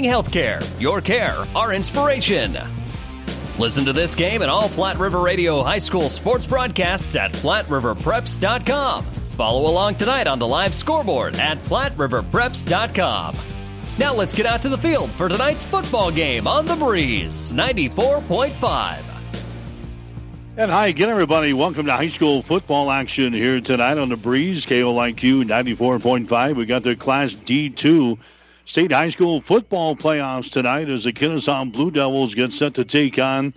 Healthcare, your care, our inspiration. Listen to this game and all Platte River Radio High School sports broadcasts at PlatteRiverPreps.com. Follow along tonight on the live scoreboard at PlatteRiverPreps.com. Now let's get out to the field for tonight's football game on the Breeze 94.5. And hi again, everybody. Welcome to high school football action here tonight on the Breeze, KOIQ 94.5. We got the Class D2 State High School football playoffs tonight as the Kenesaw Blue Devils get set to take on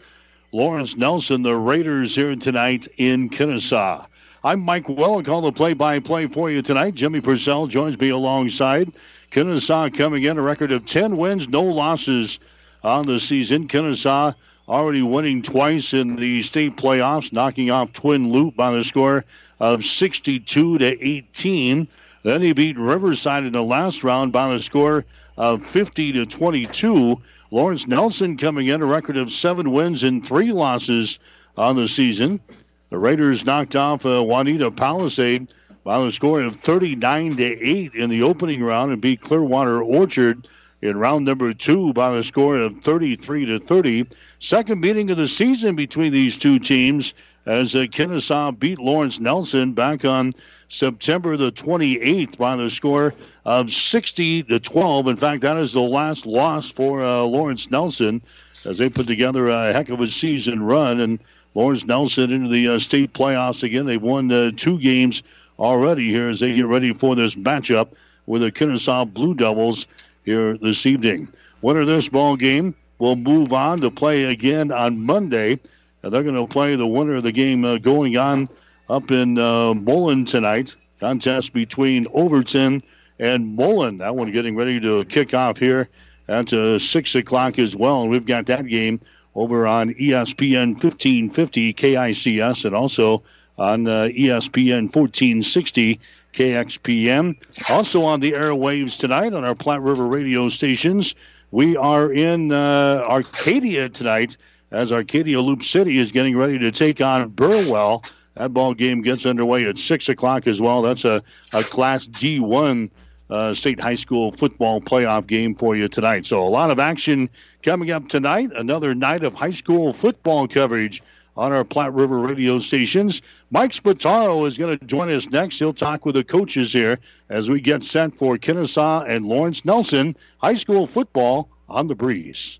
Lawrence Nelson, the Raiders, here tonight in Kenesaw. I'm Mike Well, call the play-by-play for you tonight. Jimmy Purcell joins me alongside. Kenesaw coming in a record of 10 wins, no losses on the season. Kenesaw already winning twice in the state playoffs, knocking off Twin Loup by the score of 62 to 18. Then he beat Riverside in the last round by the score of 50 to 22. Lawrence Nelson coming in a record of seven wins and three losses on the season. The Raiders knocked off uh, Wauneta Palisade by the score of 39 to 8 in the opening round and beat Clearwater Orchard in round number two by the score of 33 to 30. Second meeting of the season between these two teams as uh, Kenesaw beat Lawrence Nelson back on September the 28th by the score of 60 to 12. In fact, that is the last loss for uh, Lawrence Nelson as they put together a heck of a season run. And Lawrence Nelson into the uh, state playoffs again. They've won uh, two games already here as they get ready for this matchup with the Kenesaw Blue Devils here this evening. Winner of this ball game will move on to play again on Monday. And they're going to play the winner of the game uh, going on up in uh, Mullen tonight. Contest between Overton and Mullen. That one getting ready to kick off here at uh, 6 o'clock as well. And we've got that game over on ESPN 1550 KICS and also on uh, ESPN 1460 KXPN. Also on the airwaves tonight on our Platte River radio stations. We are in uh, Arcadia tonight as Arcadia Loup City is getting ready to take on Burwell. That ball game gets underway at 6 o'clock as well. That's a, a Class D1 uh, state high school football playoff game for you tonight. So a lot of action coming up tonight. Another night of high school football coverage on our Platte River radio stations. Mike Spataro is going to join us next. He'll talk with the coaches here as we get set for Kenesaw and Lawrence Nelson high school football on the breeze.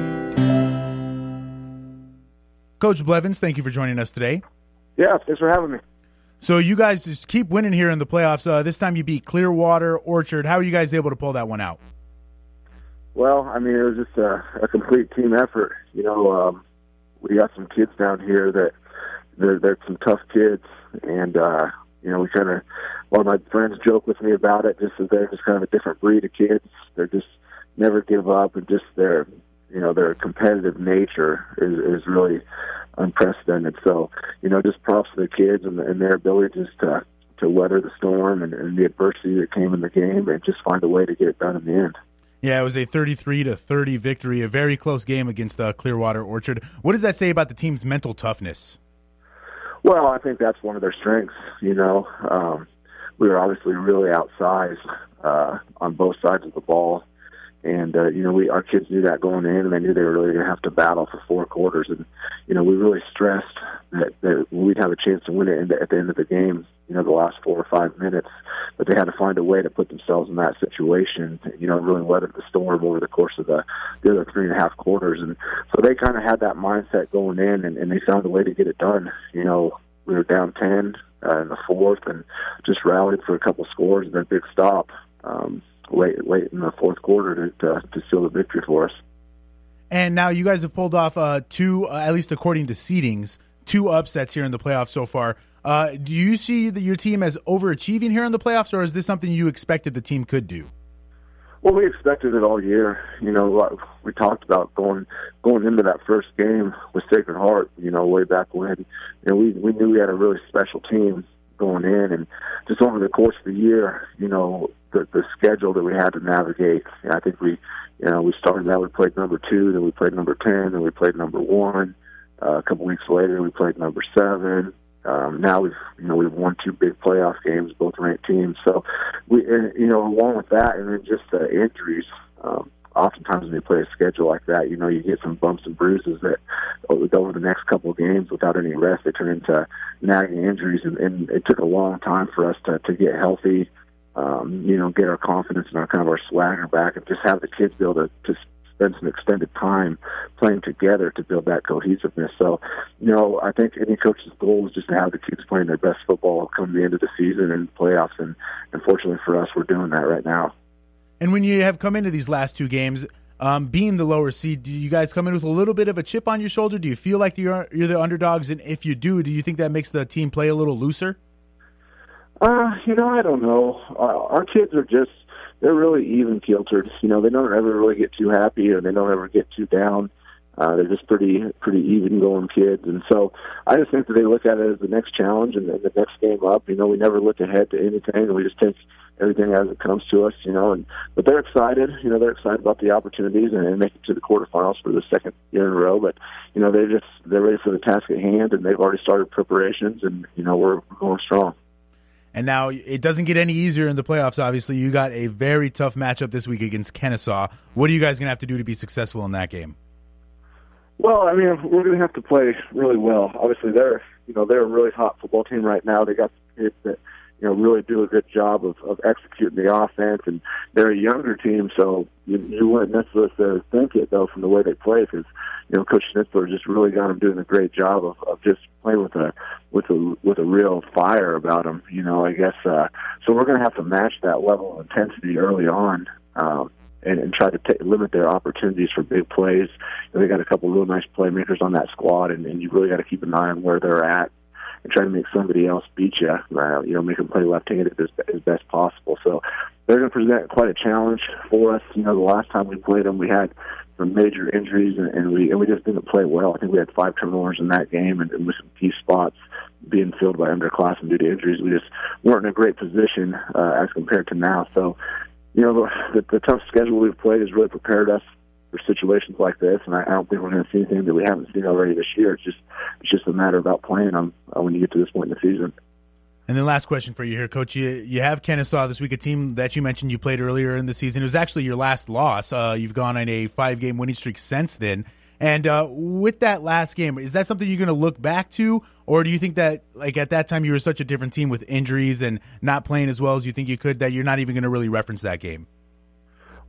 Coach Blevins, thank you for joining us today. Yeah, thanks for having me. So you guys just keep winning here in the playoffs. Uh, this time you beat Clearwater Orchard. How are you guys able to pull that one out? Well, I mean, it was just a, a complete team effort. You know, um, we got some kids down here that they're, they're some tough kids, and uh, you know, we kind of. One of my friends joke with me about it, just that they're just kind of a different breed of kids. They're just never give up, and just their, you know, their competitive nature is is really unprecedented. So, you know, just props to the kids and, and their ability just to to weather the storm and, and the adversity that came in the game, and just find a way to get it done in the end. Yeah, it was a 33 to 30 victory, a very close game against uh, Clearwater Orchard. What does that say about the team's mental toughness? Well, I think that's one of their strengths. You know, um, we were obviously really outsized uh, on both sides of the ball, and uh, you know, we our kids knew that going in, and they knew they were really going to have to battle for four quarters. And you know, we really stressed that, that we'd have a chance to win it at the end of the game. You know, the last four or five minutes, but they had to find a way to put themselves in that situation. You know, really weather the storm over the course of the the other three and a half quarters, and so they kind of had that mindset going in, and, and they found a way to get it done. You know, we were down ten uh, in the fourth, and just rallied for a couple scores and a big stop um, late late in the fourth quarter to to, to seal the victory for us. And now you guys have pulled off uh, two, uh, at least according to seedings, two upsets here in the playoffs so far. Uh, do you see the, your team as overachieving here in the playoffs, or is this something you expected the team could do? Well, we expected it all year. You know, we talked about going going into that first game with Sacred Heart. You know, way back when, and we we knew we had a really special team going in, and just over the course of the year, you know, the the schedule that we had to navigate. I think we, you know, we started out. We played number two, then we played number ten, then we played number one. Uh, a couple weeks later, we played number seven. Um, now we've you know we've won two big playoff games, both ranked teams. So we and, you know along with that, and then just the injuries. Um, oftentimes when you play a schedule like that, you know you get some bumps and bruises that over the next couple of games without any rest, they turn into nagging injuries, and, and it took a long time for us to to get healthy. Um, you know, get our confidence and our kind of our swagger back, and just have the kids be able to to spend some extended time playing together to build that cohesiveness. So, you know, I think any coach's goal is just to have the kids playing their best football come the end of the season and playoffs. And unfortunately for us, we're doing that right now. And when you have come into these last two games, um, being the lower seed, do you guys come in with a little bit of a chip on your shoulder? Do you feel like you're you're the underdogs? And if you do, do you think that makes the team play a little looser? Uh, you know, I don't know. Uh, our kids are just they're really even kiltered. You know, they don't ever really get too happy or they don't ever get too down. Uh, they're just pretty pretty even going kids, and so I just think that they look at it as the next challenge and the next game up. You know, we never look ahead to anything, and we just take everything as it comes to us. You know, and but they're excited. You know, they're excited about the opportunities and, and make it to the quarterfinals for the second year in a row. But you know, they're just they're ready for the task at hand, and they've already started preparations, and you know, we're going strong. And now it doesn't get any easier in the playoffs. Obviously, you got a very tough matchup this week against Kenesaw. What are you guys going to have to do to be successful in that game? Well, I mean, we're going to have to play really well. Obviously, they're you know they're a really hot football team right now. They got kids that you know really do a good job of, of executing the offense, and they're a younger team, so you, you wouldn't necessarily think it though from the way they play because you know Coach Schnitzler just really got them doing a great job of, of just playing with a with a with a real fire about them. You know, I guess uh, so. We're going to have to match that level of intensity early on. Um, and, and try to t- limit their opportunities for big plays. And they got a couple of real nice playmakers on that squad, and, and you really got to keep an eye on where they're at and try to make somebody else beat you. Uh, you know, make them play left-handed as, as best possible. So they're going to present quite a challenge for us. You know, the last time we played them, we had some major injuries, and, and we and we just didn't play well. I think we had five turnovers in that game, and, and with some key spots being filled by underclassmen due to injuries, we just weren't in a great position uh, as compared to now. So, you know, the, the tough schedule we've played has really prepared us for situations like this, and I, I don't think we're going to see anything that we haven't seen already this year. It's just it's just a matter about playing them uh, when you get to this point in the season. And then last question for you here, Coach. You you have Kenesaw this week, a team that you mentioned you played earlier in the season. It was actually your last loss. Uh, you've gone on a five game winning streak since then. And uh, with that last game, is that something you're going to look back to, or do you think that like at that time you were such a different team with injuries and not playing as well as you think you could that you're not even going to really reference that game?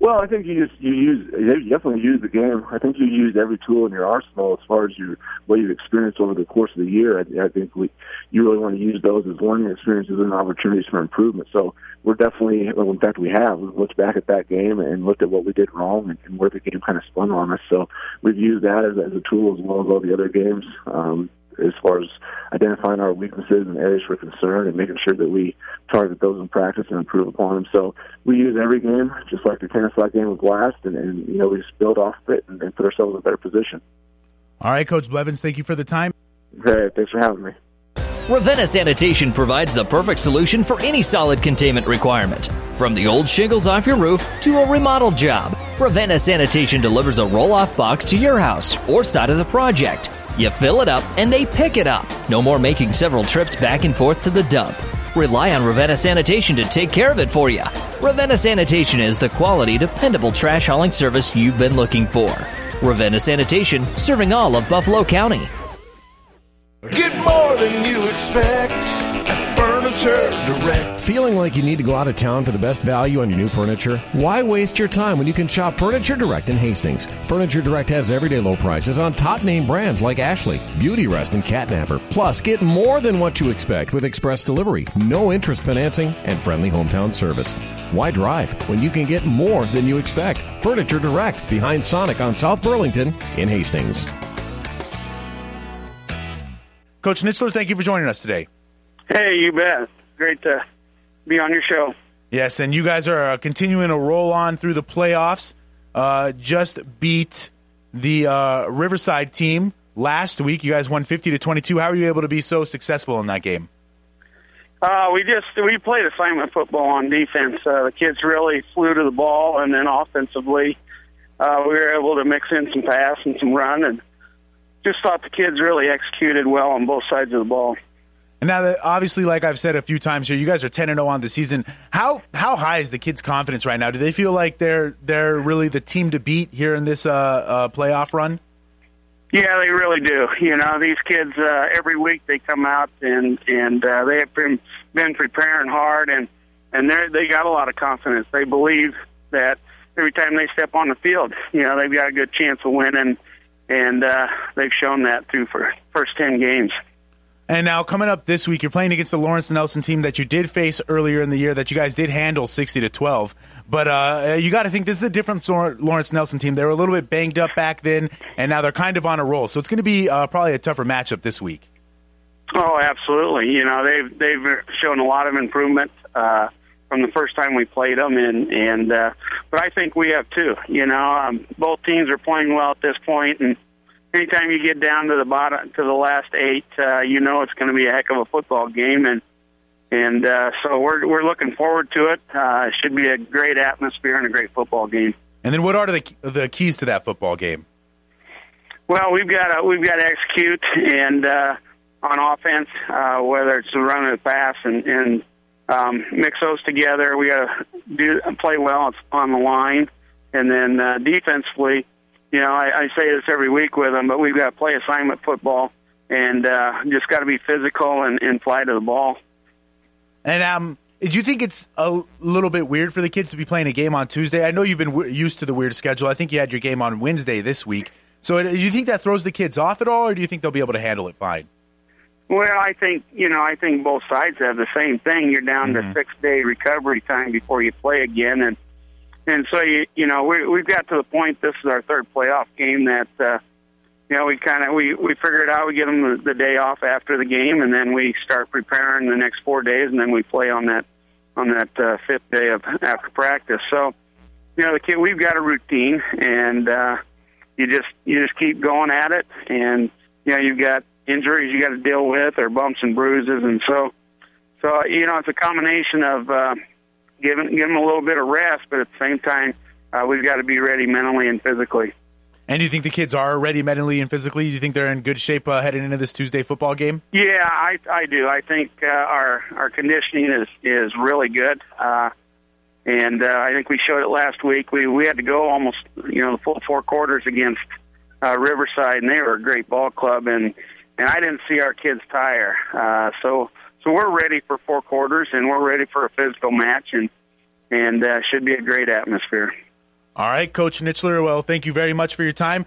Well, I think you just you use you definitely use the game. I think you use every tool in your arsenal as far as your what you've experienced over the course of the year. I, I think we you really want to use those as learning experiences and opportunities for improvement. So we're definitely, in fact, we have we looked back at that game and looked at what we did wrong and, and where the game kind of spun on us. So we've used that as, as a tool as well as all the other games. Um, as far as identifying our weaknesses and areas for concern and making sure that we target those in practice and improve upon them. So we use every game, just like the Kenesaw game with last, and, and you know we just build off of it and, and put ourselves in a better position. All right, Coach Blevins, thank you for the time. Hey, thanks for having me. Ravenna Sanitation provides the perfect solution for any solid containment requirement. From the old shingles off your roof to a remodel job, Ravenna Sanitation delivers a roll off box to your house or side of the project you fill it up and they pick it up. No more making several trips back and forth to the dump. Rely on Ravenna Sanitation to take care of it for you. Ravenna Sanitation is the quality, dependable trash hauling service you've been looking for. Ravenna Sanitation, serving all of Buffalo County. Get more than you expect Furniture Direct. Feeling like you need to go out of town for the best value on your new furniture? Why waste your time when you can shop Furniture Direct in Hastings? Furniture Direct has everyday low prices on top name brands like Ashley, Beauty Rest, and Catnapper. Plus, get more than what you expect with express delivery, no interest financing, and friendly hometown service. Why drive when you can get more than you expect? Furniture Direct behind Sonic on South Burlington in Hastings. Coach Nitzler, thank you for joining us today. Hey, you bet. Great to be on your show. Yes, and you guys are uh, continuing to roll on through the playoffs. Uh, just beat the uh, Riverside team last week. You guys won 50 to 22. How were you able to be so successful in that game? Uh, we just we played assignment football on defense. Uh, the kids really flew to the ball, and then offensively, uh, we were able to mix in some pass and some run, and just thought the kids really executed well on both sides of the ball. And now, that obviously, like I've said a few times here, you guys are ten and zero on the season. How how high is the kids' confidence right now? Do they feel like they're they're really the team to beat here in this uh, uh, playoff run? Yeah, they really do. You know, these kids uh, every week they come out and and uh, they have been been preparing hard and and they they got a lot of confidence. They believe that every time they step on the field, you know, they've got a good chance of winning and uh, they've shown that through for first ten games. And now coming up this week, you're playing against the Lawrence Nelson team that you did face earlier in the year that you guys did handle 60 to 12. But uh, you got to think this is a different Lawrence Nelson team. They were a little bit banged up back then, and now they're kind of on a roll. So it's going to be uh, probably a tougher matchup this week. Oh, absolutely. You know they've they've shown a lot of improvement uh, from the first time we played them, and and uh, but I think we have too. You know, um, both teams are playing well at this point, and anytime you get down to the bottom to the last eight, uh, you know it's going to be a heck of a football game, and and uh, so we're we're looking forward to it. Uh, it should be a great atmosphere and a great football game. And then, what are the the keys to that football game? Well, we've got to we've got to execute and uh, on offense, uh, whether it's the run or the pass, and and um, mix those together. We got to do play well on the line, and then uh, defensively you know, I, I say this every week with them, but we've got to play assignment football and uh, just got to be physical and, and fly to the ball. And um, do you think it's a little bit weird for the kids to be playing a game on Tuesday? I know you've been w- used to the weird schedule. I think you had your game on Wednesday this week. So do you think that throws the kids off at all, or do you think they'll be able to handle it fine? Well, I think you know. I think both sides have the same thing. You're down mm-hmm. to six day recovery time before you play again, and and so you you know we we've got to the point. This is our third playoff game that uh, you know we kind of we we figure it out. We get them the, the day off after the game, and then we start preparing the next four days, and then we play on that on that uh, fifth day of after practice. So you know the kid we've got a routine, and uh, you just you just keep going at it, and you know you've got injuries you got to deal with or bumps and bruises, and so so you know it's a combination of uh, give them, give them a little bit of rest, but at the same time, uh, we've got to be ready mentally and physically. And do you think the kids are ready mentally and physically? Do you think they're in good shape uh, heading into this Tuesday football game? Yeah, I, I do. I think uh, our our conditioning is is really good, uh, and uh, I think we showed it last week. We we had to go almost you know the full four quarters against uh, Riverside, and they were a great ball club, and and I didn't see our kids tire. Uh, so so we're ready for four quarters, and we're ready for a physical match, and and uh, should be a great atmosphere. All right, Coach Nitzler. Well, thank you very much for your time.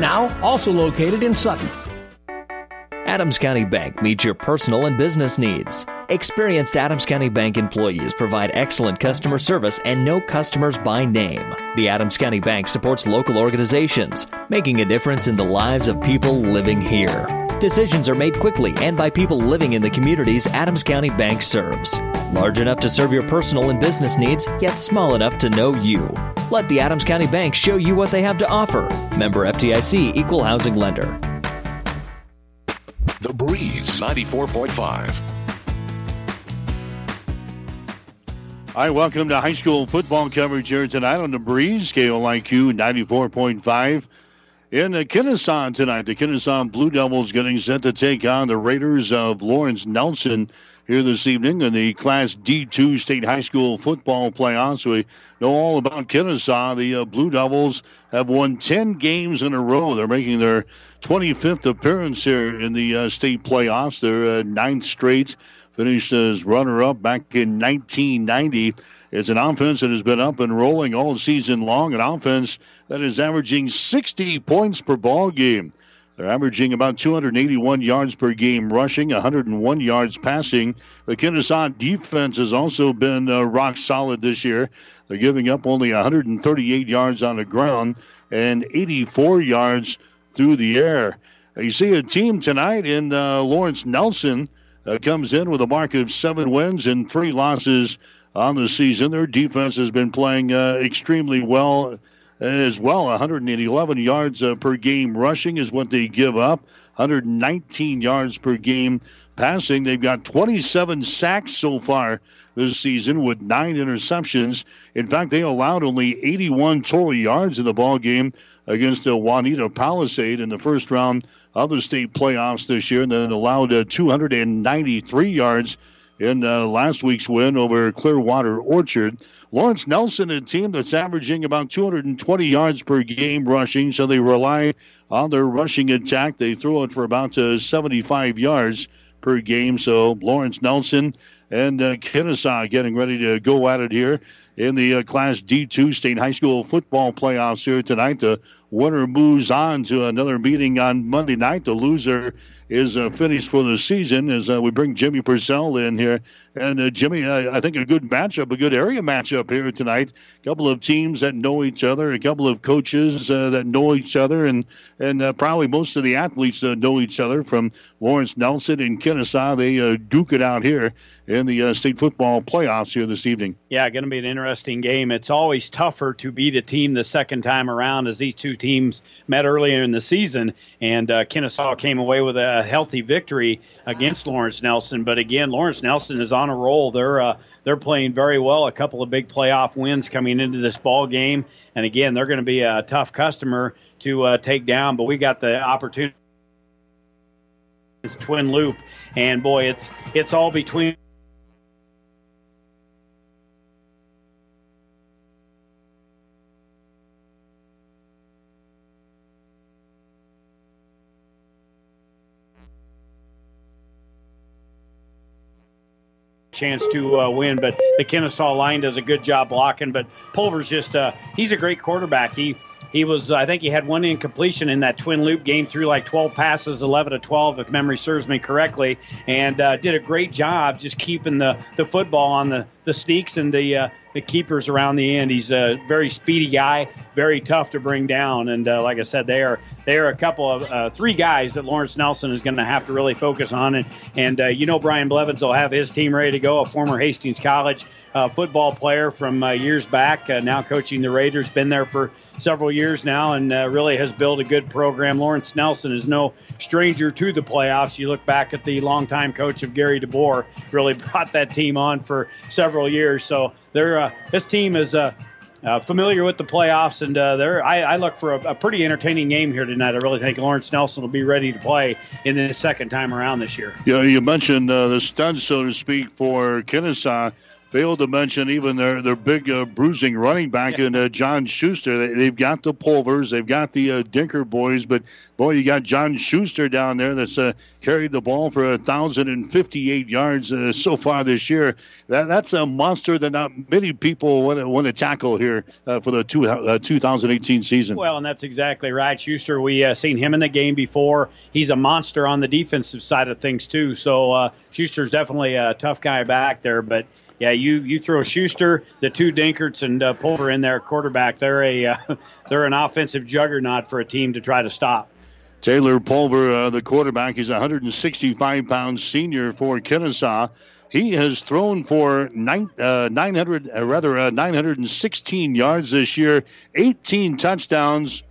Now, also located in Sutton. Adams County Bank meets your personal and business needs. Experienced Adams County Bank employees provide excellent customer service and know customers by name. The Adams County Bank supports local organizations, making a difference in the lives of people living here. Decisions are made quickly and by people living in the communities Adams County Bank serves. Large enough to serve your personal and business needs, yet small enough to know you. Let the Adams County Bank show you what they have to offer. Member FDIC Equal Housing Lender. The Breeze 94.5. Hi, welcome to high school football coverage here tonight on the Breeze, KOIQ 94.5. In the Kenesaw tonight, the Kenesaw Blue Devils getting set to take on the Raiders of Lawrence Nelson here this evening in the Class D2 State High School football playoffs. We know all about Kenesaw. The uh, Blue Devils have won 10 games in a row. They're making their 25th appearance here in the uh, state playoffs. They're uh, ninth straight finished as runner up back in 1990. It's an offense that has been up and rolling all season long, an offense that is averaging 60 points per ball game. They're averaging about 281 yards per game rushing, 101 yards passing. The Kenesaw defense has also been uh, rock solid this year. They're giving up only 138 yards on the ground and 84 yards through the air. You see a team tonight in uh, Lawrence Nelson uh, comes in with a mark of seven wins and three losses on the season. Their defense has been playing uh, extremely well as well. 111 yards uh, per game rushing is what they give up. 119 yards per game passing. They've got 27 sacks so far this season with nine interceptions. In fact, they allowed only 81 total yards in the ball game against the Wauneta Palisade in the first round of the state playoffs this year, and then allowed uh, 293 yards in uh, last week's win over Clearwater Orchard. Lawrence Nelson, a team that's averaging about 220 yards per game rushing, so they rely on their rushing attack. They throw it for about uh, 75 yards per game. So Lawrence Nelson and uh, Kenesaw getting ready to go at it here in the uh, Class D2 State High School football playoffs here tonight. The winner moves on to another meeting on Monday night. The loser is uh, finished for the season as uh, we bring Jimmy Purcell in here. And uh, Jimmy, I think a good matchup, a good area matchup here tonight. A couple of teams that know each other, a couple of coaches uh, that know each other, and and uh, probably most of the athletes uh, know each other from Lawrence Nelson and Kenesaw. They duke it out here in the uh, state football playoffs here this evening. Yeah, going to be an interesting game. It's always tougher to beat a team the second time around as these two teams met earlier in the season, and uh, Kenesaw came away with a healthy victory against Lawrence Nelson. But again, Lawrence Nelson is on a roll. They're uh, they're playing very well. A couple of big playoff wins coming into this ball game, and again, they're going to be a tough customer to uh, take down. But we got the opportunity. It's Twin Loup, and boy, it's it's all between chance to uh, win. But the Kenesaw line does a good job blocking. But Pulver's just uh, he's a great quarterback. He he was I think he had one incompletion in that Twin Loup game through like 12 passes, 11 to 12 if memory serves me correctly, and uh, did a great job just keeping the the football on the the sneaks and the uh, the keepers around the end. He's a very speedy guy, very tough to bring down, and uh, like I said, they are they are a couple of uh, three guys that Lawrence Nelson is going to have to really focus on, and and uh, you know Brian Blevins will have his team ready to go. A former Hastings College uh, football player from uh, years back, now coaching the Raiders, been there for several years now, and really has built a good program. Lawrence Nelson is no stranger to the playoffs. You look back at the longtime coach of Gary DeBoer, really brought that team on for several several years. So they're uh, this team is uh, uh, familiar with the playoffs, and uh, they're, I, I, look for a, a, pretty entertaining game here tonight. I really think Lawrence Nelson will be ready to play in the second time around this year. Yeah, you mentioned uh, the studs, so to speak, for Kenesaw failed to mention even their their big uh, bruising running back in uh, John Schuster. They, have got the Pulvers, they've got the uh, Dinkert boys, but boy, you got John Schuster down there that's uh, carried the ball for thousand and fifty-eight yards uh, so far this year. That that's a monster that not many people want to, want to tackle here uh, for the two, 2018 season. Well, and that's exactly right, Schuster. We seen him in the game before. He's a monster on the defensive side of things too. So Schuster's definitely a tough guy back there, but yeah, you you throw Schuster, the two Dinkerts, and uh, Pulver in there, quarterback. They're a uh, they're an offensive juggernaut for a team to try to stop. Taylor Pulver, uh, the quarterback, is 165 pounds senior for Kenesaw. He has thrown for nine, uh, 900, uh, rather uh, 916 yards this year, 18 touchdowns,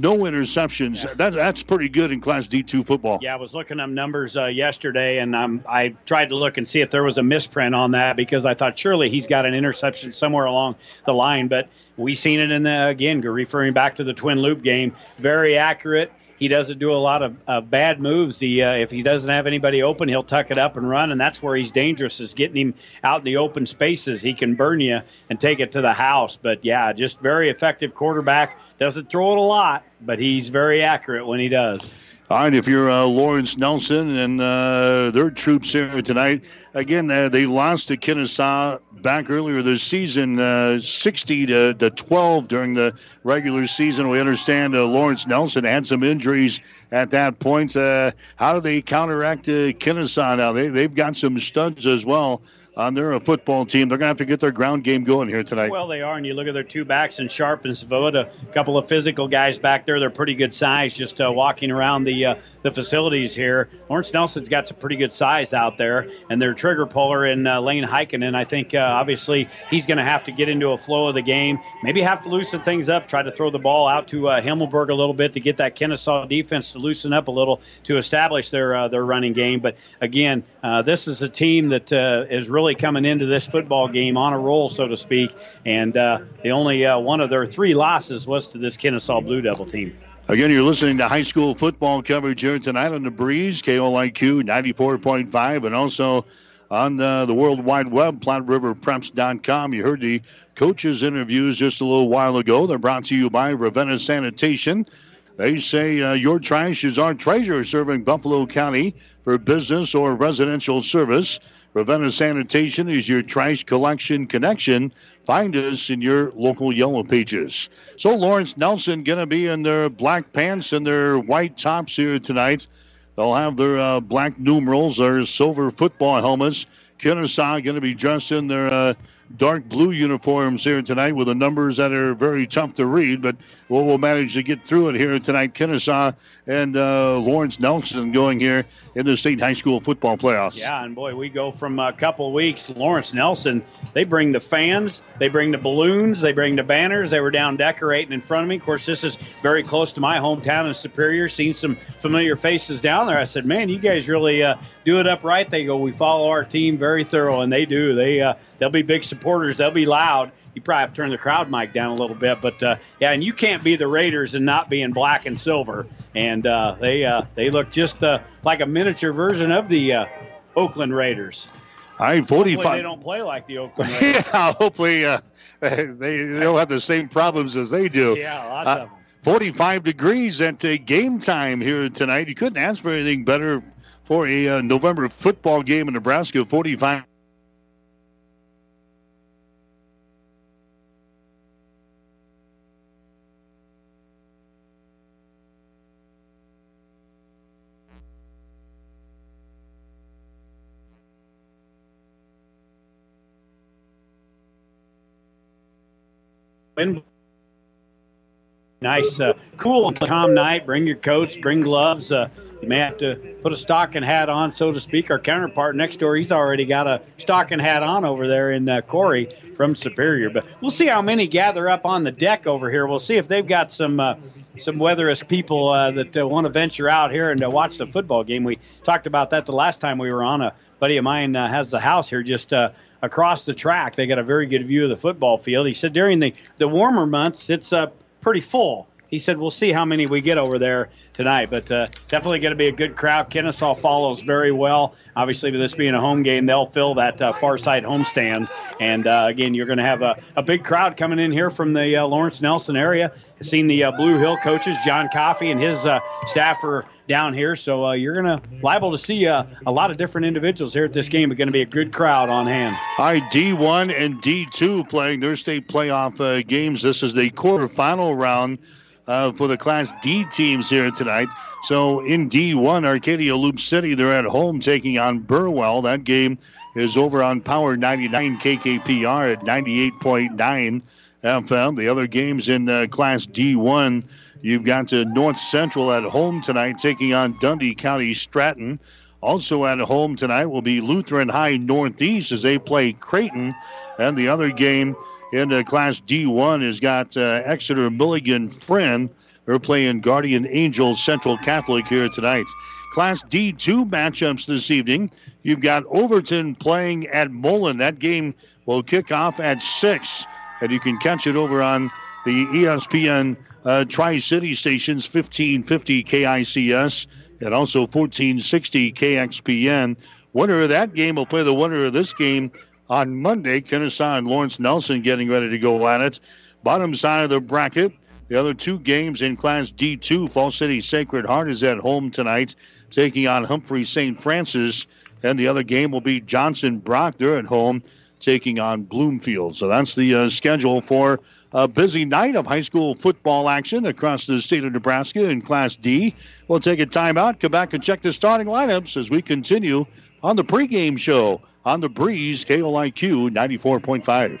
no interceptions. Yeah. That, that's pretty good in Class D2 football. Yeah, I was looking up numbers uh, yesterday, and um, I tried to look and see if there was a misprint on that because I thought surely he's got an interception somewhere along the line. But we seen it in the again referring back to the Twin Loup game. Very accurate. He doesn't do a lot of uh, bad moves. He, uh, if he doesn't have anybody open, he'll tuck it up and run, and that's where he's dangerous. Is getting him out in the open spaces. He can burn you and take it to the house. But yeah, just very effective quarterback. Doesn't throw it a lot, but he's very accurate when he does. All right, if you're uh, Lawrence Nelson and uh, their troops here tonight, again, uh, they lost to Kenesaw back earlier this season, uh, 60 to, to 12 during the regular season. We understand uh, Lawrence Nelson had some injuries at that point. Uh, how do they counteract Kenesaw now? They, they've got some studs as well on their football team. They're going to have to get their ground game going here tonight. Well, they are, and you look at their two backs and Sharp and Savoda, a couple of physical guys back there. They're pretty good size just uh, walking around the uh, the facilities here. Lawrence Nelson's got some pretty good size out there, and their trigger puller in uh, Lane Heikkinen. I think uh, obviously he's going to have to get into a flow of the game, maybe have to loosen things up, try to throw the ball out to uh, Himmelberg a little bit to get that Kenesaw defense to loosen up a little to establish their uh, their running game. But again, this is a team that is really really coming into this football game on a roll, so to speak. And uh, the only uh, one of their three losses was to this Kenesaw Blue Devil team. Again, you're listening to high school football coverage here tonight on the Breeze, KOIQ 94.5, and also on the, the World Wide Web, PlatteRiverPreps.com. You heard the coaches' interviews just a little while ago. They're brought to you by Ravenna Sanitation. They say uh, your trash is our treasure, serving Buffalo County for business or residential service. Ravenna Sanitation is your trash collection connection. Find us in your local yellow pages. So Lawrence Nelson going to be in their black pants and their white tops here tonight. They'll have their uh, black numerals, their silver football helmets. Kenesaw going to be dressed in their uh, dark blue uniforms here tonight with the numbers that are very tough to read, but we'll, we'll manage to get through it here tonight. Kenesaw and uh, Lawrence Nelson going here in the state high school football playoffs. Yeah, and boy, we go from a couple weeks. Lawrence Nelson, they bring the fans, they bring the balloons, they bring the banners. They were down decorating in front of me. Of course, this is very close to my hometown in Superior. Seen some familiar faces down there. I said, man, you guys really uh, do it up right. They go, we follow our team very thorough, and they do. They uh, they'll be big supporters. They'll be loud you probably have to turn the crowd mic down a little bit. But uh, yeah, and you can't be the Raiders and not be in black and silver. And uh, they uh, they look just uh, like a miniature version of the uh, Oakland Raiders. I mean, 45. Hopefully they don't play like the Oakland Raiders. yeah, hopefully uh, they, they don't have the same problems as they do. Yeah, lots of them. 45 degrees at game time here tonight. You couldn't ask for anything better for a November football game in Nebraska. 45 Nice, uh, cool calm night. Bring your coats, bring gloves. Uh, you may have to put a stocking hat on, so to speak. Our counterpart next door, he's already got a stocking hat on over there in uh, Corey from Superior. But we'll see how many gather up on the deck over here. We'll see if they've got some uh, some weatherist people uh, that uh, want to venture out here and uh, watch the football game. We talked about that the last time we were on. A buddy of mine uh, has the house here just across the track. They got a very good view of the football field. He said during the, the warmer months, it's uh, pretty full he said, "We'll see how many we get over there tonight, but uh, definitely going to be a good crowd." Kenesaw follows very well. Obviously, with this being a home game, they'll fill that uh, far side homestand, and uh, again, you're going to have a, a, big crowd coming in here from the uh, Lawrence Nelson area. I've seen the uh, Blue Hill coaches, John Coffey and his uh, staff are down here, so you're going to liable to see a lot of different individuals here at this game. It's going to be a good crowd on hand. Hi, D1 and D2 playing their state playoff games. This is the quarterfinal round uh, for the Class D teams here tonight. So in D1, Arcadia Loup City, they're at home taking on Burwell. That game is over on Power 99 KKPR at 98.9 FM. The other games in uh, Class D1, you've got to North Central at home tonight taking on Dundy County Stratton. Also at home tonight will be Lutheran High Northeast as they play Creighton. And the other game in Class D1 has got uh, Exeter Milligan Friend. They're playing Guardian Angel Central Catholic here tonight. Class D2 matchups this evening. You've got Overton playing at Mullen. That game will kick off at 6, and you can catch it over on the ESPN uh, Tri City stations 1550 KICS and also 1460 KXPN. Winner of that game will play the winner of this game on Monday. Kenesaw and Lawrence Nelson getting ready to go at it. Bottom side of the bracket. The other two games in Class D2, Falls City Sacred Heart is at home tonight, taking on Humphrey St. Francis. And the other game will be Johnson Brock. They're at home, taking on Bloomfield. So that's the uh, schedule for a busy night of high school football action across the state of Nebraska in Class D. We'll take a timeout, come back and check the starting lineups as we continue on the pregame show on the Breeze KOIQ 94.5.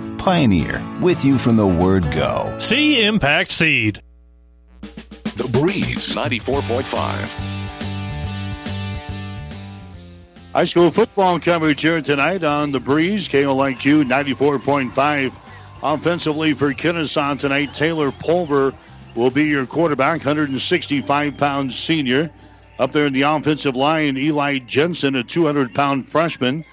Pioneer, with you from the word go. See Impact Seed. The Breeze 94.5. High school football coverage here tonight on the Breeze, KOIQ 94.5. Offensively for Kenesaw tonight, Taylor Pulver will be your quarterback, 165 pound senior. Up there in the offensive line, Eli Jensen, a 200 pound freshman.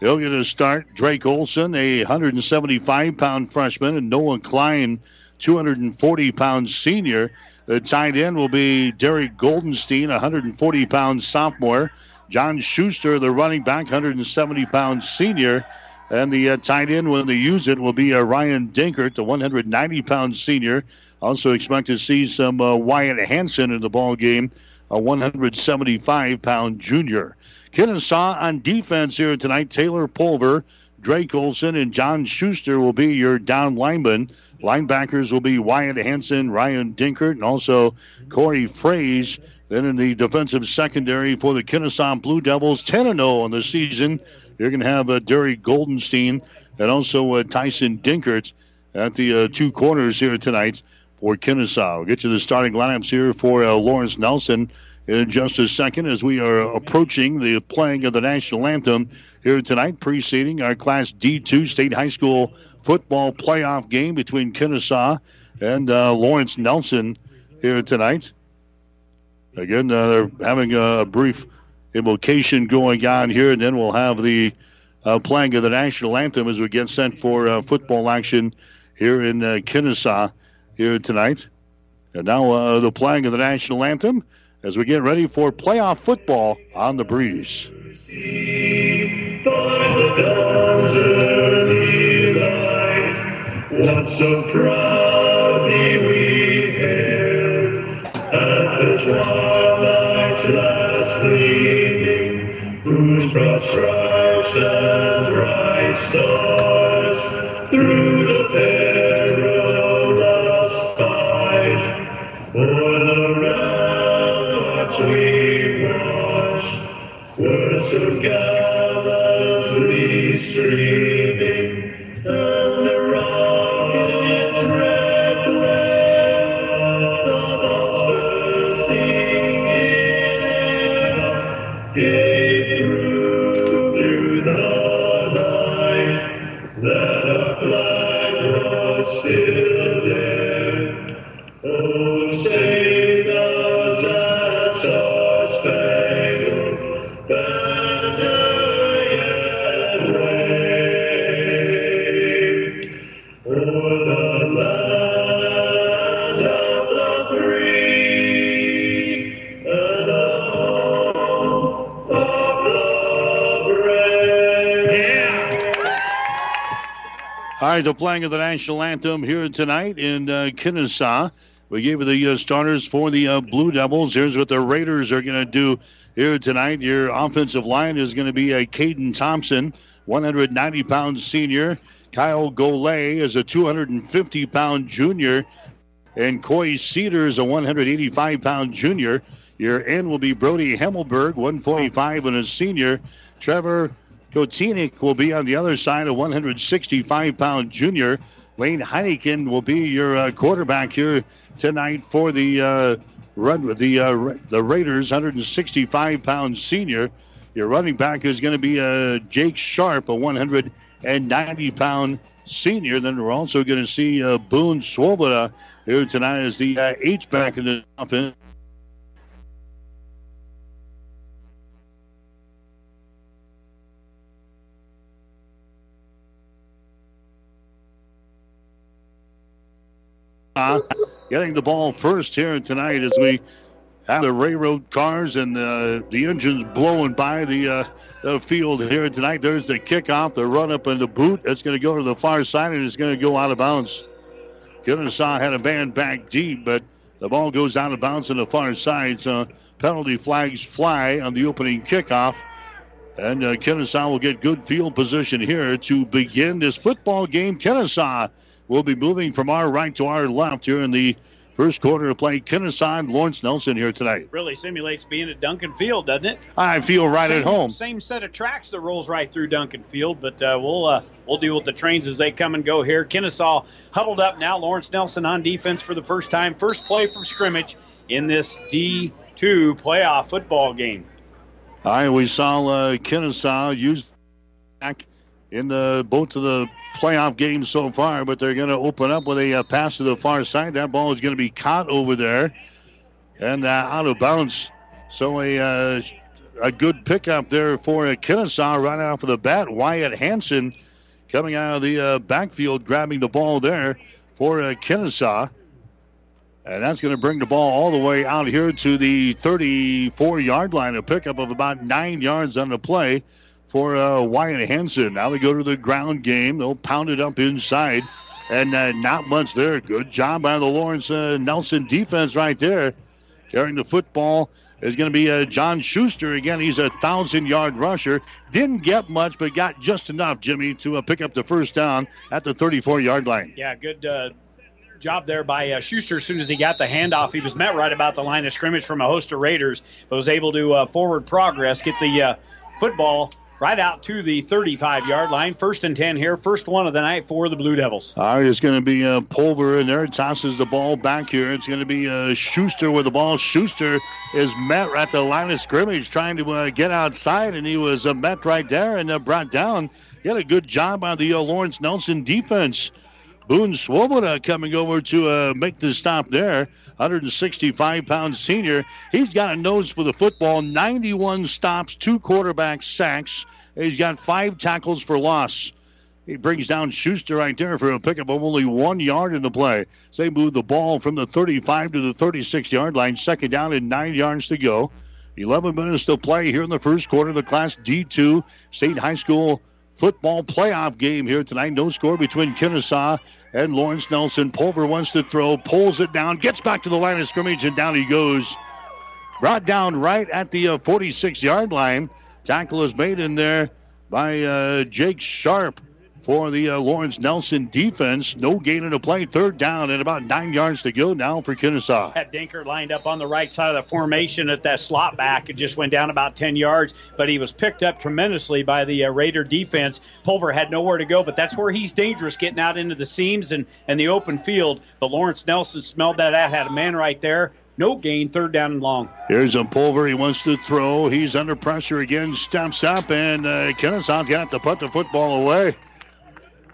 He'll get a start. Drake Olson, a 175 pound freshman, and Noah Klein, 240 pound senior. The tight end will be Derek Goldenstein, 140 pound sophomore. John Schuster, the running back, 170 pound senior. And the uh, tight end, when they use it, will be uh, Ryan Dinkert, the 190 pound senior. Also expect to see some uh, Wyatt Hanson in the ball game, a 175 pound junior. Kenesaw on defense here tonight. Taylor Pulver, Drake Olson, and John Schuster will be your down linemen. Linebackers will be Wyatt Hanson, Ryan Dinkert, and also Corey Fraze. Then in the defensive secondary for the Kenesaw Blue Devils, 10 0 on the season. You're going to have uh, Derry Goldenstein and also uh, Tyson Dinkert at the uh, two corners here tonight for Kenesaw. We'll get you the starting lineups here for uh, Lawrence Nelson in just a second as we are approaching the playing of the national anthem here tonight, preceding our Class D2 State High School football playoff game between Kenesaw and uh, Lawrence Nelson here tonight. Again, uh, they're having a brief invocation going on here, and then we'll have the uh, playing of the national anthem as we get sent for uh, football action here in uh, Kenesaw here tonight. And now uh, the playing of the national anthem as we get ready for playoff football on the breeze. Whose broad stripes and bright stars through the perilous so gallantly streaming. The playing of the national anthem here tonight in uh, Kenesaw. We gave you the uh, starters for the uh, Blue Devils. Here's what the Raiders are going to do here tonight. Your offensive line is going to be a Caden Thompson, 190 pound senior. Kyle Golay is a 250 pound junior. And Coy Cedar is a 185 pound junior. Your end will be Brody Hemmelberg, 145 and a senior. Trevor Kotinik will be on the other side, a 165 pound junior. Lane Heineken will be your uh, quarterback here tonight for the uh, run with the uh, the Raiders, 165 pound senior. Your running back is going to be uh, Jake Sharp, a 190 pound senior. Then we're also going to see uh, Boone Swoboda here tonight as the uh, H back in the offense. Getting the ball first here tonight as we have the railroad cars and uh, the engines blowing by the, uh, the field here tonight. There's the kickoff, the run up and the boot. It's going to go to the far side and it's going to go out of bounds. Kenesaw had a man back deep, but the ball goes out of bounds on the far side. So penalty flags fly on the opening kickoff. And uh, Kenesaw will get good field position here to begin this football game. Kenesaw will be moving from our right to our left here in the first quarter of play. Kenesaw and Lawrence Nelson here tonight. Really simulates being at Duncan Field, doesn't it? I feel right same, at home. Same set of tracks that rolls right through Duncan Field, but uh, we'll uh, we'll deal with the trains as they come and go here. Kenesaw huddled up now. Lawrence Nelson on defense for the first time. First play from scrimmage in this D2 playoff football game. All right, we saw uh, Kenesaw use back in the both of the playoff games so far, but they're going to open up with a uh, pass to the far side. That ball is going to be caught over there and uh, out of bounds. So a uh, a good pickup there for Kenesaw right off of the bat. Wyatt Hanson coming out of the uh, backfield, grabbing the ball there for uh, Kenesaw. And that's going to bring the ball all the way out here to the 34 yard line. A pickup of about nine yards on the play for uh, Wyatt Hanson. Now they go to the ground game. They'll pound it up inside. And uh, not much there. Good job by the Lawrence uh, Nelson defense right there. Carrying the football is going to be uh, John Schuster. Again, he's a 1,000 yard rusher. Didn't get much, but got just enough, Jimmy, to uh, pick up the first down at the 34 yard line. Yeah, good uh, job there by uh, Schuster. As soon as he got the handoff, he was met right about the line of scrimmage from a host of Raiders, but was able to uh, forward progress, get the uh, football right out to the 35 yard line. First and 10 here. First one of the night for the Blue Devils. All right, it's going to be uh, Pulver in there. Tosses the ball back here. It's going to be uh, Schuster with the ball. Schuster is met right at the line of scrimmage trying to uh, get outside, and he was uh, met right there and uh, brought down. He had a good job on the uh, Lawrence Nelson defense. Boone Swoboda coming over to uh, make the stop there. 165 pound senior. He's got a nose for the football. 91 stops, two quarterback sacks. He's got five tackles for loss. He brings down Schuster right there for a pickup of only one yard in the play. So they move the ball from the 35 to the 36 yard line. Second down and nine yards to go. 11 minutes to play here in the first quarter of the Class D2 State High School football playoff game here tonight. No score between Kenesaw and Lawrence Nelson. Pulver wants to throw, pulls it down, gets back to the line of scrimmage, and down he goes. Brought down right at the 46 uh, yard line. Tackle is made in there by uh, Jake Sharp for the uh, Lawrence Nelson defense. No gain in the play. Third down and about nine yards to go now for Kenesaw. Had Dinkert lined up on the right side of the formation at that slot back. It just went down about 10 yards, but he was picked up tremendously by the uh, Raider defense. Pulver had nowhere to go, but that's where he's dangerous, getting out into the seams and, and the open field. But Lawrence Nelson smelled that out, had a man right there. No gain, third down and long. Here's a Pulver. He wants to throw. He's under pressure again, steps up, and uh, Kenesaw's going to have to put the football away.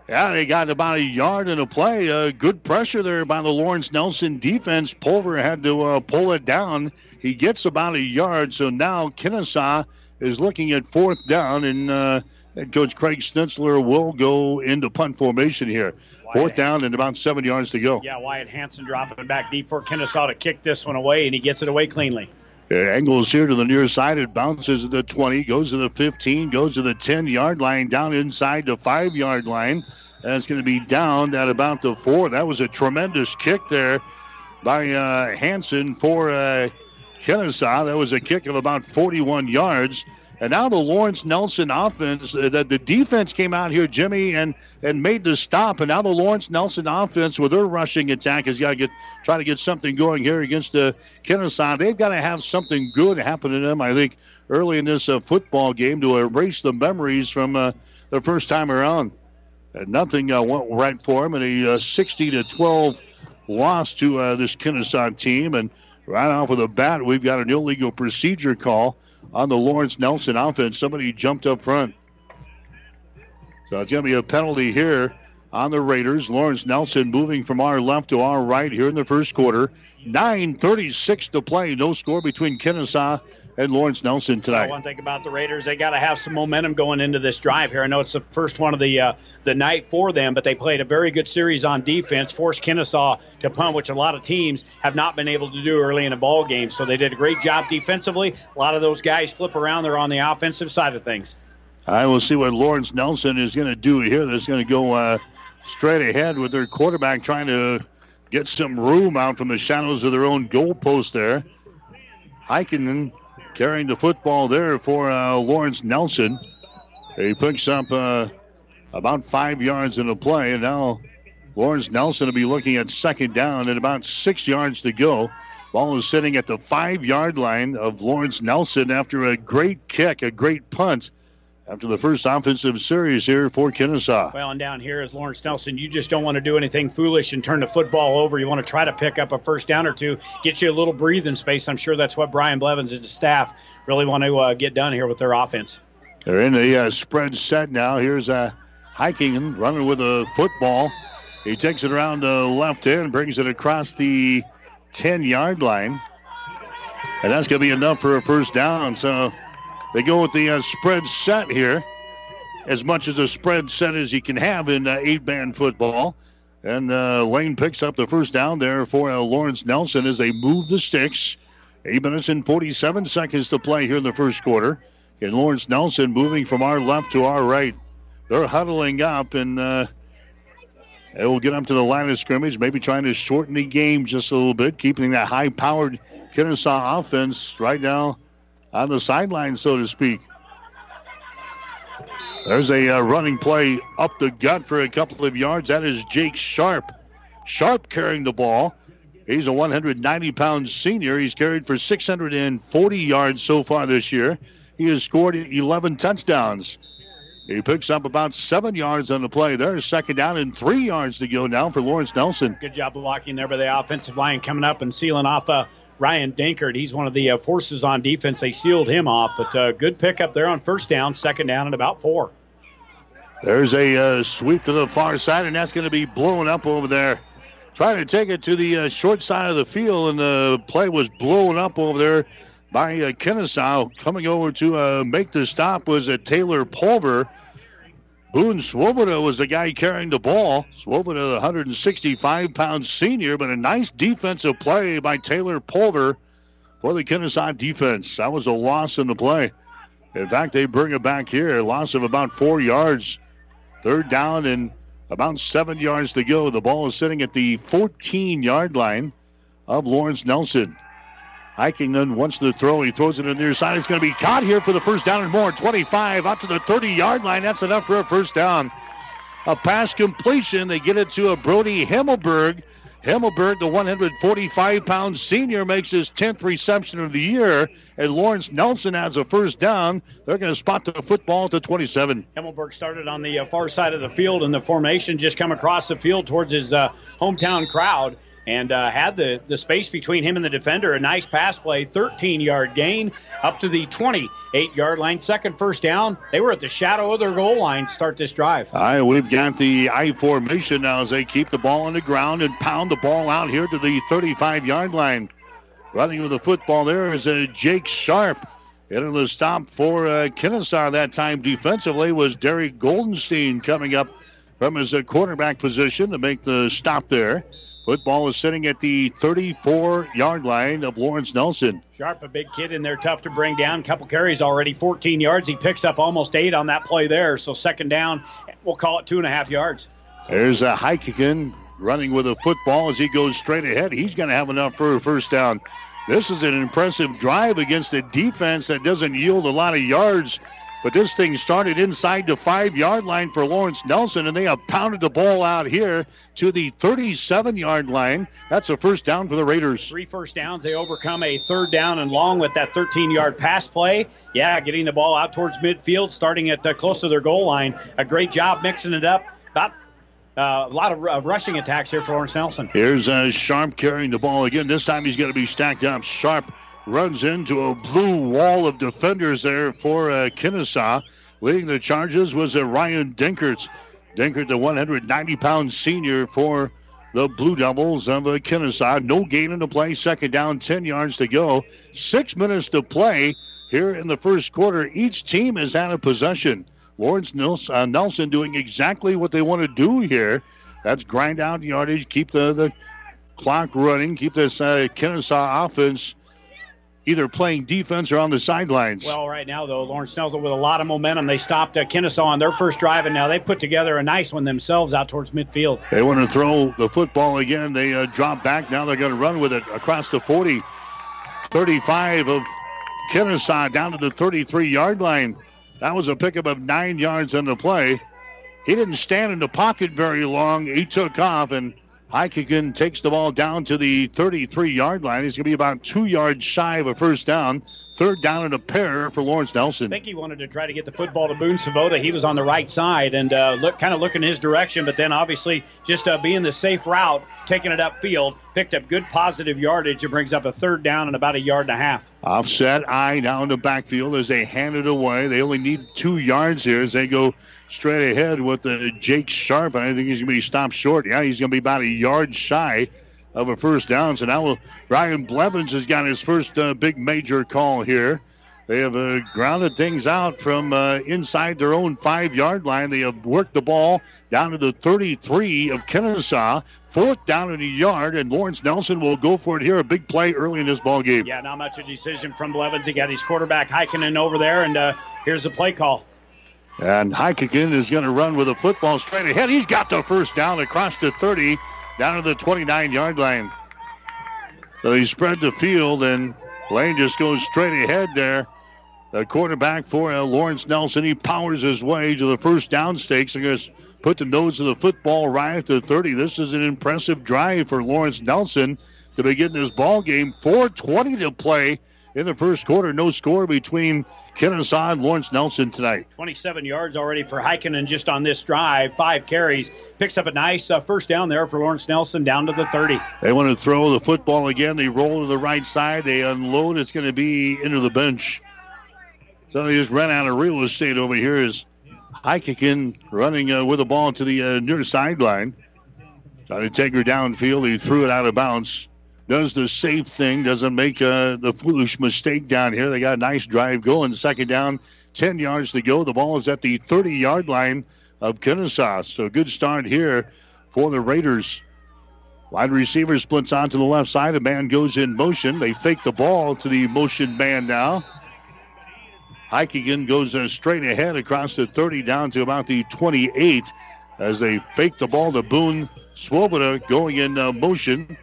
Yeah, they got about a yard in a play. Uh, good pressure there by the Lawrence Nelson defense. Pulver had to uh, pull it down. He gets about a yard, so now Kenesaw is looking at fourth down, and uh, head coach Craig Schnitzler will go into punt formation here. Fourth down and about seven yards to go. Yeah, Wyatt Hanson dropping back deep for Kenesaw to kick this one away, and he gets it away cleanly. It angles here to the near side. It bounces to the 20, goes to the 15, goes to the 10 yard line, down inside the 5 yard line. It's going to be down at about the four. That was a tremendous kick there by uh, Hanson for uh, Kenesaw. That was a kick of about 41 yards. And now the Lawrence Nelson offense, uh, the, the defense came out here, Jimmy, and and made the stop. And now the Lawrence Nelson offense, with their rushing attack, has got to get try to get something going here against the uh, Kenesaw. They've got to have something good happen to them, I think, early in this uh, football game to erase the memories from uh, the first time around. And nothing uh, went right for them, and a uh, 60 to 12 loss to this Kenesaw team. And right off of the bat, we've got an illegal procedure call on the Lawrence Nelson offense. Somebody jumped up front. So it's going to be a penalty here on the Raiders. Lawrence Nelson moving from our left to our right here in the first quarter. 9.36 to play. No score between Kenesaw and Lawrence Nelson tonight. One thing about the Raiders, they got to have some momentum going into this drive here. I know it's the first one of the uh, the night for them, but they played a very good series on defense, forced Kenesaw to punt, which a lot of teams have not been able to do early in a ball game. So they did a great job defensively. A lot of those guys flip around; they're on the offensive side of things. I will see what Lawrence Nelson is going to do here. They're going to go uh, straight ahead with their quarterback trying to get some room out from the shadows of their own goalpost there. Heikkinen carrying the football there for uh, Lawrence Nelson. He picks up uh, about five yards in the play, and now Lawrence Nelson will be looking at second down and about six yards to go. Ball is sitting at the five yard line of Lawrence Nelson after a great kick, a great punt after the first offensive series here for Kenesaw. Well, and down here is Lawrence Nelson. You just don't want to do anything foolish and turn the football over. You want to try to pick up a first down or two, get you a little breathing space. I'm sure that's what Brian Blevins and his staff really want to uh, get done here with their offense. They're in the uh, spread set now. Here's uh, Heikkinen running with a football. He takes it around the left end, brings it across the 10 yard line. And that's going to be enough for a first down. So they go with the uh, spread set here, as much as a spread set as you can have in uh, eight man football. And uh, Lane picks up the first down there for uh, Lawrence Nelson as they move the sticks. Eight minutes and 47 seconds to play here in the first quarter. And Lawrence Nelson moving from our left to our right. They're huddling up and uh, will get up to the line of scrimmage, maybe trying to shorten the game just a little bit, keeping that high powered Kenesaw offense right now on the sideline, so to speak. There's a uh, running play up the gut for a couple of yards. That is Jake Sharp. Sharp carrying the ball. He's a 190 pound senior. He's carried for 640 yards so far this year. He has scored 11 touchdowns. He picks up about seven yards on the play. There's second down and three yards to go now for Lawrence Nelson. Good job blocking there by the offensive line coming up and sealing off uh, Ryan Dinkert. He's one of the uh, forces on defense. They sealed him off, but uh, good pickup there on first down, second down, and about four. There's a uh, sweep to the far side, and that's going to be blown up over there. Trying to take it to the uh, short side of the field, and the play was blown up over there by uh, Kenesaw. Coming over to uh, make the stop was a Taylor Pulver. Boone Swoboda was the guy carrying the ball. Swoboda, the 165 pound senior, but a nice defensive play by Taylor Pulver for the Kenesaw defense. That was a loss in the play. In fact, they bring it back here. Loss of about four yards. Third down and about seven yards to go. The ball is sitting at the 14 yard line of Lawrence Nelson. Heikkinen wants the throw. He throws it in the near side. It's going to be caught here for the first down and more. 25 out to the 30 yard line. That's enough for a first down. A pass completion. They get it to a Brody Himmelberg. Himmelberg, the 145 pound senior, makes his 10th reception of the year. And Lawrence Nelson has a first down. They're going to spot the football to 27. Himmelberg started on the uh, far side of the field, and the formation just come across the field towards his uh, hometown crowd and uh, had the, the space between him and the defender. A nice pass play, 13 yard gain up to the 28 yard line. Second first down. They were at the shadow of their goal line to start this drive. All right, we've got the I formation now as they keep the ball on the ground and pound the ball out here to the 35 yard line. Running with the football there is uh, Jake Sharp. Into the stop for uh, Kenesaw that time defensively was Derek Goldenstein coming up from his uh, quarterback position to make the stop there. Football is sitting at the 34 yard line of Lawrence Nelson. Sharp, a big kid in there, tough to bring down. Couple carries already, 14 yards. He picks up almost eight on that play there. So second down, we'll call it two and a half yards. There's a Heikkinen running with a football as he goes straight ahead. He's going to have enough for a first down. This is an impressive drive against a defense that doesn't yield a lot of yards. But this thing started inside the five yard line for Lawrence Nelson, and they have pounded the ball out here to the 37 yard line. That's a first down for the Raiders. Three first downs. They overcome a third down and long with that 13 yard pass play. Yeah, getting the ball out towards midfield, starting at uh, close to their goal line. A great job mixing it up. About uh, a lot of uh, rushing attacks here for Lawrence Nelson. Here's uh, Sharp carrying the ball again. This time he's going to be stacked up. Sharp runs into a blue wall of defenders there for uh, Kenesaw. Leading the charges was uh, Ryan Dinkert. Dinkert, the 190 pound senior for the Blue Devils of uh, Kenesaw. No gain in the play. Second down, 10 yards to go. Six minutes to play here in the first quarter. Each team is out of possession. Lawrence Nelson, uh, Nelson doing exactly what they want to do here. That's grind out yardage, keep the, the clock running, keep this uh, Kenesaw offense either playing defense or on the sidelines. Well, right now, though, Lawrence Nelson with a lot of momentum. They stopped uh, Kenesaw on their first drive, and now they put together a nice one themselves out towards midfield. They want to throw the football again. They uh, drop back. Now they're going to run with it across the 40, 35 of Kenesaw down to the 33 yard line. That was a pickup of nine yards on the play. He didn't stand in the pocket very long. He took off, and Heikkinen takes the ball down to the 33 yard line. He's going to be about two yards shy of a first down. Third down and a pair for Lawrence Nelson. I think he wanted to try to get the football to Boone Swoboda. He was on the right side and uh, look, kind of looking his direction, but then obviously just uh, being the safe route, taking it upfield, picked up good positive yardage. It brings up a third down and about a yard and a half. Offset eye down the backfield as they hand it away. They only need two yards here as they go straight ahead with uh, Jake Sharp, and I think he's going to be stopped short. Yeah, he's going to be about a yard shy of a first down. So now Ryan Blevins has got his first uh, big major call here. They have uh, grounded things out from uh, inside their own five yard line. They have worked the ball down to the 33 of Kenesaw. Fourth down in a yard, and Lawrence Nelson will go for it here. A big play early in this ball game. Yeah, not much of a decision from Blevins. He got his quarterback Heikkinen over there, and uh, here's the play call. And Heikkinen is going to run with a football straight ahead. He's got the first down across the 30 down to the 29 yard line. So he spread the field, and Lane just goes straight ahead there. The quarterback for uh, Lawrence Nelson, he powers his way to the first down stakes and just put the nose of the football right at the 30. This is an impressive drive for Lawrence Nelson to begin this ball game. 4:20 to play in the first quarter. No score between Kenesaw and Lawrence Nelson tonight. 27 yards already for Heikkinen just on this drive. Five carries. Picks up a nice uh, first down there for Lawrence Nelson down to the 30. They want to throw the football again. They roll to the right side. They unload. It's going to be into the bench. So they just ran out of real estate over here as Heikkinen running uh, with the ball to the uh, near sideline. Trying to take her downfield. He threw it out of bounds does the safe thing, doesn't make uh, the foolish mistake down here. They got a nice drive going. Second down, 10 yards to go. The ball is at the 30 yard line of Kenesaw. So good start here for the Raiders. Wide receiver splits onto the left side. A man goes in motion. They fake the ball to the motion man now. Heikkinen goes straight ahead across the 30 down to about the 28 as they fake the ball to Boone Swoboda going in uh, motion.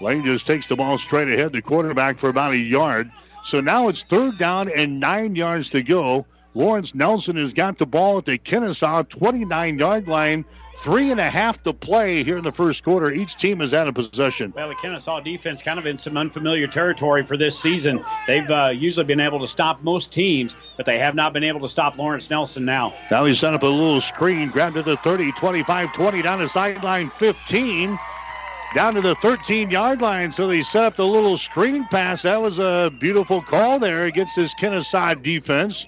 Lane just takes the ball straight ahead, the quarterback for about a yard. So now it's third down and nine yards to go. Lawrence Nelson has got the ball at the Kenesaw 29 yard line. Three and a half to play here in the first quarter. Each team is out of possession. Well, the Kenesaw defense kind of in some unfamiliar territory for this season. They've uh, usually been able to stop most teams, but they have not been able to stop Lawrence Nelson now. Now he set up a little screen, grabbed it to 30, 25, 20, down the sideline 15 down to the 13 yard line. So they set up the little screen pass. That was a beautiful call there against this Kenesaw defense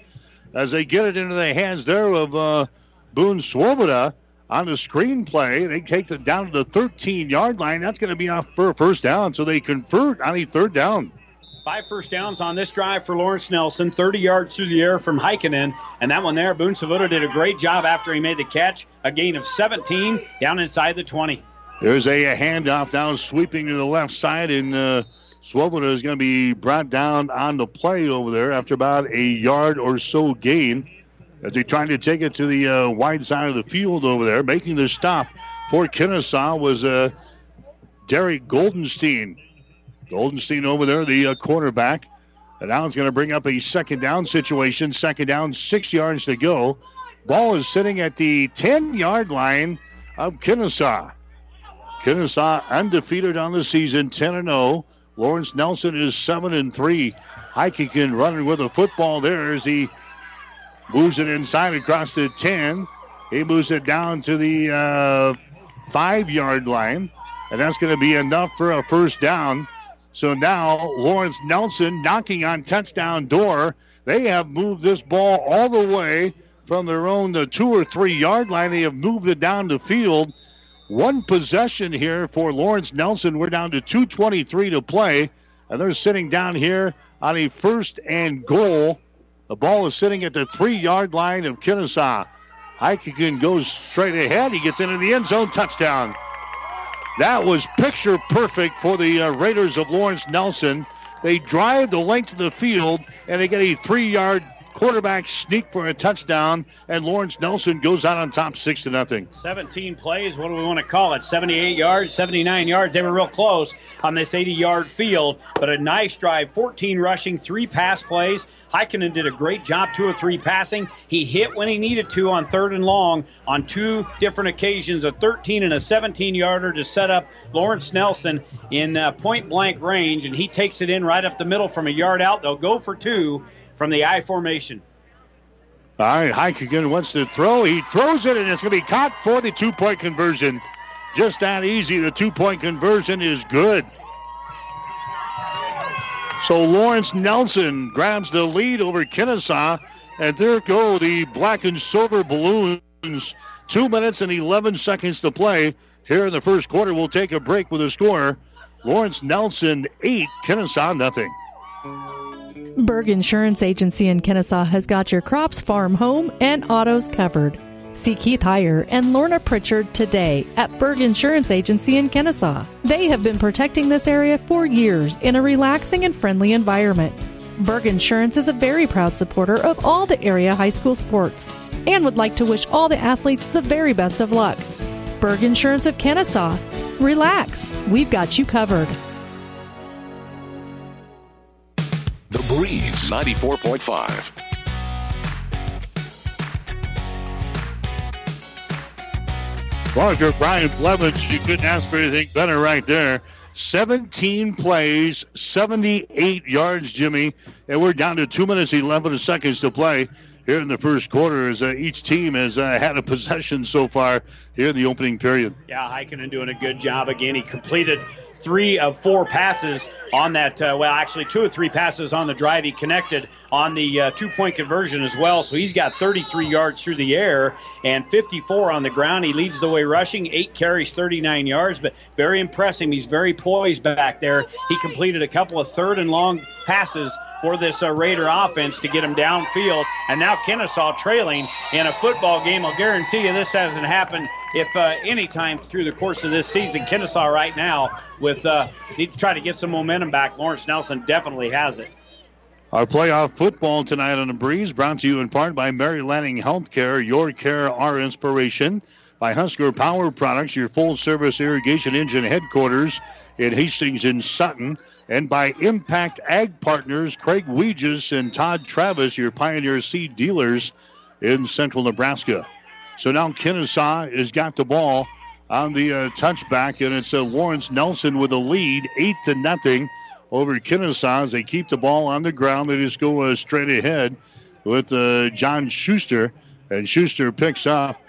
as they get it into the hands there of uh, Boone Swoboda on the screen play. They take it down to the 13 yard line. That's going to be off for a first down. So they convert on a third down. Five first downs on this drive for Lawrence Nelson, 30 yards through the air from Heikkinen. And that one there, Boone Swoboda did a great job after he made the catch. A gain of 17 down inside the 20. There's a, handoff down, sweeping to the left side, and uh, Swoboda is going to be brought down on the play over there after about a yard or so gain. as they try to take it to the uh, wide side of the field over there. Making the stop for Kenesaw was uh, Derek Goldenstein. Goldenstein over there, the uh, quarterback. And now it's going to bring up a second down situation. Second down, six yards to go. Ball is sitting at the 10 yard line of Kenesaw. Kenesaw undefeated on the season, 10 and 0. Lawrence Nelson is 7 and 3. Heikkinen running with the football there as he moves it inside across the 10. He moves it down to the uh, five yard line, and that's going to be enough for a first down. So now Lawrence Nelson knocking on touchdown door. They have moved this ball all the way from their own uh, two or three yard line. They have moved it down the field. One possession here for Lawrence Nelson. We're down to 2.23 to play, and they're sitting down here on a first and goal. The ball is sitting at the three yard line of Kenesaw. Heikkinen goes straight ahead. He gets into the end zone. Touchdown. That was picture perfect for the uh, Raiders of Lawrence Nelson. They drive the length of the field and they get a three yard quarterback sneak for a touchdown, and Lawrence Nelson goes out on top six to nothing. 17 plays. What do we want to call it? 78 yards, 79 yards. They were real close on this 80 yard field, but a nice drive. 14 rushing, three pass plays. Heikkinen did a great job, two or three passing. He hit when he needed to on third and long on two different occasions, a 13 and a 17 yarder to set up Lawrence Nelson in uh, point blank range, and he takes it in right up the middle from a yard out. They'll go for two from the I formation. All right, Heikkinen wants to throw. He throws it, and it's going to be caught for the two point conversion. Just that easy. The two point conversion is good. So Lawrence Nelson grabs the lead over Kenesaw, and there go the black and silver balloons. Two minutes and 11 seconds to play here in the first quarter. We'll take a break with a score. Lawrence Nelson, eight, Kenesaw, nothing. Berg Insurance Agency in Kenesaw has got your crops, farm, home, and autos covered. See Keith Heyer and Lorna Pritchard today at Berg Insurance Agency in Kenesaw. They have been protecting this area for years in a relaxing and friendly environment. Berg Insurance is a very proud supporter of all the area high school sports and would like to wish all the athletes the very best of luck. Berg Insurance of Kenesaw. Relax, we've got you covered. Breeze 94.5. Parker, Brian Blevins, you couldn't ask for anything better right there. 17 plays, 78 yards, Jimmy, and we're down to 2 minutes 11 seconds to play here in the first quarter as uh, each team has uh, had a possession so far here in the opening period. Yeah, Heikkinen doing a good job again. He completed three of four passes on that. Uh, well, actually, two or three passes on the drive. He connected on the uh, two point conversion as well. So he's got 33 yards through the air and 54 on the ground. He leads the way rushing, eight carries, 39 yards, but very impressive. He's very poised back there. He completed a couple of third and long passes for this uh, Raider offense to get him downfield. And now Kenesaw trailing in a football game. I'll guarantee you this hasn't happened if uh, any time through the course of this season. Kenesaw right now with uh, need to try to get some momentum back. Lawrence Nelson definitely has it. Our playoff football tonight on the breeze brought to you in part by Mary Lanning Healthcare, your care, our inspiration. By Husker Power Products, your full service irrigation engine headquarters in Hastings and Sutton and by Impact Ag Partners, Craig Weegis and Todd Travis, your Pioneer Seed dealers in central Nebraska. So now Kenesaw has got the ball on the uh, touchback, and it's uh, Lawrence Nelson with a lead, eight to nothing over Kenesaw as they keep the ball on the ground. They just go uh, straight ahead with uh, John Schuster, and Schuster picks up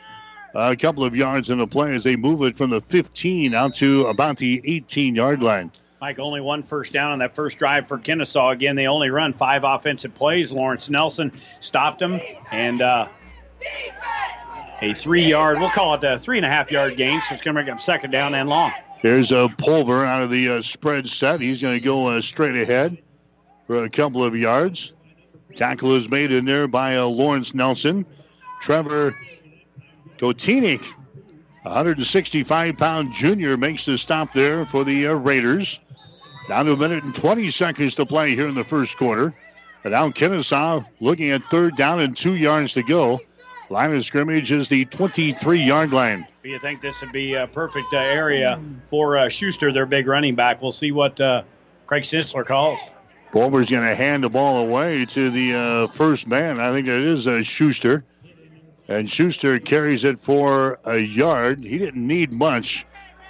a couple of yards in the play as they move it from the 15 out to about the 18 yard line. Mike, only one first down on that first drive for Kenesaw. Again, they only run five offensive plays. Lawrence Nelson stopped them, and uh, a three yard, we'll call it a three and a half yard gain, so it's going to make them second down and long. Here's a Pulver out of the uh, spread set. He's going to go uh, straight ahead for a couple of yards. Tackle is made in there by uh, Lawrence Nelson. Trevor Kotinik, 165 pound junior, makes the stop there for the uh, Raiders. Down to a minute and 20 seconds to play here in the first quarter. And now Kenesaw looking at third down and two yards to go. Line of scrimmage is the 23 yard line. Do you think this would be a perfect uh, area for uh, Schuster, their big running back? We'll see what uh, Craig Snitzler calls. Pulver's going to hand the ball away to the uh, first man. I think it is uh, Schuster. And Schuster carries it for a yard. He didn't need much.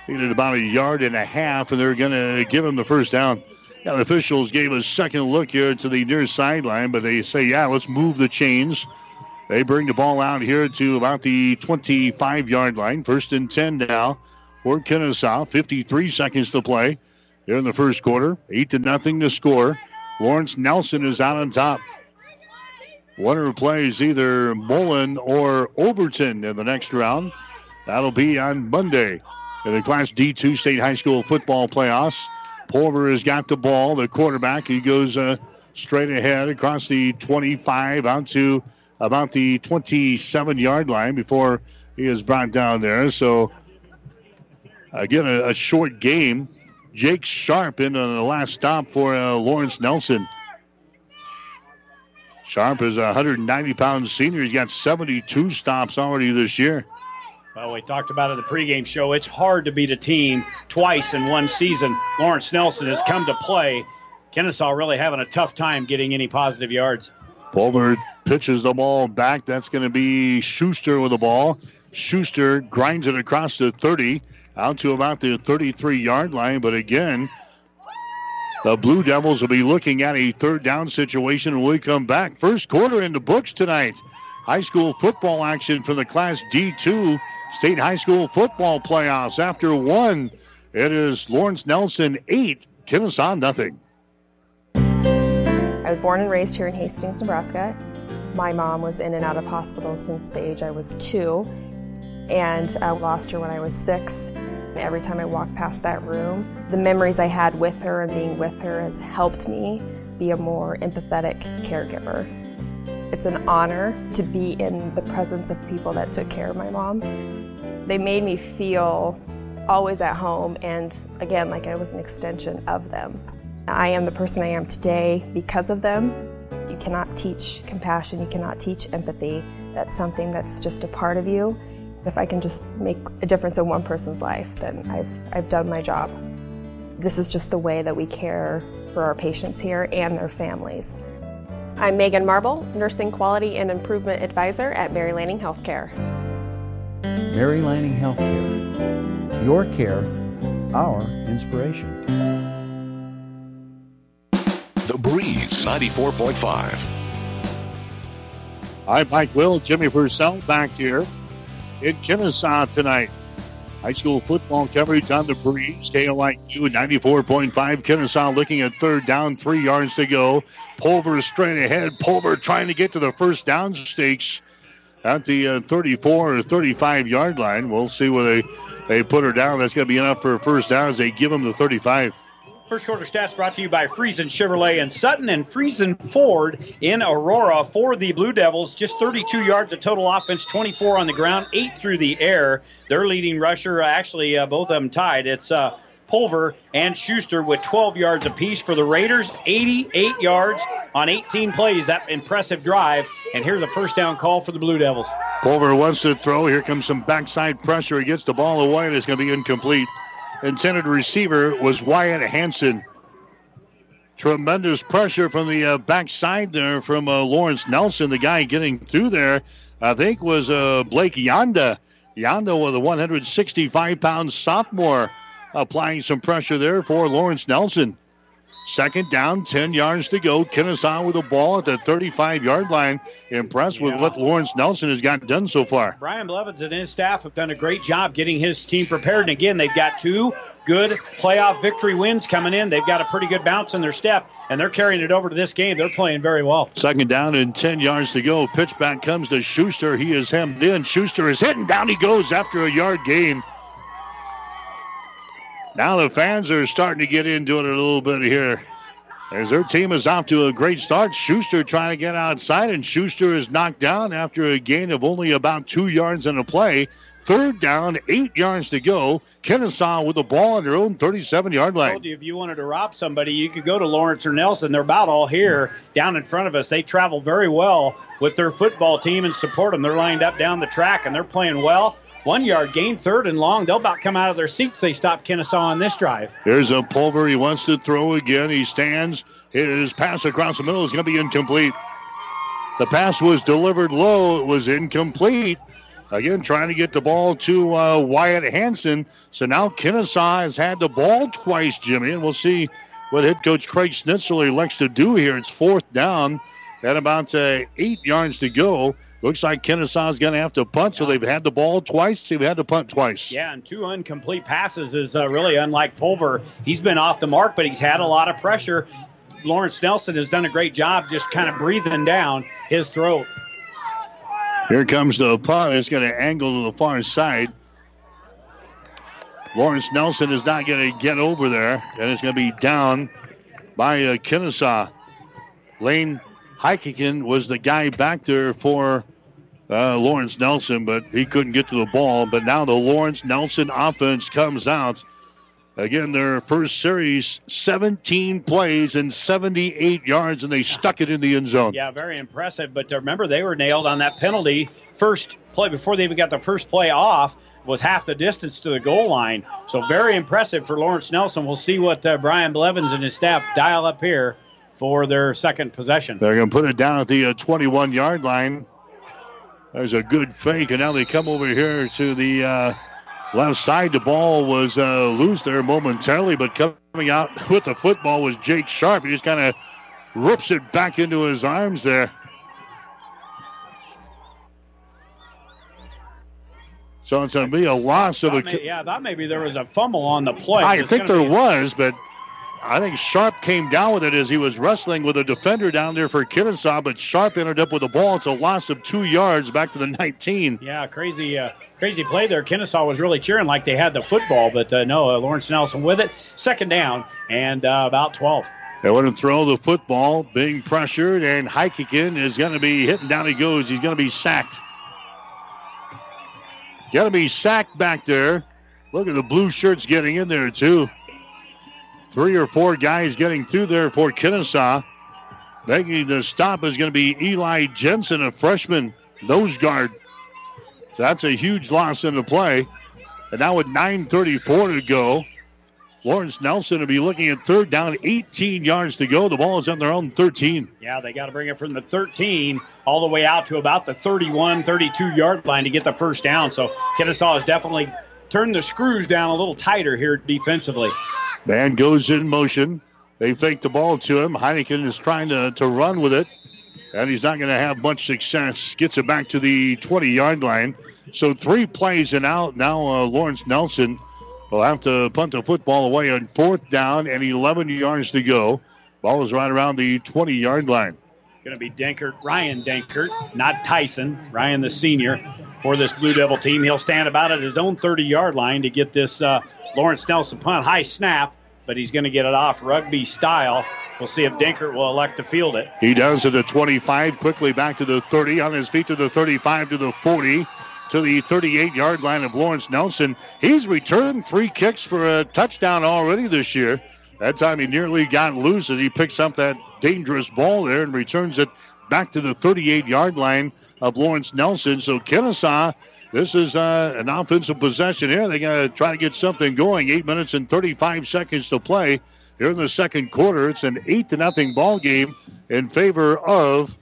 Needed about a yard and a half, and they're going to give him the first down. Yeah, the officials gave a second look here to the near sideline, but they say, yeah, let's move the chains. They bring the ball out here to about the 25 yard line. First and 10 now for Kenesaw. 53 seconds to play here in the first quarter. 8 to nothing to score. Lawrence Nelson is out on top. One Winner plays either Mullen or Overton in the next round. That'll be on Monday in the Class D2 State High School football playoffs. Pulver has got the ball. The quarterback, he goes uh, straight ahead across the 25 out to about the 27 yard line before he is brought down there. So, again, a, a short game. Jake Sharp in on the last stop for uh, Lawrence Nelson. Sharp is a 190 pound senior. He's got 72 stops already this year. Well, we talked about it in the pregame show. It's hard to beat a team twice in one season. Lawrence Nelson has come to play. Kenesaw really having a tough time getting any positive yards. Pulver pitches the ball back. That's going to be Schuster with the ball. Schuster grinds it across the 30 out to about the 33 yard line. But again, the Blue Devils will be looking at a third down situation when we come back. First quarter in the books tonight. High school football action for the Class D2 State High School football playoffs. After one, it is Lawrence Nelson 8, Kenesaw nothing. I was born and raised here in Hastings, Nebraska. My mom was in and out of hospitals since the age I was two, and I lost her when I was six. Every time I walk past that room, the memories I had with her and being with her has helped me be a more empathetic caregiver. It's an honor to be in the presence of people that took care of my mom. They made me feel always at home and, again, like I was an extension of them. I am the person I am today because of them. You cannot teach compassion, you cannot teach empathy. That's something that's just a part of you. If I can just make a difference in one person's life, then I've, I've done my job. This is just the way that we care for our patients here and their families. I'm Megan Marble, Nursing Quality and Improvement Advisor at Mary Lanning Healthcare. Mary Lanning Healthcare. Your care, our inspiration. The Breeze 94.5. I'm Mike Will, Jimmy Purcell back here in Kenesaw tonight. High school football coverage on the breeze. KOIQ 94.5. Kenesaw looking at third down, three yards to go. Pulver is straight ahead. Pulver trying to get to the first down stakes at the uh, 34 or 35 yard line. We'll see where they, they put her down. That's going to be enough for a first down as they give them the 35. First quarter stats brought to you by Friesen Chevrolet and Sutton and Friesen Ford in Aurora for the Blue Devils. Just 32 yards of total offense, 24 on the ground, 8 through the air. Their leading rusher, uh, actually, uh, both of them tied. It's uh, Pulver and Schuster with 12 yards apiece for the Raiders, 88 yards on 18 plays. That impressive drive. And here's a first down call for the Blue Devils. Pulver wants to throw. Here comes some backside pressure. He gets the ball away, and it's going to be incomplete intended receiver was Wyatt Hanson. Tremendous pressure from the uh, backside there from uh, Lawrence Nelson. The guy getting through there, I think, was uh, Blake Yonda. Yonda with a 165 pound sophomore applying some pressure there for Lawrence Nelson. Second down, 10 yards to go. Kenesaw with the ball at the 35 yard line. Impressed with what Lawrence Nelson has got done so far. Brian Blevins and his staff have done a great job getting his team prepared. And again, they've got two good playoff victory wins coming in. They've got a pretty good bounce in their step, and they're carrying it over to this game. They're playing very well. Second down and 10 yards to go. Pitch back comes to Schuster. He is hemmed in. Schuster is hitting. Down he goes after a yard gain. Now the fans are starting to get into it a little bit here. as their team is off to a great start. Schuster trying to get outside, and Schuster is knocked down after a gain of only about two yards in a play. Third down, eight yards to go. Kenesaw with the ball on their own 37 yard I line. told you if you wanted to rob somebody, you could go to Lawrence or Nelson. They're about all here down in front of us. They travel very well with their football team and support them. They're lined up down the track and they're playing well. One yard gain, third and long. They'll about come out of their seats. They stop Kenesaw on this drive. Here's a Pulver. He wants to throw again. He stands. His pass across the middle is going to be incomplete. The pass was delivered low. It was incomplete. Again, trying to get the ball to uh, Wyatt Hanson. So now Kenesaw has had the ball twice, Jimmy, and we'll see what head coach Craig Schnitzel elects to do here. It's fourth down at about uh, eight yards to go. Looks like Kenesaw is going to have to punt, so they've had the ball twice. They've had to punt twice. Yeah, and two incomplete passes is uh, really unlike Pulver. He's been off the mark, but he's had a lot of pressure. Lawrence Nelson has done a great job just kind of breathing down his throat. Here comes the punt. It's going to angle to the far side. Lawrence Nelson is not going to get over there, and it's going to be down by uh, Kenesaw. Lane Heikkinen was the guy back there for uh, Lawrence Nelson, but he couldn't get to the ball. But now the Lawrence Nelson offense comes out. Again, their first series, 17 plays and 78 yards, and they stuck it in the end zone. Yeah, very impressive. But uh, remember, they were nailed on that penalty. First play, before they even got the first play off, was half the distance to the goal line. So very impressive for Lawrence Nelson. We'll see what uh, Brian Blevins and his staff dial up here for their second possession. They're going to put it down at the 21 yard line. There's a good fake, and now they come over here to the uh, left side. The ball was uh, loose there momentarily, but coming out with the football was Jake Sharp. He just kind of rips it back into his arms there. So it's going to be a loss of a. May- yeah, I thought maybe there was a fumble on the play. I think there was, but I think Sharp came down with it as he was wrestling with a defender down there for Kenesaw, but Sharp ended up with the ball. It's a loss of two yards back to the 19. Yeah, crazy, uh, crazy play there. Kenesaw was really cheering like they had the football, but uh, no, uh, Lawrence Nelson with it. Second down and uh, about 12. They to throw the football, being pressured, and Heikkinen is going to be hitting down. He goes. He's going to be sacked. Got to be sacked back there. Look at the blue shirts getting in there too. Three or four guys getting through there for Kenesaw. Making the stop is going to be Eli Jensen, a freshman nose guard. So that's a huge loss in the play. And now with 9.34 to go, Lawrence Nelson will be looking at third down, 18 yards to go. The ball is on their own 13. Yeah, they got to bring it from the 13 all the way out to about the 31, 32 yard line to get the first down. So Kenesaw has definitely turned the screws down a little tighter here defensively. Man goes in motion. They fake the ball to him. Heineken is trying to, to run with it, and he's not going to have much success. Gets it back to the 20 yard line. So three plays and out. Now uh, Lawrence Nelson will have to punt the football away on fourth down and 11 yards to go. Ball is right around the 20 yard line. Going to be Dinkert, Ryan Dinkert, not Tyson, Ryan the senior for this Blue Devil team. He'll stand about at his own 30 yard line to get this uh, Lawrence Nelson punt. High snap, but he's going to get it off rugby style. We'll see if Dinkert will elect to field it. He does to the 25, quickly back to the 30, on his feet to the 35, to the 40, to the 38 yard line of Lawrence Nelson. He's returned three kicks for a touchdown already this year. That time he nearly got loose as he picks up that dangerous ball there and returns it back to the 38 yard line of Lawrence Nelson. So Kenesaw, this is uh, an offensive possession here. They got to try to get something going. Eight minutes and 35 seconds to play here in the second quarter. It's an eight to nothing ball game in favor of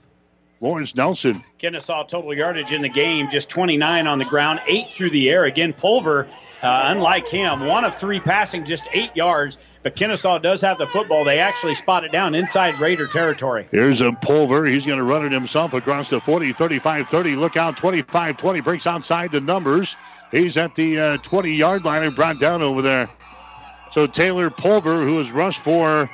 Lawrence Nelson. Kenesaw total yardage in the game, just 29 on the ground, eight through the air. Again, Pulver, uh, unlike him, one of three passing, just eight yards. But Kenesaw does have the football. They actually spot it down inside Raider territory. Here's a Pulver. He's going to run it himself across the 40, 35, 30. Look out, 25, 20. Breaks outside the numbers. He's at the uh, 20 yard line and brought down over there. So Taylor Pulver, who has rushed for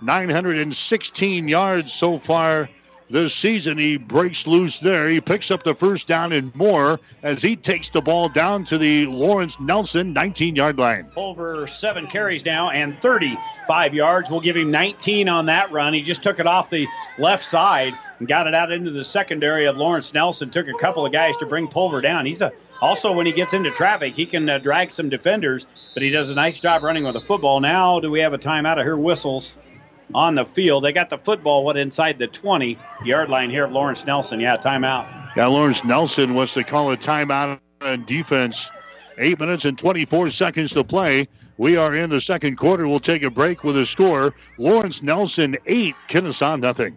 916 yards so far this season. He breaks loose there. He picks up the first down and more as he takes the ball down to the Lawrence Nelson 19 yard line. Over seven carries now and 35 yards. We'll give him 19 on that run. He just took it off the left side and got it out into the secondary of Lawrence Nelson. Took a couple of guys to bring Pulver down. He's a also when he gets into traffic, he can uh, drag some defenders, but he does a nice job running with the football. Now, do we have a timeout? I hear whistles on the field. They got the football what inside the 20 yard line here of Lawrence Nelson. Yeah, timeout. Yeah, Lawrence Nelson wants to call a timeout on defense. Eight minutes and 24 seconds to play. We are in the second quarter. We'll take a break with a score. Lawrence Nelson eight, Kenesaw nothing.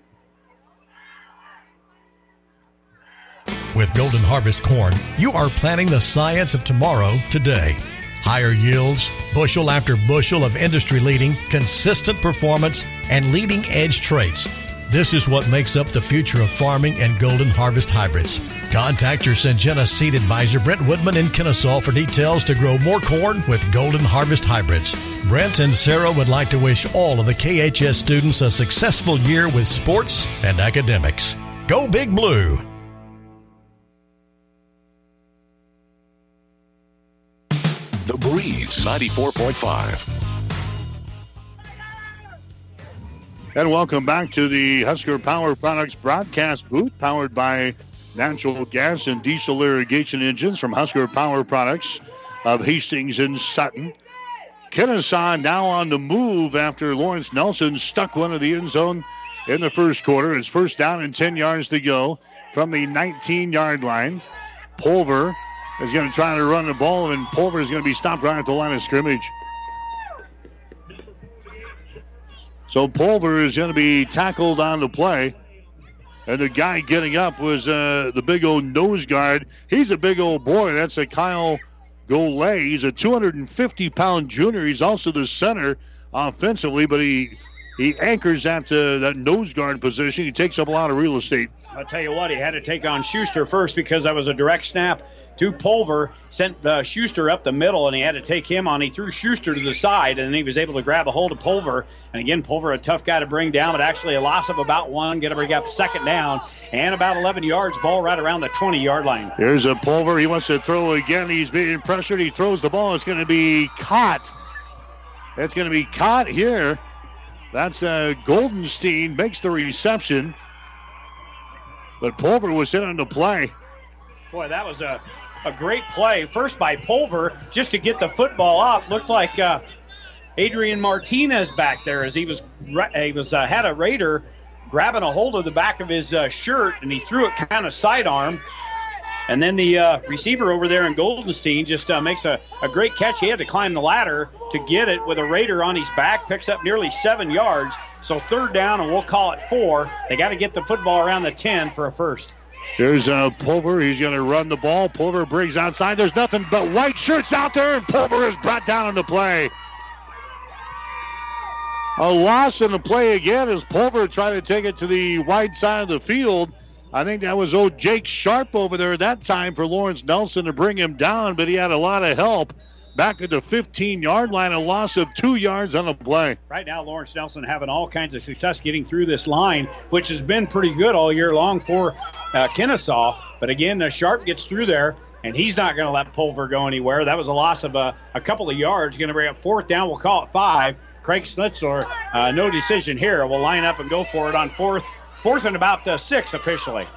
With Golden Harvest Corn, you are planting the science of tomorrow today. Higher yields, bushel after bushel of industry leading, consistent performance, and leading edge traits. This is what makes up the future of farming and Golden Harvest hybrids. Contact your Syngenta seed advisor Brent Woodman in Kenesaw for details to grow more corn with Golden Harvest hybrids. Brent and Sarah would like to wish all of the KHS students a successful year with sports and academics. Go Big Blue! Breeze 94.5. And welcome back to the Husker Power Products broadcast booth, powered by natural gas and diesel irrigation engines from Husker Power Products of Hastings and Sutton. Kenesaw now on the move after Lawrence Nelson stuck one of the end zone in the first quarter. It's first down and 10 yards to go from the 19 yard line. Pulver is going to try to run the ball, and Pulver is going to be stopped right at the line of scrimmage. So Pulver is going to be tackled on the play. And the guy getting up was uh, the big old nose guard. He's a big old boy. That's a Kyle Golay. He's a 250 pound junior. He's also the center offensively, but he he anchors at uh, that nose guard position. He takes up a lot of real estate. I'll tell you what, he had to take on Schuster first because that was a direct snap to Pulver, sent uh, Schuster up the middle, and he had to take him on. He threw Schuster to the side, and then he was able to grab a hold of Pulver. And again, Pulver, a tough guy to bring down, but actually a loss of about one, get to bring up second down, and about 11 yards, ball right around the 20 yard line. Here's a Pulver. He wants to throw again. He's being pressured. He throws the ball. It's going to be caught. It's going to be caught here. That's uh, Goldenstein makes the reception. But Pulver was in on the play. Boy, that was a, a great play. First by Pulver, just to get the football off. Looked like uh, Adrian Martinez back there as he was he was uh, had a Raider grabbing a hold of the back of his uh, shirt, and he threw it kind of sidearm. And then the uh, receiver over there in Goldenstein just uh, makes a, a great catch. He had to climb the ladder to get it with a Raider on his back, picks up nearly seven yards. So third down, and we'll call it four. They got to get the football around the 10 for a first. Here's uh, Pulver. He's going to run the ball. Pulver brings outside. There's nothing but white shirts out there, and Pulver is brought down on the play. A loss in the play again as Pulver tried to take it to the wide side of the field. I think that was old Jake Sharp over there that time for Lawrence Nelson to bring him down, but he had a lot of help. Back at the 15 yard line, a loss of two yards on the play. Right now, Lawrence Nelson having all kinds of success getting through this line, which has been pretty good all year long for uh, Kenesaw. But again, uh, Sharp gets through there, and he's not going to let Pulver go anywhere. That was a loss of a, a couple of yards. Going to bring up fourth down. We'll call it five. Craig Schnitzler, uh, no decision here. We'll line up and go for it on fourth. Fourth and about uh, six officially.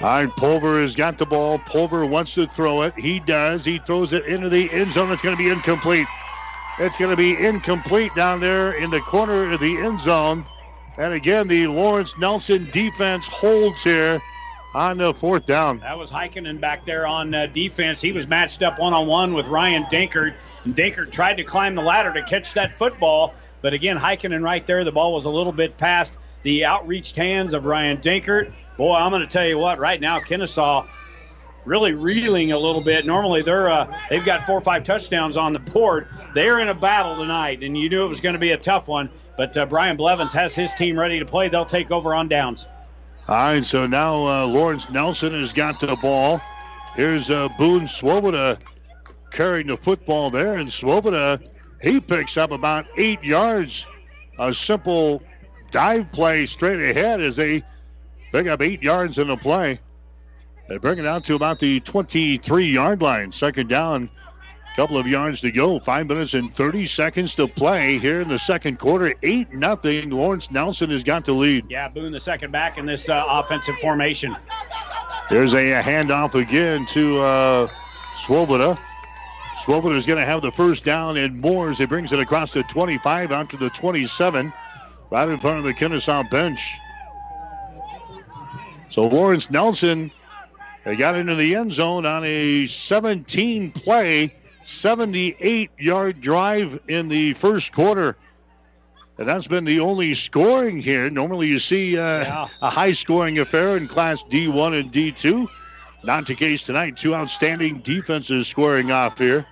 All right, Pulver has got the ball. Pulver wants to throw it. He does. He throws it into the end zone. It's going to be incomplete. It's going to be incomplete down there in the corner of the end zone. And again, the Lawrence Nelson defense holds here on the fourth down. That was Heikkinen back there on uh, defense. He was matched up one on one with Ryan Dinkert. And Dinkert tried to climb the ladder to catch that football. But again, Heikkinen right there. The ball was a little bit past the outreached hands of Ryan Dinkert. Boy, I'm going to tell you what. Right now, Kenesaw really reeling a little bit. Normally, they're uh, they've got four or five touchdowns on the board. They're in a battle tonight, and you knew it was going to be a tough one. But uh, Brian Blevins has his team ready to play. They'll take over on downs. All right, so now uh, Lawrence Nelson has got the ball. Here's uh, Boone Swoboda carrying the football there, and Swoboda he picks up about eight yards. A simple dive play straight ahead as they Pick up eight yards in the play. They bring it out to about the 23 yard line. Second down, couple of yards to go. Five minutes and 30 seconds to play here in the second quarter. 8 nothing. Lawrence Nelson has got the lead. Yeah, Boone, the second back in this uh, offensive formation. There's a, a handoff again to uh, Swoboda. Swoboda is going to have the first down and more as he brings it across the 25 out to the 27, right in front of the Kenesaw bench. So Lawrence Nelson they got into the end zone on a 17 play, 78 yard drive in the first quarter. And that's been the only scoring here. Normally you see uh, Yeah. a high scoring affair in Class D1 and D2. Not the case tonight. Two outstanding defenses squaring off here.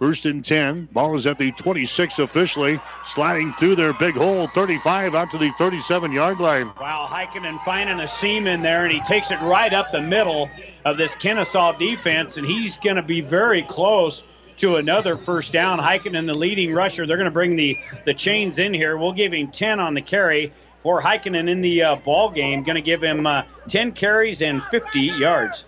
First and 10. Ball is at the 26 officially. Sliding through their big hole, 35 out to the 37 yard line. Wow, Heikkinen finding a seam in there, and he takes it right up the middle of this Kenesaw defense, and he's going to be very close to another first down. Heikkinen, the leading rusher, they're going to bring the, the chains in here. We'll give him 10 on the carry for Heikkinen in the uh, ball game. Going to give him uh, 10 carries and 50 yards.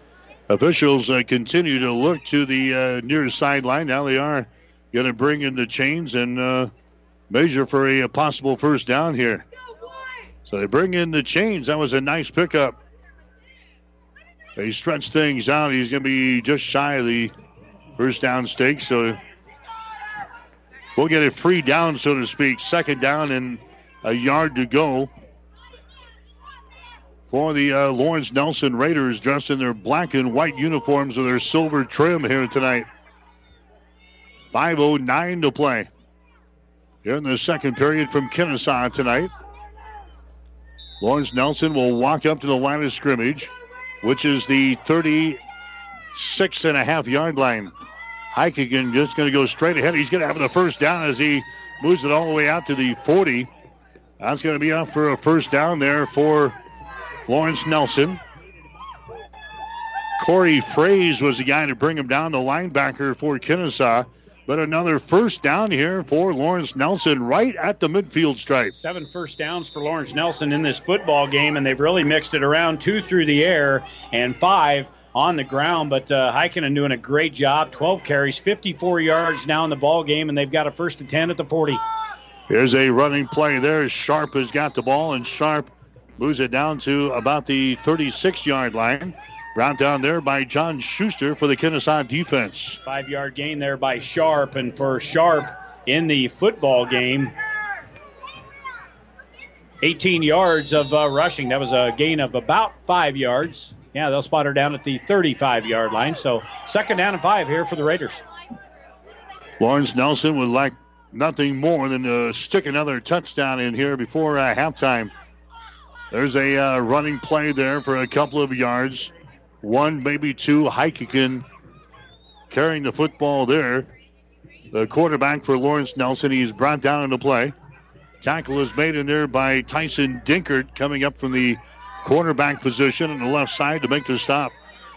Officials uh, continue to look to the uh, near sideline. Now they are going to bring in the chains and uh, measure for a, possible first down here. So they bring in the chains. That was a nice pickup. They stretch things out. He's going to be just shy of the first down stake. So we'll get a free down, so to speak. Second down and a yard to go for the uh, Lawrence Nelson Raiders dressed in their black and white uniforms with their silver trim here tonight. 5.09 to play here in the second period from Kenesaw tonight. Lawrence Nelson will walk up to the line of scrimmage, which is the 36 and a half yard line. Heikkinen just going to go straight ahead. He's going to have the first down as he moves it all the way out to the 40. That's going to be enough for a first down there for Lawrence Nelson. Corey Fraze was the guy to bring him down, the linebacker for Kenesaw. But another first down here for Lawrence Nelson right at the midfield stripe. Seven first downs for Lawrence Nelson in this football game, and they've really mixed it around two through the air and five on the ground. But uh, Heikkinen doing a great job. 12 carries, 54 yards now in the ball game, and they've got a first and 10 at the 40. Here's a running play there. Sharp has got the ball, and Sharp moves it down to about the 36 yard line. Brought down there by John Schuster for the Kenesaw defense. Five yard gain there by Sharp, and for Sharp in the football game, 18 yards of uh, rushing. That was a gain of about five yards. Yeah, they'll spot her down at the 35 yard line. So second down and five here for the Raiders. Lawrence Nelson would like nothing more than to stick another touchdown in here before uh, halftime. There's a uh, running play there for a couple of yards. One, maybe two. Heikkinen carrying the football there. The quarterback for Lawrence Nelson, he's brought down into play. Tackle is made in there by Tyson Dinkert coming up from the quarterback position on the left side to make the stop.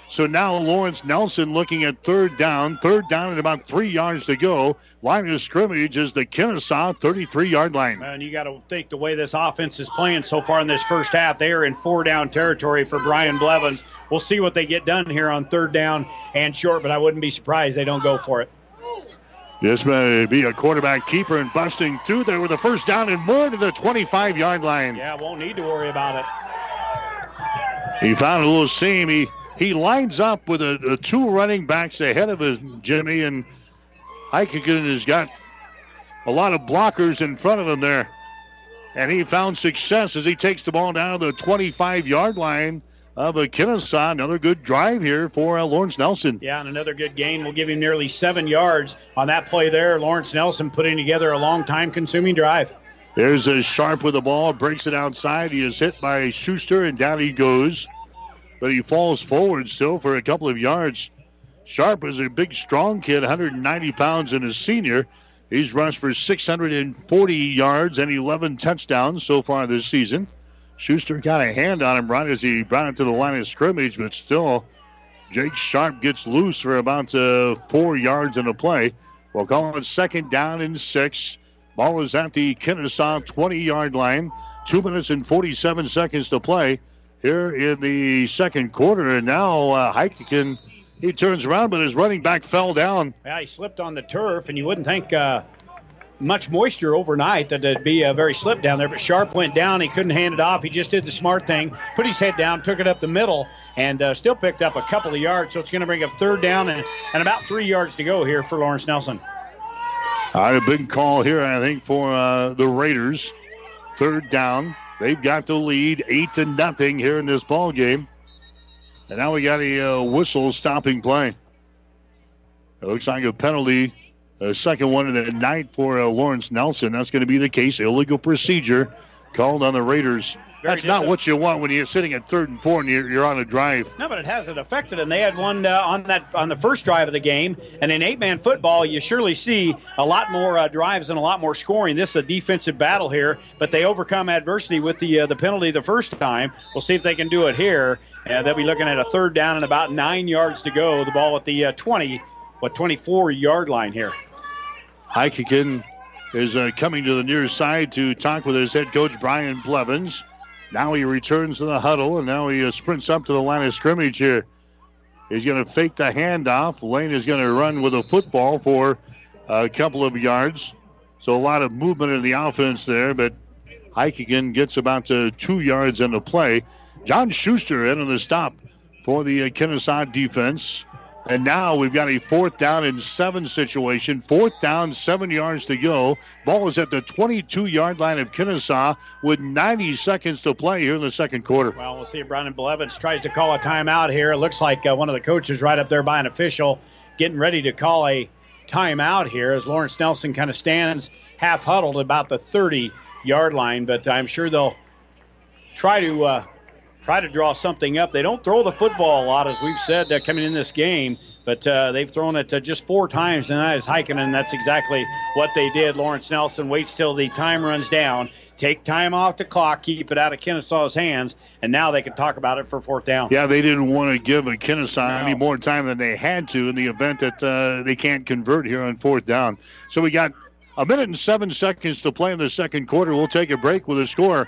So now Lawrence Nelson looking at third down. Third down and about three yards to go. Line of scrimmage is the Kenesaw 33 yard line. And you got to think the way this offense is playing so far in this first half, they are in four down territory for Brian Blevins. We'll see what they get done here on third down and short, but I wouldn't be surprised they don't go for it. This may be a quarterback keeper and busting through there with a first down and more to the 25 yard line. Yeah, won't need to worry about it. He found a little seam. He he lines up with a, a two running backs ahead of his Jimmy, and Heikkinen has got a lot of blockers in front of him there. And he found success as he takes the ball down to the 25 yard line of a Kenesaw. Another good drive here for uh, Lawrence Nelson. Yeah, and another good gain. We'll give him nearly seven yards on that play there. Lawrence Nelson putting together a long time consuming drive. There's a sharp with the ball, breaks it outside. He is hit by Schuster, and down he goes. But he falls forward still for a couple of yards. Sharp is a big, strong kid, 190 pounds, and a senior. He's rushed for 640 yards and 11 touchdowns so far this season. Schuster got a hand on him right as he brought it to the line of scrimmage, but still, Jake Sharp gets loose for about uh, four yards in the play. We'll call it second down and six. Ball is at the Kenesaw 20 yard line. Two minutes and 47 seconds to play here in the second quarter. And now uh, he turns around, but his running back fell down. Yeah, he slipped on the turf, and you wouldn't think uh, much moisture overnight that it'd be a very slip down there. But Sharp went down. He couldn't hand it off. He just did the smart thing, put his head down, took it up the middle, and uh, still picked up a couple of yards. So it's going to bring up third down and, and about three yards to go here for Lawrence Nelson. All right, a big call here, I think, for uh, the Raiders. Third down. They've got the lead, eight to nothing here in this ball game. And now we got a uh, whistle stopping play. It looks like a penalty, a second one in the night for uh, Lawrence Nelson. That's going to be the case. Illegal procedure called on the Raiders. That's not what you want when you're sitting at third and four and you're, you're on a drive. No, but it hasn't affected them. They had one uh, on that on the first drive of the game, and in eight-man football, you surely see a lot more uh, drives and a lot more scoring. This is a defensive battle here, but they overcome adversity with the uh, the penalty the first time. We'll see if they can do it here. Uh, they'll be looking at a third down and about nine yards to go. The ball at the uh, 20, what 24 yard line here. Heikkinen is uh, coming to the near side to talk with his head coach Brian Blevins. Now he returns to the huddle, and now he uh, sprints up to the line of scrimmage here. He's going to fake the handoff. Lane is going to run with a football for a couple of yards. So a lot of movement in the offense there, but Heikkinen gets about two yards in the play. John Schuster in on the stop for the Kenesaw defense. And now we've got a fourth down and seven situation. Fourth down, seven yards to go. Ball is at the 22 yard line of Kenesaw with 90 seconds to play here in the second quarter. Well, we'll see if Brandon Blevins tries to call a timeout here. It looks like uh, one of the coaches right up there by an official getting ready to call a timeout here as Lawrence Nelson kind of stands half huddled about the 30 yard line. But I'm sure they'll try to uh, try to draw something up. They don't throw the football a lot, as we've said uh, coming in this game, but uh, they've thrown it uh, just four times, and that is hiking, and that's exactly what they did. Lawrence Nelson waits till the time runs down, take time off the clock, keep it out of Kenesaw's hands, and now they can talk about it for fourth down. Yeah, they didn't want to give a Kenesaw any more time than they had to in the event that uh, they can't convert here on fourth down. So we got a minute and seven seconds to play in the second quarter. We'll take a break with a score.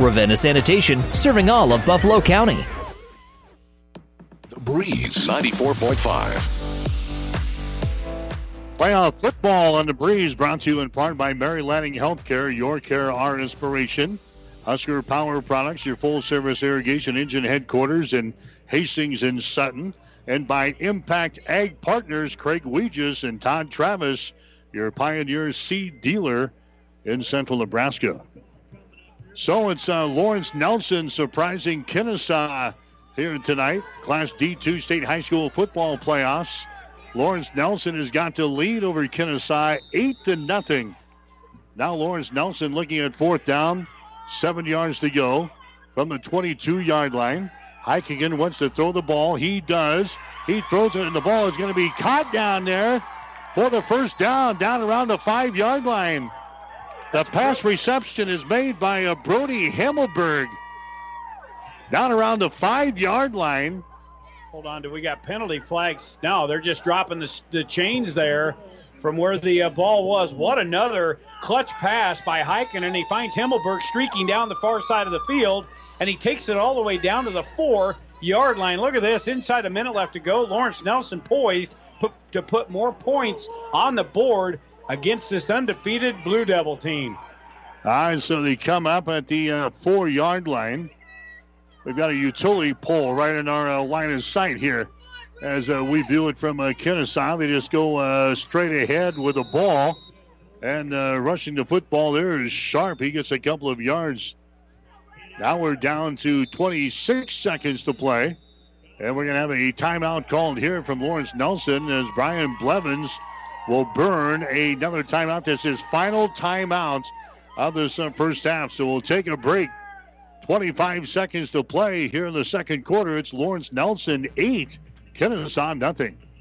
Ravenna Sanitation, serving all of Buffalo County. The Breeze 94.5. Playoff football on the breeze brought to you in part by Mary Lanning Healthcare, your care, our inspiration. Husker Power Products, your full service irrigation engine headquarters in Hastings and Sutton. And by Impact Ag Partners, Craig Weegis and Todd Travis, your Pioneer seed dealer in central Nebraska. So it's uh, Lawrence Nelson surprising Kenesaw here tonight. Class D2 State High School football playoffs. Lawrence Nelson has got to lead over Kenesaw eight to nothing. Now Lawrence Nelson looking at fourth down, seven yards to go from the 22-yard line. Heikkinen wants to throw the ball. He does. He throws it, and the ball is going to be caught down there for the first down, down around the five-yard line. The pass reception is made by uh, Brody Himmelberg. Down around the five-yard line. Hold on, do we got penalty flags? No, they're just dropping the, the chains there from where the uh, ball was. What another clutch pass by Heiken, and he finds Himmelberg streaking down the far side of the field, and he takes it all the way down to the four yard line. Look at this, inside a minute left to go. Lawrence Nelson poised put, to put more points on the board against this undefeated Blue Devil team. All right, so they come up at the uh, four yard line. We've got a utility pole right in our uh, line of sight here as uh, we view it from uh, Kenesaw. They just go uh, straight ahead with the ball. And uh, rushing the football there is Sharp. He gets a couple of yards. Now we're down to 26 seconds to play. And we're going to have a timeout called here from Lawrence Nelson as Brian Blevins will burn another timeout. This is final timeout of this uh, first half. So we'll take a break. 25 seconds to play here in the second quarter. It's Lawrence Nelson 8, Kenesaw nothing.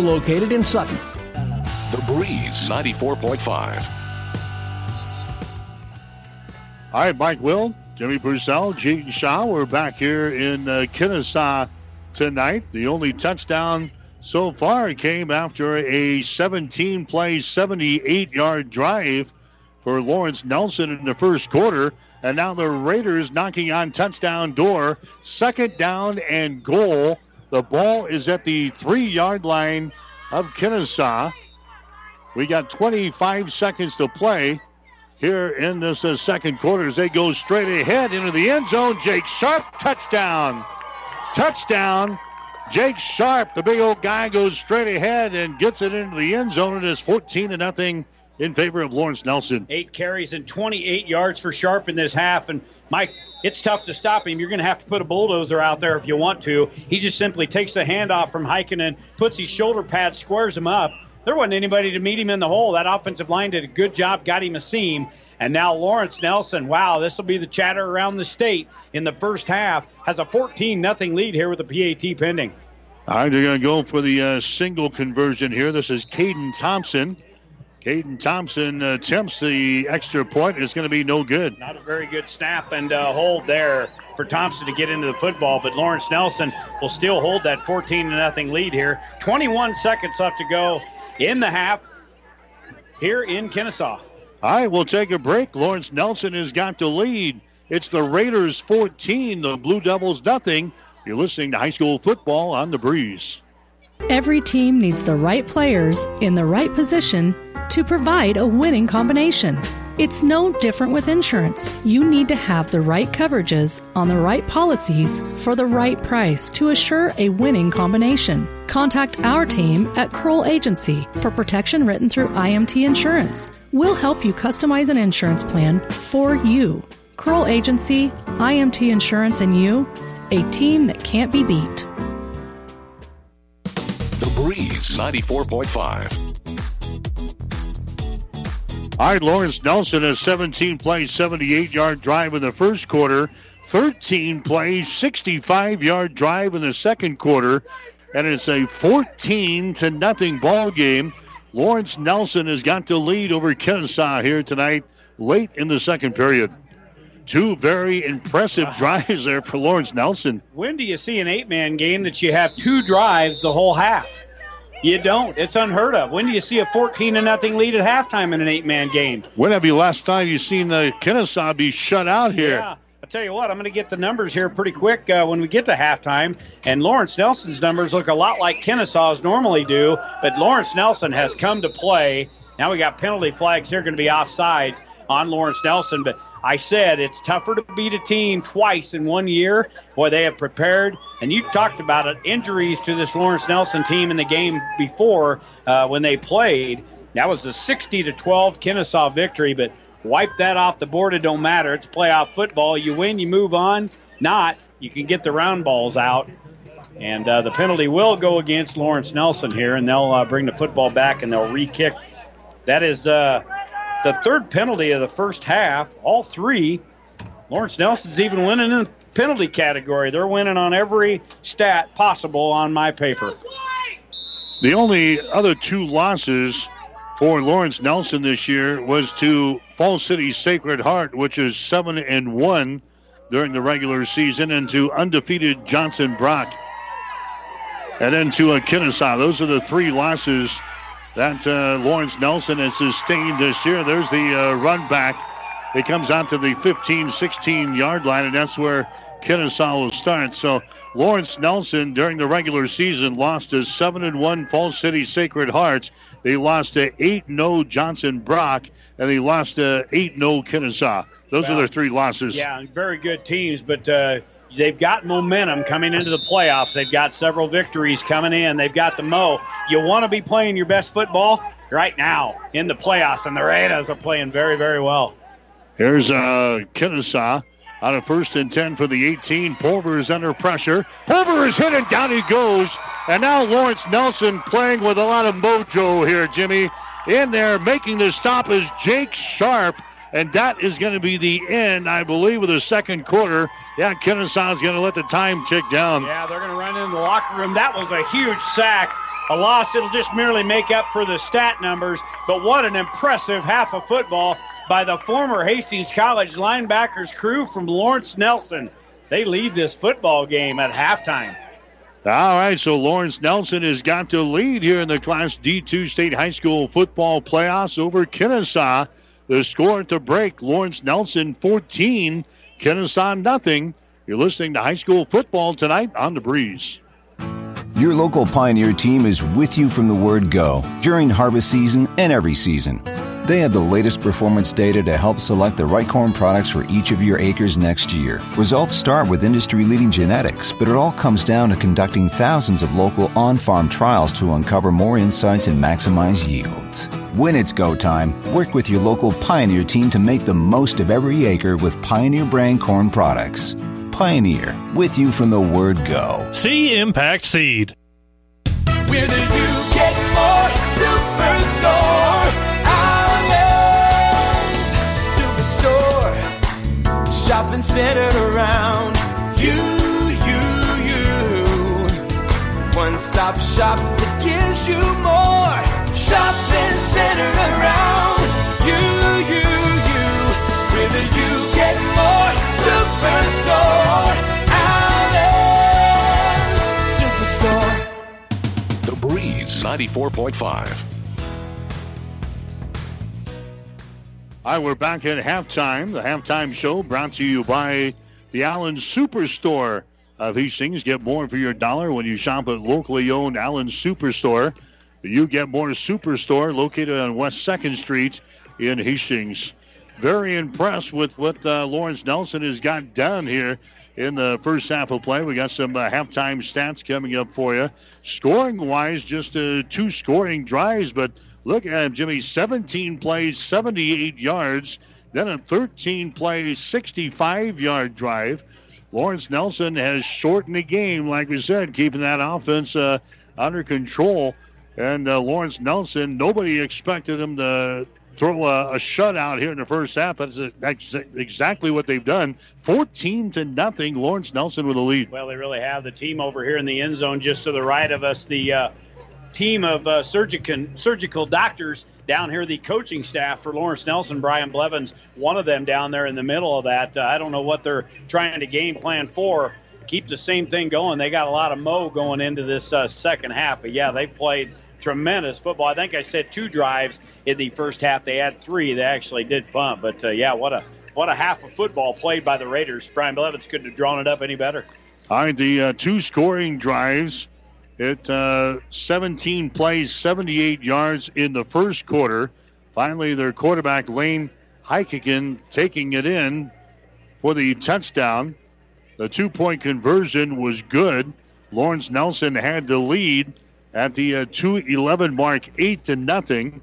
located in Sutton. The Breeze 94.5. All right, Mike Will, Jimmy Purcell, Gene Shaw. We're back here in uh, Kenesaw tonight. The only touchdown so far came after a 17 play, 78 yard drive for Lawrence Nelson in the first quarter. And now the Raiders knocking on touchdown door. Second down and goal. The ball is at the three yard line of Kenesaw. We got 25 seconds to play here in this uh, second quarter as they go straight ahead into the end zone. Jake Sharp, touchdown. Touchdown. Jake Sharp, the big old guy, goes straight ahead and gets it into the end zone. It is 14 to nothing in favor of Lawrence Nelson. Eight carries and 28 yards for Sharp in this half. And Mike, it's tough to stop him. You're going to have to put a bulldozer out there if you want to. He just simply takes the handoff from Heikkinen, puts his shoulder pad, squares him up. There wasn't anybody to meet him in the hole. That offensive line did a good job, got him a seam. And now Lawrence Nelson, wow, this will be the chatter around the state in the first half, has a 14 nothing lead here with the PAT pending. All right, they're going to go for the uh, single conversion here. This is Caden Thompson. Caden Thompson uh, attempts the extra point. It's going to be no good. Not a very good snap and uh, hold there for Thompson to get into the football, but Lawrence Nelson will still hold that 14 to nothing lead here. 21 seconds left to go in the half here in Kenesaw. All right, we'll take a break. Lawrence Nelson has got the lead. It's the Raiders 14, the Blue Devils nothing. You're listening to high school football on the breeze. Every team needs the right players in the right position to provide a winning combination. It's no different with insurance. You need to have the right coverages on the right policies for the right price to assure a winning combination. Contact our team at Kroll Agency for protection written through IMT Insurance. We'll help you customize an insurance plan for you. Kroll Agency, IMT Insurance, and you, a team that can't be beat. The Breeze 94.5. All right, Lawrence Nelson, a 17 play, 78 yard drive in the first quarter, 13 play, 65 yard drive in the second quarter, and it's a 14 to nothing ball game. Lawrence Nelson has got the lead over Kenesaw here tonight, late in the second period. Two very impressive uh-huh. drives there for Lawrence Nelson. When do you see an eight man game that you have two drives the whole half? You don't. It's unheard of. When do you see a 14 to nothing lead at halftime in an eight man game? When have you last time you seen the Kenesaw be shut out here? Yeah. I'll tell you what, I'm going to get the numbers here pretty quick uh, when we get to halftime. And Lawrence Nelson's numbers look a lot like Kenesaw's normally do, but Lawrence Nelson has come to play. Now we got penalty flags. They're going to be offsides on Lawrence Nelson. But I said it's tougher to beat a team twice in one year. Boy, they have prepared. And you talked about it injuries to this Lawrence Nelson team in the game before uh, when they played. That was a 60 to 12 Kenesaw victory, but wipe that off the board. It don't matter. It's playoff football. You win, you move on. Not, you can get the round balls out. And uh, the penalty will go against Lawrence Nelson here, and they'll uh, bring the football back and they'll re kick. That is uh, the third penalty of the first half. All three. Lawrence Nelson's even winning in the penalty category. They're winning on every stat possible on my paper. The only other two losses for Lawrence Nelson this year was to Falls City Sacred Heart, which is seven and one during the regular season, and to undefeated Johnson Brock, and then to Kenesaw. Those are the three losses that uh, Lawrence Nelson has sustained this year. There's the uh, run back. It comes out to the 15, 16 yard line, and that's where Kenesaw will start. So Lawrence Nelson during the regular season lost to seven and one Falls City Sacred Hearts. They lost to eight 0 Johnson Brock, and they lost to eight 0 Kenesaw. Those Well, are their three losses. Yeah, very good teams, but uh, they've got momentum coming into the playoffs. They've got several victories coming in. They've got the mo. You want to be playing your best football right now in the playoffs, and the Raiders are playing very, very well. Here's uh, Kenesaw on a first and 10 for the 18. Pulver is under pressure. Pulver is hit and down he goes. And now Lawrence Nelson playing with a lot of mojo here, Jimmy. In there making the stop is Jake Sharp. And that is going to be the end, I believe, of the second quarter. Yeah, Kenesaw is going to let the time tick down. Yeah, they're going to run into the locker room. That was a huge sack. A loss, it'll just merely make up for the stat numbers. But what an impressive half of football by the former Hastings College linebackers crew from Lawrence Nelson. They lead this football game at halftime. All right, so Lawrence Nelson has got to lead here in the Class D2 State High School football playoffs over Kenesaw. The score at the break Lawrence Nelson 14, Kenesaw nothing. You're listening to high school football tonight on the breeze. Your local Pioneer team is with you from the word go during harvest season and every season. They have the latest performance data to help select the right corn products for each of your acres next year. Results start with industry leading genetics, but it all comes down to conducting thousands of local on farm trials to uncover more insights and maximize yields. When it's go time, work with your local Pioneer team to make the most of every acre with Pioneer brand corn products. Pioneer, with you from the word go. See Impact Seed. Where do you get more? Superstore. Shopping centered around you, you, you. One stop shop that gives you more. Shopping centered around you, you, you. Where do you get more? Superstore. Islands. Superstore. The Breeze 94.5. Right, we're back at halftime. The halftime show brought to you by the Allen Superstore of Hastings. Get more for your dollar when you shop at locally owned Allen Superstore. You get more Superstore located on West 2nd Street in Hastings. Very impressed with what uh, Lawrence Nelson has got done here in the first half of play. We got some uh, halftime stats coming up for you. Scoring wise, just uh, two scoring drives, but look at him, Jimmy. 17 plays, 78 yards, then a 13 play, 65 yard drive. Lawrence Nelson has shortened the game, like we said, keeping that offense uh, under control. And uh, Lawrence Nelson, nobody expected him to throw a, a shutout here in the first half. That's, exactly what they've done. 14 to nothing. Lawrence Nelson with a lead. Well, they really have the team over here in the end zone just to the right of us. The uh, team of uh, surgical surgical doctors down here, the coaching staff for Lawrence Nelson, Brian Blevins, one of them down there in the middle of that. Uh, I don't know what they're trying to game plan for. Keep the same thing going. They got a lot of mo going into this uh, second half, but yeah, they played tremendous football. I think I said two drives in the first half. They had three. They actually did punt, but uh, yeah, what a what a half of football played by the Raiders. Brian Blevins couldn't have drawn it up any better. All right, the uh, two scoring drives. It uh, 17 plays, 78 yards in the first quarter. Finally, their quarterback Lane Heikkinen taking it in for the touchdown. The two-point conversion was good. Lawrence Nelson had the lead at the uh, 2-11 mark, eight to nothing.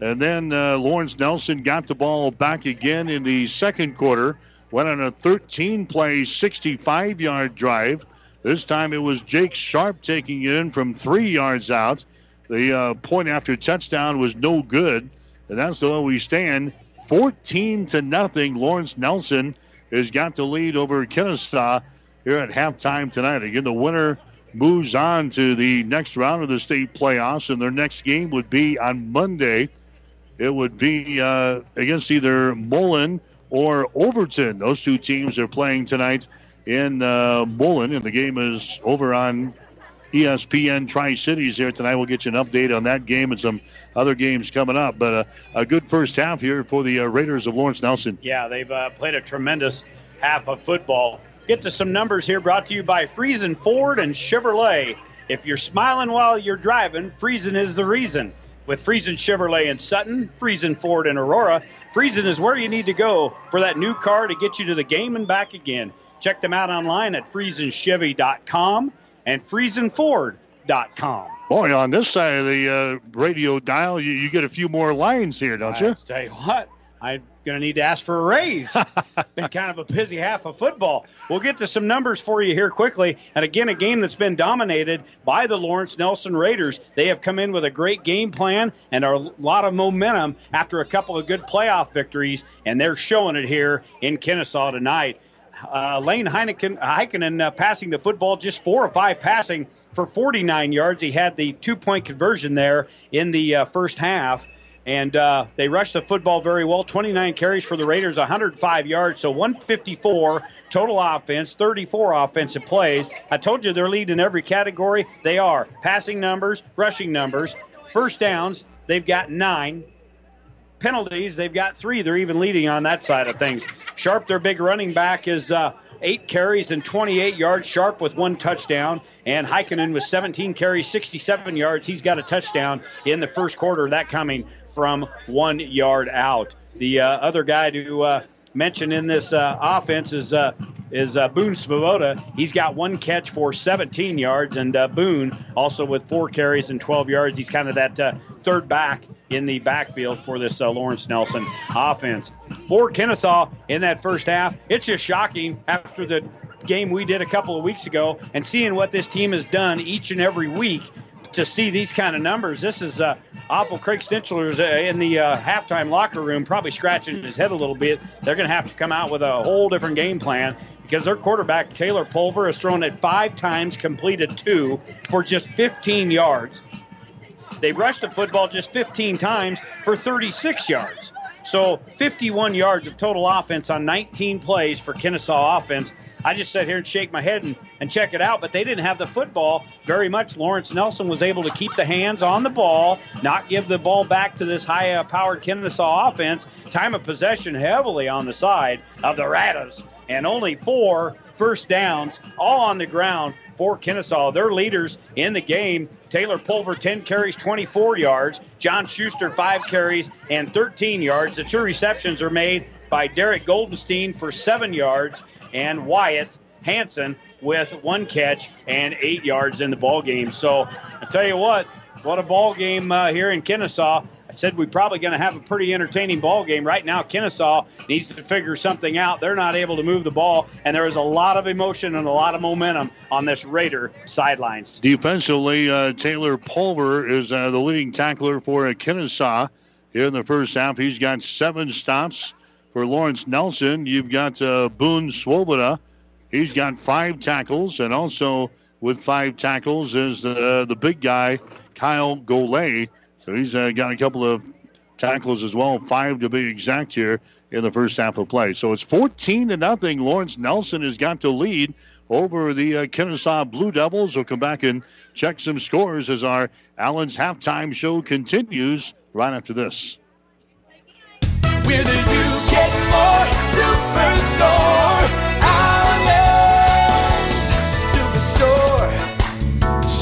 And then uh, Lawrence Nelson got the ball back again in the second quarter. Went on a 13-play, 65-yard drive. This time it was Jake Sharp taking it in from three yards out. The uh, point after touchdown was no good, and that's the way we stand. 14 to nothing. Lawrence Nelson has got the lead over Kenesaw here at halftime tonight. Again, the winner moves on to the next round of the state playoffs, and their next game would be on Monday. It would be uh, against either Mullen or Overton. Those two teams are playing tonight in uh, Mullen, and the game is over on ESPN Tri Cities here tonight. We'll get you an update on that game and some other games coming up. But uh, a good first half here for the uh, Raiders of Lawrence Nelson. Yeah, they've uh, played a tremendous half of football. get to some numbers here brought to you by Friesen Ford and Chevrolet. If you're smiling while you're driving, Friesen is the reason. With Friesen Chevrolet in Sutton, Friesen Ford in Aurora, Friesen is where you need to go for that new car to get you to the game and back again. Check them out online at FriesenChevy.com and FriesenFord.com. Boy, on this side of the uh, radio dial, you, you get a few more lines here, don't you? I tell you what, I'm going to need to ask for a raise. been kind of a busy half of football. We'll get to some numbers for you here quickly. And again, a game that's been dominated by the Lawrence Nelson Raiders. They have come in with a great game plan and a lot of momentum after a couple of good playoff victories, and they're showing it here in Kenesaw tonight. Uh, Lane Heineken, Heikkinen uh, passing the football, just four or five passing for 49 yards. He had the two point conversion there in the uh, first half. And uh, they rushed the football very well. 29 carries for the Raiders, 105 yards, so 154 total offense, 34 offensive plays. I told you they're leading every category. They are passing numbers, rushing numbers, first downs. They've got nine penalties. They've got three. They're even leading on that side of things. Sharp, their big running back, is uh, eight carries and 28 yards. Sharp with one touchdown. And Heikkinen with 17 carries, 67 yards. He's got a touchdown in the first quarter. That coming from one yard out. The uh, other guy to uh, mention in this uh, offense is uh, is uh, Boone Swoboda. He's got one catch for 17 yards, and uh, Boone also with four carries and 12 yards. He's kind of that uh, third back in the backfield for this uh, Lawrence Nelson offense. For Kenesaw in that first half, it's just shocking after the game we did a couple of weeks ago and seeing what this team has done each and every week to see these kind of numbers. This is uh, awful. Craig Stinchler's uh, in the uh, halftime locker room, probably scratching his head a little bit. They're going to have to come out with a whole different game plan because their quarterback Taylor Pulver has thrown it five times, completed two for just 15 yards. They rushed the football just 15 times for 36 yards. So 51 yards of total offense on 19 plays for Kenesaw offense. I just sit here and shake my head and, and check it out, but they didn't have the football very much. Lawrence Nelson was able to keep the hands on the ball, not give the ball back to this high powered Kenesaw offense. Time of possession heavily on the side of the Raiders, and only four first downs, all on the ground for Kenesaw. Their leaders in the game Taylor Pulver, 10 carries, 24 yards. John Schuster, 5 carries and 13 yards. The two receptions are made by Derek Goldenstein for 7 yards and Wyatt Hanson with one catch and 8 yards in the ball game. So I tell you what, what a ball game uh, here in Kenesaw. I said we're probably going to have a pretty entertaining ball game. Right now, Kenesaw needs to figure something out. They're not able to move the ball, and there is a lot of emotion and a lot of momentum on this Raider sidelines. Defensively, uh, Taylor Pulver is uh, the leading tackler for Kenesaw here in the first half. He's got seven stops for Lawrence Nelson. You've got uh, Boone Swoboda. He's got five tackles, and also with five tackles is uh, the big guy, Kyle Golay. So he's uh, got a couple of tackles as well, five to be exact here in the first half of play. So it's 14 to nothing. Lawrence Nelson has got to lead over the uh, Kenesaw Blue Devils. We'll come back and check some scores as our Allen's halftime show continues right after this. Superstore?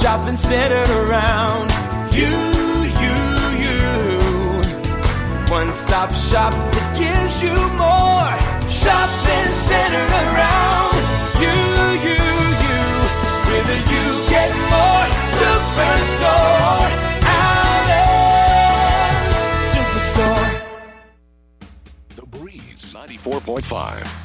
Shopping centered around you, you, you. One stop shop that gives you more. Shopping centered around you, you, you. Do you get more superstore? Allen's Superstore. The Breeze 94.5.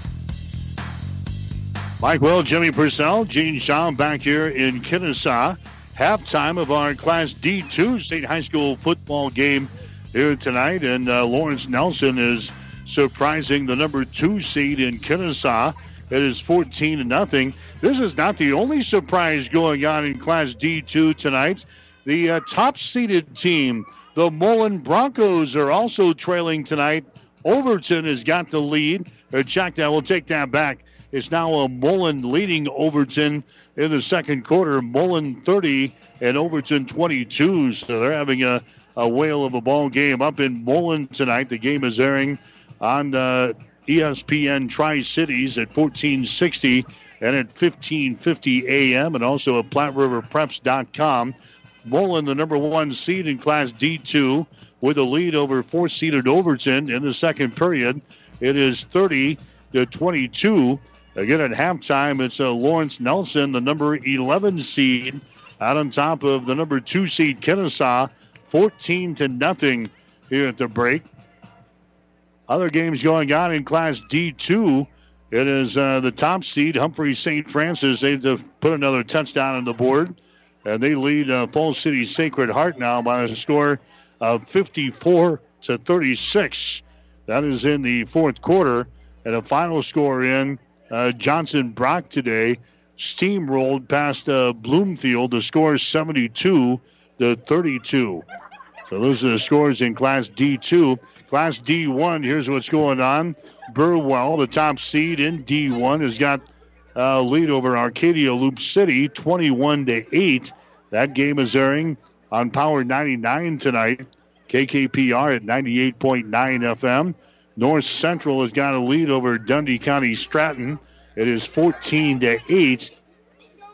Mike Will, Jimmy Purcell, Gene Shaw back here in Kenesaw. Halftime of our Class D2 state high school football game here tonight. And uh, Lawrence Nelson is surprising the number two seed in Kenesaw. It is 14 to nothing. This is not the only surprise going on in Class D2 tonight. The uh, top seeded team, the Mullen Broncos, are also trailing tonight. Overton has got the lead. Check that. We'll take that back. It's now a Mullen leading Overton in the second quarter. Mullen 30 and Overton 22. So they're having a, a whale of a ball game up in Mullen tonight. The game is airing on uh, ESPN Tri Cities at 1460 and at 1550 a.m. and also at PlatteRiverPreps.com. Mullen, the number one seed in Class D2, with a lead over four-seeded Overton in the second period. It is 30 to 22. Again, at halftime, it's uh, Lawrence Nelson, the number 11 seed, out on top of the number two seed Kenesaw, 14 to nothing here at the break. Other games going on in Class D2. It is uh, the top seed, Humphrey St. Francis. They've put another touchdown on the board, and they lead uh, Falls City Sacred Heart now by a score of 54 to 36. That is in the fourth quarter. And a final score in uh, Johnson Brock today steamrolled past uh, Bloomfield. The score is 72 to 32. So those are the scores in Class D2. Class D1, here's what's going on. Burwell, the top seed in D1, has got a lead over Arcadia Loup City, 21 to 8. That game is airing on Power 99 tonight. KKPR at 98.9 FM. North Central has got a lead over Dundy County Stratton. It is 14 to 8.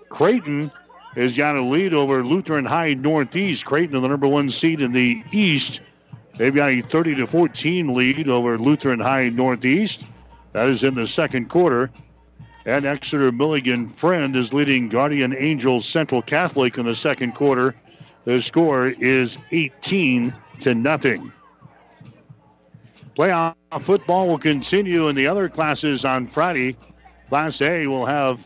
Creighton has got a lead over Lutheran High Northeast. Creighton, the number one seed in the East. They've got a 30 to 14 lead over Lutheran High Northeast. That is in the second quarter. And Exeter Milligan Friend is leading Guardian Angels Central Catholic in the second quarter. The score is 18 to nothing. Playoff football will continue in the other classes on Friday. Class A will have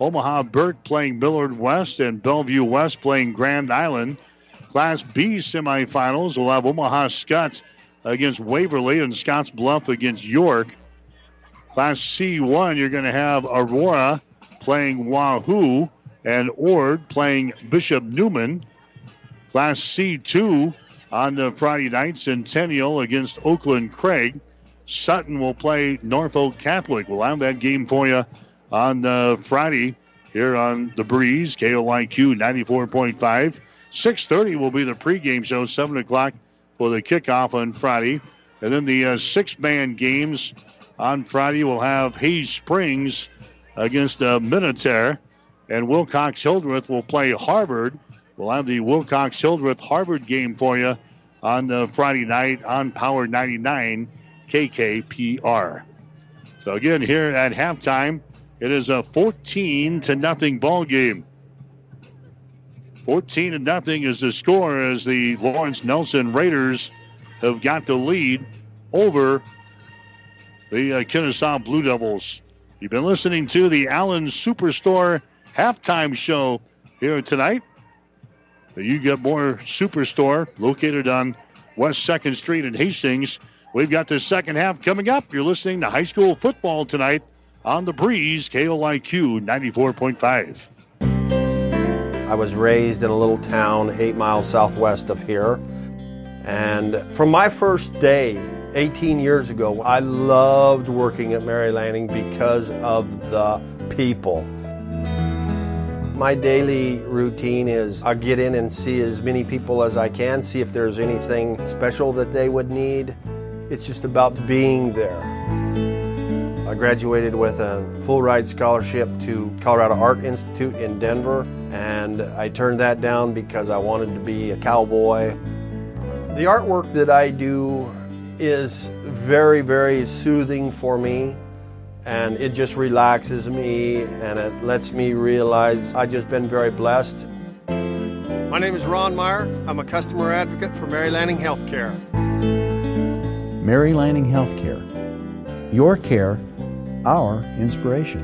Omaha Burke playing Millard West and Bellevue West playing Grand Island. Class B semifinals will have Omaha Skutt against Waverly and Scotts Bluff against York. Class C1, you're going to have Aurora playing Wahoo and Ord playing Bishop Neumann. Class C2 on the Friday night, Centennial against Oakland Craig. Sutton will play Norfolk Catholic. We'll have that game for you on uh, Friday here on the Breeze, KOIQ 94.5. 6.30 will be the pregame show, 7 o'clock for the kickoff on Friday. And then the uh, six-man games on Friday will have Hay Springs against uh. And Wilcox Hildreth will play Harvard. We'll have the Wilcox Hildreth Harvard game for you on the Friday night on Power 99 KKPR. So again, here at halftime, it is a 14 to nothing ball game. 14 to nothing is the score as the Lawrence Nelson Raiders have got the lead over the uh, Kenesaw Blue Devils. You've been listening to the Allen Superstore halftime show here tonight. You get more Superstore located on West 2nd Street in Hastings. We've got the second half coming up. You're listening to high school football tonight on the breeze, KOIQ 94.5. I was raised in a little town eight miles southwest of here. And from my first day, 18 years ago, I loved working at Mary Lanning because of the people. My daily routine is I get in and see as many people as I can, see if there's anything special that they would need. It's just about being there. I graduated with a full ride scholarship to Colorado Art Institute in Denver, and I turned that down because I wanted to be a cowboy. The artwork that I do is very, very soothing for me, and it just relaxes me and it lets me realize I've just been very blessed. My name is Ron Meyer. I'm a customer advocate for Mary Lanning Healthcare. Mary Lanning Healthcare. Your care, our inspiration.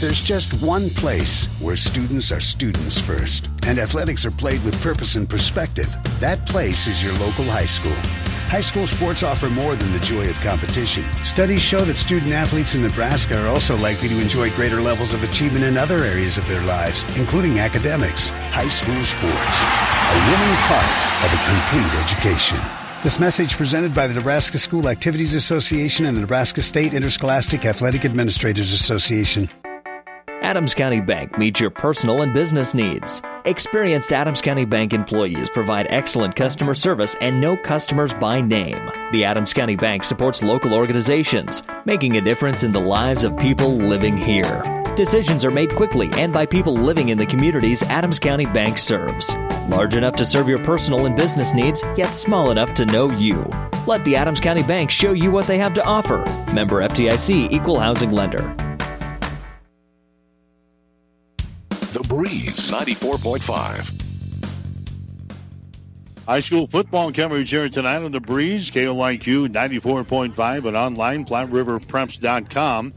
There's just one place where students are students first, and athletics are played with purpose and perspective. That place is your local high school. High school sports offer more than the joy of competition. Studies show that student athletes in Nebraska are also likely to enjoy greater levels of achievement in other areas of their lives, including academics. High school sports, a winning part of a complete education. This message presented by the Nebraska School Activities Association and the Nebraska State Interscholastic Athletic Administrators Association. Adams County Bank meets your personal and business needs. Experienced Adams County Bank employees provide excellent customer service and know customers by name. The Adams County Bank supports local organizations, making a difference in the lives of people living here. Decisions are made quickly and by people living in the communities Adams County Bank serves. Large enough to serve your personal and business needs, yet small enough to know you. Let the Adams County Bank show you what they have to offer. Member FDIC Equal Housing Lender. Breeze 94.5. High school football coverage here tonight on the Breeze, KOIQ 94.5 and online, PlatteRiverPreps.com.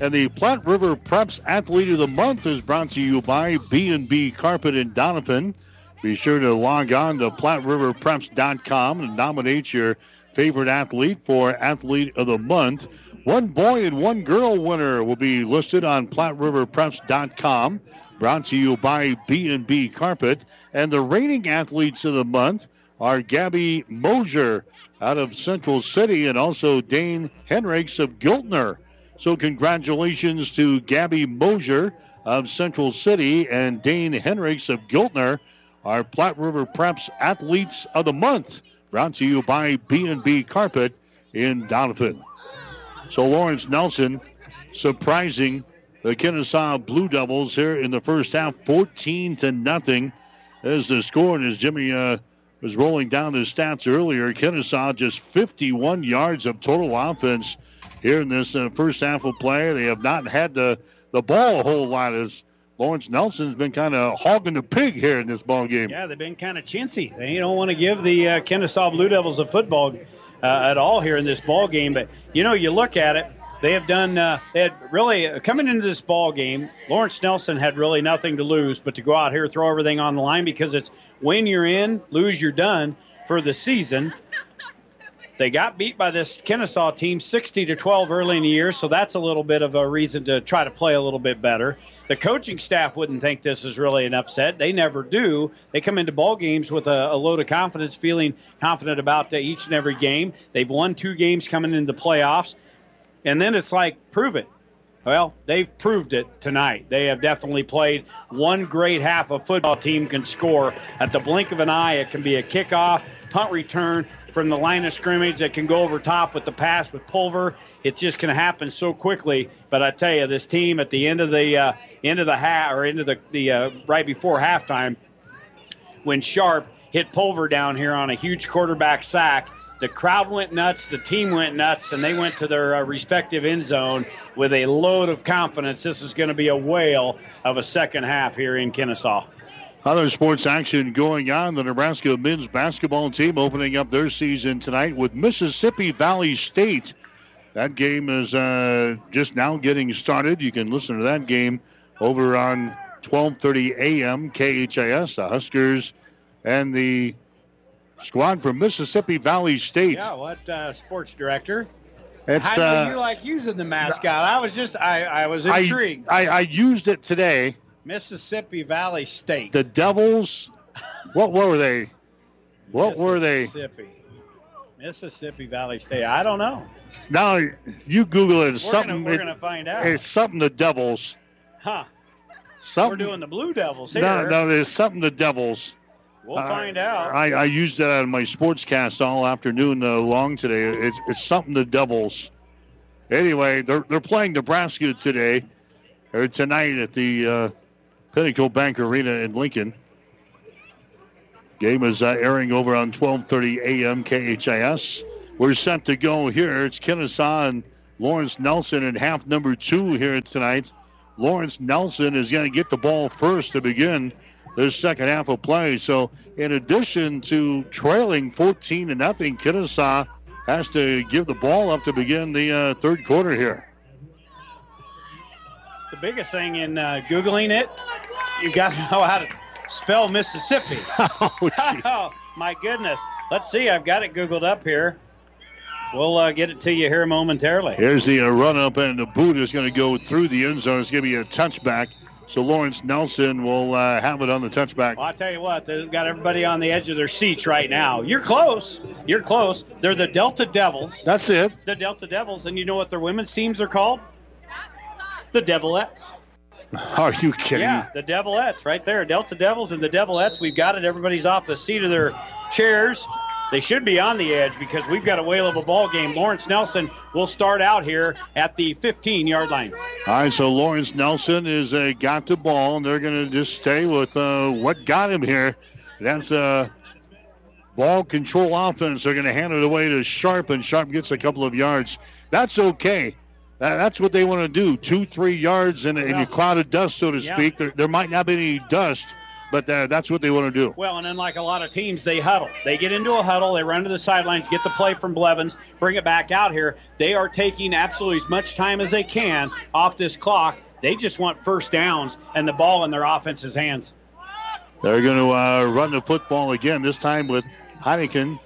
And the Platte River Preps Athlete of the Month is brought to you by B&B Carpet in Donovan. Be sure to log on to PlatteRiverPreps.com and nominate your favorite athlete for Athlete of the Month. One boy and one girl winner will be listed on PlatteRiverPreps.com. Brought to you by B&B Carpet. And the reigning athletes of the month are Gabby Mosier out of Central City and also Dane Henriks of Giltner. So congratulations to Gabby Mosier of Central City and Dane Henriks of Giltner, our Platte River Preps Athletes of the Month. Brought to you by B&B Carpet in Donovan. So Lawrence Nelson surprising the Kenesaw Blue Devils here in the first half, 14 to nothing. As the score, and as Jimmy uh, was rolling down the stats earlier, Kenesaw just 51 yards of total offense here in this uh, first half of play. They have not had the, the ball a whole lot as Lawrence Nelson's been kind of hogging the pig here in this ball game. Yeah, they've been kind of chintzy. They don't want to give the uh, Kenesaw Blue Devils a football uh, at all here in this ball game. But you know, you look at it. They have done. Uh, they had really uh, coming into this ball game. Lawrence Nelson had really nothing to lose, but to go out here throw everything on the line because it's win you're in, lose you're done for the season. They got beat by this Kenesaw team 60 to 12 early in the year, so that's a little bit of a reason to try to play a little bit better. The coaching staff wouldn't think this is really an upset. They never do. They come into ball games with a, a load of confidence, feeling confident about uh, each and every game. They've won two games coming into playoffs, and then it's like prove it. Well, they've proved it tonight. They have definitely played one great half a football team can score at the blink of an eye. It can be a kickoff, punt return from the line of scrimmage that can go over top with the pass with Pulver. It just can happen so quickly. But I tell you, this team at the end of the uh, end of the half or into the the uh, right before halftime, when Sharp hit Pulver down here on a huge quarterback sack. The crowd went nuts, the team went nuts, and they went to their uh, respective end zone with a load of confidence. This is going to be a whale of a second half here in Kenesaw. Other sports action going on. The Nebraska men's basketball team opening up their season tonight with Mississippi Valley State. That game is uh, just now getting started. You can listen to that game over on 12:30 a.m. KHAS. The Huskers and the squad from Mississippi Valley State. Yeah, what uh, sports director? It's, How uh, do you like using the mascot? I was just, I, I was intrigued. I, I, I used it today. Mississippi Valley State. The Devils. What were they? What were they? Mississippi. Mississippi Valley State. I don't know. Now you Google it. It's We're something. gonna, we're it- gonna find out. It's something the Devils. Huh. Something. We're doing the Blue Devils here. No, no, there's something the Devils. We'll Uh, find out. I, I used that on my sportscast all afternoon uh, long today. It's, it's something the Devils. Anyway, they're they're playing Nebraska today or tonight at the uh, Pinnacle Bank Arena in Lincoln. Game is uh, airing over on 12:30 a.m. KHAS. We're set to go here. It's Kenesaw and Lawrence Nelson in half number two here tonight. Lawrence Nelson is going to get the ball first to begin this second half of play. So, in addition to trailing 14 to nothing, Kenesaw has to give the ball up to begin the uh, third quarter here. The biggest thing in uh, Googling it, you've got to know how to spell Mississippi. oh, my goodness. Let's see. I've got it Googled up here. We'll uh, get it to you here momentarily. Here's the uh, run up, and the boot is going to go through the end zone. It's going to be a touchback. So Lawrence Nelson will uh, have it on the touchback. Well, I tell you what, they've got everybody on the edge of their seats right now. You're close. You're close. They're the Delta Devils. That's it. The Delta Devils, and you know what their women's teams are called? The Devilettes. Are you kidding? Yeah, the Devilettes right there. Delta Devils and the Devilettes. We've got it. Everybody's off the seat of their chairs. They should be on the edge because we've got a whale of a ball game. Lawrence Nelson will start out here at the 15 yard line. All right, so Lawrence Nelson is uh, got the ball, and they're going to just stay with uh, what got him here. That's uh, ball control offense. They're going to hand it away to Sharp, and Sharp gets a couple of yards. That's okay. That's what they want to do. Two, three yards in, in a cloud of dust, so to Yeah. speak. There, there might not be any dust, but uh, that's what they want to do. Well, and unlike a lot of teams, they huddle. They get into a huddle, they run to the sidelines, get the play from Blevins, bring it back out here. They are taking absolutely as much time as they can off this clock. They just want first downs and the ball in their offense's hands. They're going to uh, run the football again, this time with Heikkinen,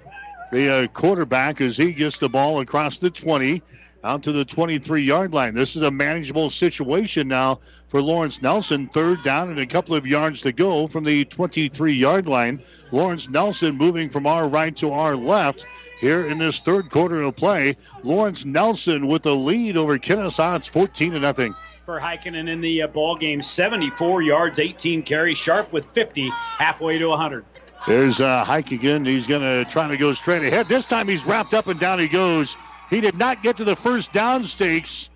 the uh, quarterback, as he gets the ball across the 20 out to the 23 yard line. This is a manageable situation now for Lawrence Nelson. Third down and a couple of yards to go from the 23 yard line. Lawrence Nelson moving from our right to our left. Here in this third quarter of play, Lawrence Nelson with the lead over Kennesaw. It's 14 to nothing. For Heikkinen in the uh, ball game, 74 yards, 18 carries, sharp with 50, halfway to 100. There's uh, Heikkinen. He's going to try to go straight ahead. This time he's wrapped up and down he goes. He did not get to the first down stakes.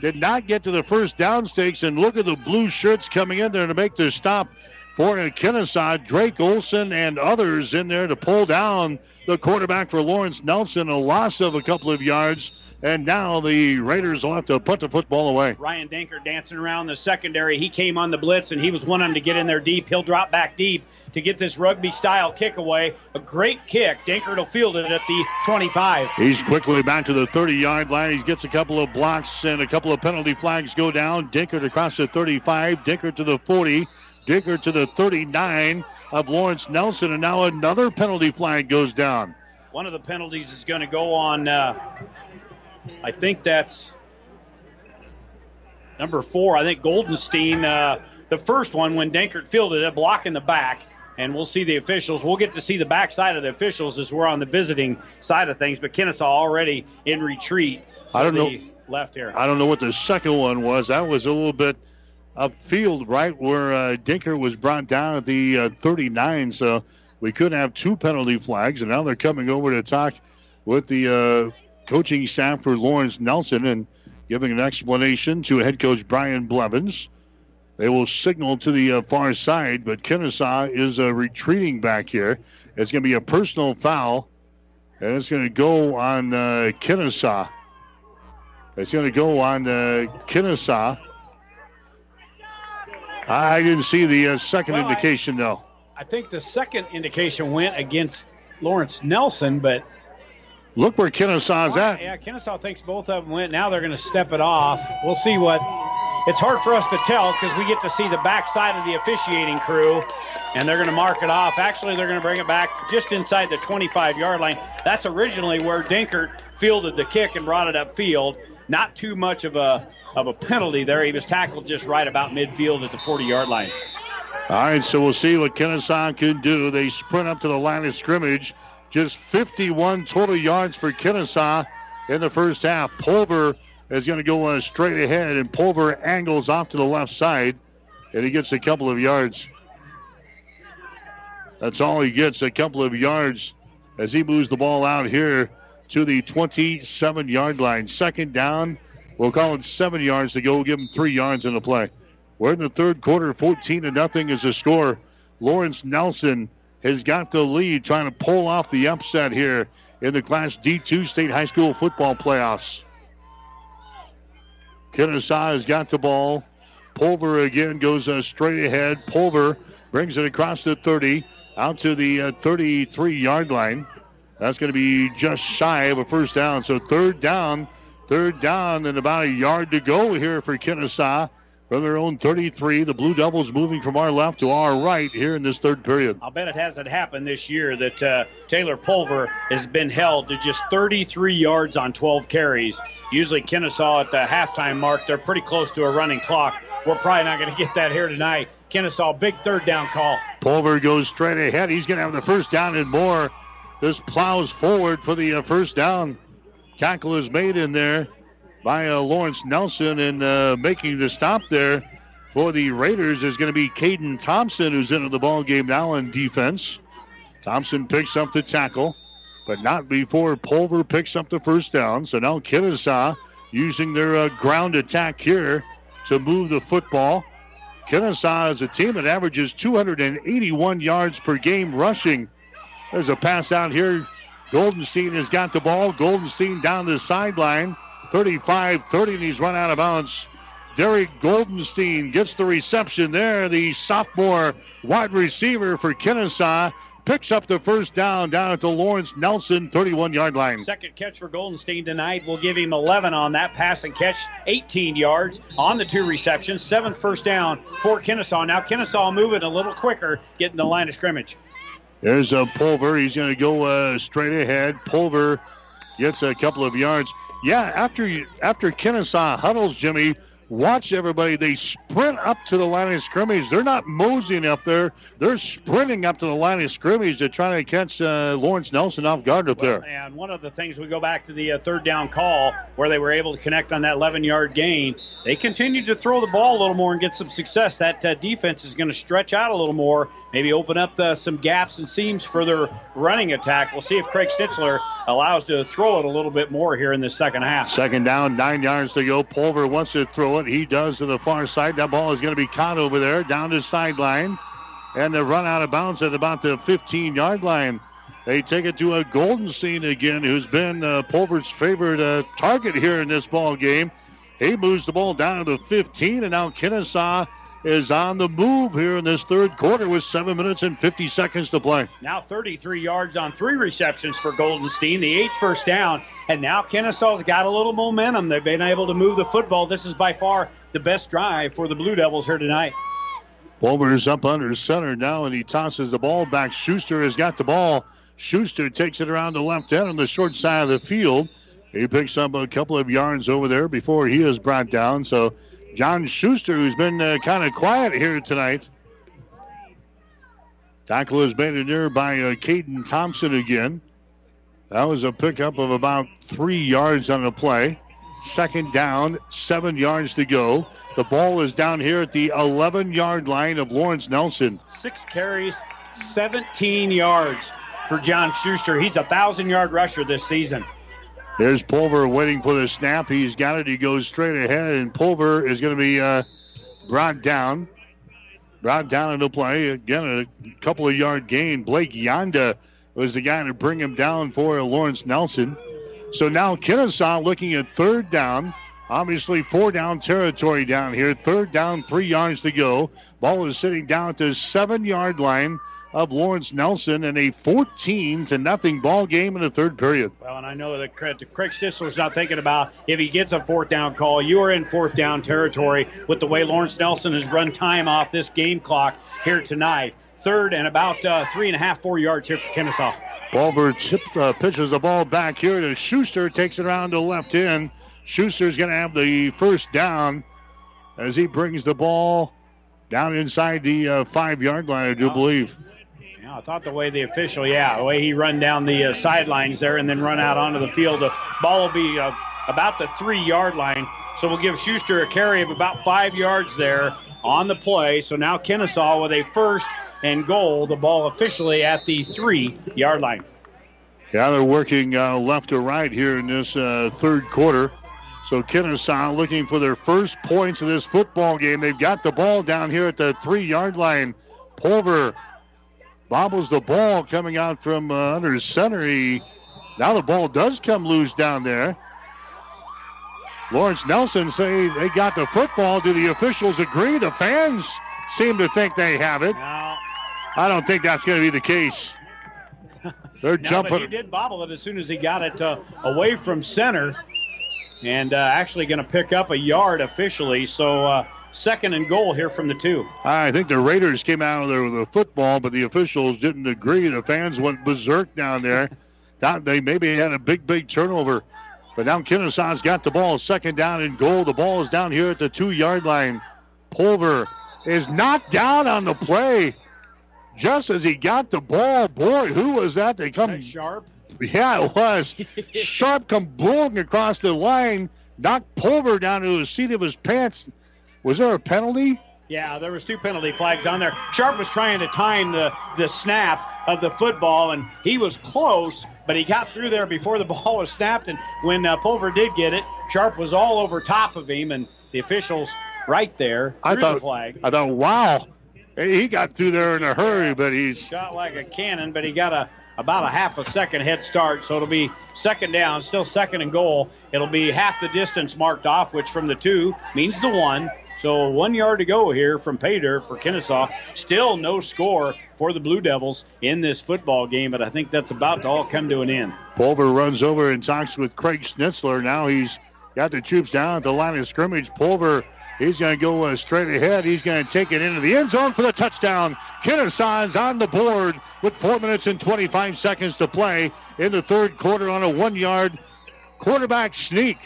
Did not get to the first down stakes. And look at the blue shirts coming in there to make the stop for Kennesaw. Drake Olson and others in there to pull down the quarterback for Lawrence Nelson. A loss of a couple of yards. And now the Raiders will have to put the football away. Ryan Dinkert dancing around the secondary. He came on the blitz and he was one of them to get in there deep. He'll drop back deep to get this rugby style kick away. A great kick. Dinkert will field it at the 25. He's quickly back to the 30 yard line. He gets a couple of blocks and a couple of penalty flags go down. Dinkert across the 35, Dinkert to the 40, Dinkert to the 39 of Lawrence Nelson, and now another penalty flag goes down. One of the penalties is going to go on, uh, I think that's number four. I think Goldenstein, uh, the first one when Dinkert fielded it, block in the back. And we'll see the officials. We'll get to see the backside of the officials as we're on the visiting side of things. But Kenesaw already in retreat. I don't know. Left here. I don't know what the second one was. That was a little bit upfield, right where uh, Dinkert was brought down at the uh, 39. So we could have two penalty flags, and now they're coming over to talk with the uh, coaching staff for Lawrence Nelson and giving an explanation to head coach Brian Blevins. They will signal to the uh, far side, but Kenesaw is uh, retreating back here. It's going to be a personal foul, and it's going to go on uh, Kenesaw. It's going to go on Kenesaw. I didn't see the uh, second Well, I- indication, though. I think the second indication went against Lawrence Nelson, but Look where Kenesaw's at. yeah, Kenesaw thinks both of them went. Now they're going to step it off. We'll see what. It's hard for us to tell because we get to see the backside of the officiating crew, and they're going to mark it off. Actually, they're going to bring it back just inside the 25-yard line. That's originally where Dinkert fielded the kick and brought it upfield. Not too much of a of a penalty there. He was tackled just right about midfield at the 40-yard line. All right, so we'll see what Kenesaw can do. They sprint up to the line of scrimmage. Just 51 total yards for Kenesaw in the first half. Pulver is going to go straight ahead, and Pulver angles off to the left side, and he gets a couple of yards. That's all he gets, a couple of yards as he moves the ball out here to the 27 yard line. Second down, we'll call it seven yards to go. Give him three yards in the play. We're in the third quarter, 14 to nothing is the score. Lawrence Nelson has got the lead, trying to pull off the upset here in the Class D2 State High School football playoffs. Kenesaw has got the ball. Pulver again goes uh, straight ahead. Pulver brings it across the 30 out to the uh, 33 yard line. That's going to be just shy of a first down. So third down, third down, and about a yard to go here for Kenesaw from their own 33. The Blue Devils moving from our left to our right here in this third period. I'll bet it hasn't happened this year that uh, Taylor Pulver has been held to just 33 yards on 12 carries. Usually, Kenesaw at the halftime mark, they're pretty close to a running clock. We're probably not going to get that here tonight. Kenesaw, big third down call. Pulver goes straight ahead. He's going to have the first down and more. This plows forward for the uh, first down. Tackle is made in there by uh, Lawrence Nelson and uh, making the stop there for the Raiders is going to be Caden Thompson, who's into the ball game now in defense. Thompson picks up the tackle, but not before Pulver picks up the first down. So now Kenesaw using their uh, ground attack here to move the football. Kenesaw is a team that averages 281 yards per game rushing. There's a pass out here. Goldenstein has got the ball. Goldenstein down the sideline. 35 30, and he's run out of bounds. Derek Goldenstein gets the reception there. The sophomore wide receiver for Kenesaw picks up the first down down at the Lawrence Nelson 31 yard line. Second catch for Goldenstein tonight. We'll give him 11 on that pass and catch, 18 yards on the two receptions. Seventh first down for Kenesaw. Now Kenesaw moving a little quicker, getting the line of scrimmage. There's a Pulver. He's going to go uh, straight ahead. Pulver gets a couple of yards. Yeah, after after Kenesaw huddles, Jimmy, watch everybody. They sprint up to the line of scrimmage. They're not moseying up there. They're sprinting up to the line of scrimmage to try to catch uh, Lawrence Nelson off guard up there. And one of the things we go back to the uh, third down call where they were able to connect on that 11 yard gain. They continued to throw the ball a little more and get some success. That uh, defense is going to stretch out a little more, maybe open up the, some gaps and seams for their running attack. We'll see if Craig Schnitzler allows to throw it a little bit more here in the second half. Second down, nine yards to go. Pulver wants to throw it. He does to the far side. That ball is going to be caught over there down the sideline. And they run out of bounds at about the 15 yard line. They take it to a Goldenstein again, who's been uh, Pulver's favorite uh, target here in this ball game. He moves the ball down to the 15, and now Kenesaw is on the move here in this third quarter with seven minutes and 50 seconds to play. Now 33 yards on three receptions for Goldenstein, the eighth first down. And now Kenesaw's got a little momentum. They've been able to move the football. This is by far the best drive for the Blue Devils here tonight. Pulver's up under center now, and he tosses the ball back. Schuster has got the ball. Schuster takes it around the left end on the short side of the field. He picks up a couple of yards over there before he is brought down. So John Schuster, who's been uh, kind of quiet here tonight. Tackle is made in there by uh, Caden Thompson again. That was a pickup of about three yards on the play. Second down, seven yards to go. The ball is down here at the 11 yard line of Lawrence Nelson. Six carries, 17 yards for John Schuster. He's a thousand yard rusher this season. There's Pulver waiting for the snap. He's got it. He goes straight ahead, and Pulver is going to be uh, brought down. Brought down into play. Again, a couple of yard gain. Blake Yonda was the guy to bring him down for Lawrence Nelson. So now Kenesaw looking at third down. Obviously, four down territory down here. Third down, three yards to go. Ball is sitting down at the seven yard line of Lawrence Nelson in a 14 to nothing ball game in the third period. Well, and I know that Craig Schnitzler's not thinking about if he gets a fourth down call. You are in fourth down territory with the way Lawrence Nelson has run time off this game clock here tonight. Third and about uh, three and a half, four yards here for Kenesaw. Pulver chip, uh, pitches the ball back here to Schuster, takes it around to the left end. Schuster's going to have the first down as he brings the ball down inside the uh, five yard line, I do believe. I thought the way the official, yeah, the way he run down the uh, sidelines there and then run out onto the field, the ball will be uh, about the three yard line. So we'll give Schuster a carry of about five yards there on the play. So now Kenesaw with a first and goal, the ball officially at the three yard line. Yeah, they're working uh, left to right here in this uh, third quarter. So Kenesaw looking for their first points of this football game. They've got the ball down here at the three yard line. Pulver bobbles the ball coming out from uh, under center. He, now the ball does come loose down there. Lawrence Nelson say they got the football. Do the officials agree? The fans seem to think they have it. I don't think that's going to be the case. They're No, jumping. but he did bobble it as soon as he got it uh, away from center, and uh, actually going to pick up a yard officially. So uh, second and goal here from the two. I think the Raiders came out of there with a football, but the officials didn't agree. The fans went berserk down there. Thought they maybe had a big, big turnover. But now Kenesaw's got the ball, second down and goal. The ball is down here at the two yard line. Pulver is knocked down on the play just as he got the ball. Boy, who was that? They come sharp. Yeah, it was. Sharp come blowing across the line, knocked Pulver down to the seat of his pants. Was there a penalty? Yeah, there was two penalty flags on there. Sharp was trying to time the, the snap of the football, and he was close, but he got through there before the ball was snapped. And when uh, Pulver did get it, Sharp was all over top of him, and the officials right there I thought, the flag. I thought, wow, he got through there in a hurry, but he's Shot like a cannon, but he got a about a half a second head start, so it'll be second down, still second and goal. It'll be half the distance marked off, which from the two means the one. So one yard to go here from Pater for Kenesaw. Still no score for the Blue Devils in this football game, but I think that's about to all come to an end. Pulver runs over and talks with Craig Schnitzler. Now he's got the troops down at the line of scrimmage. Pulver, he's going to go uh, straight ahead. He's going to take it into the end zone for the touchdown. Kenesaw is on the board with four minutes and 25 seconds to play in the third quarter on a one yard quarterback sneak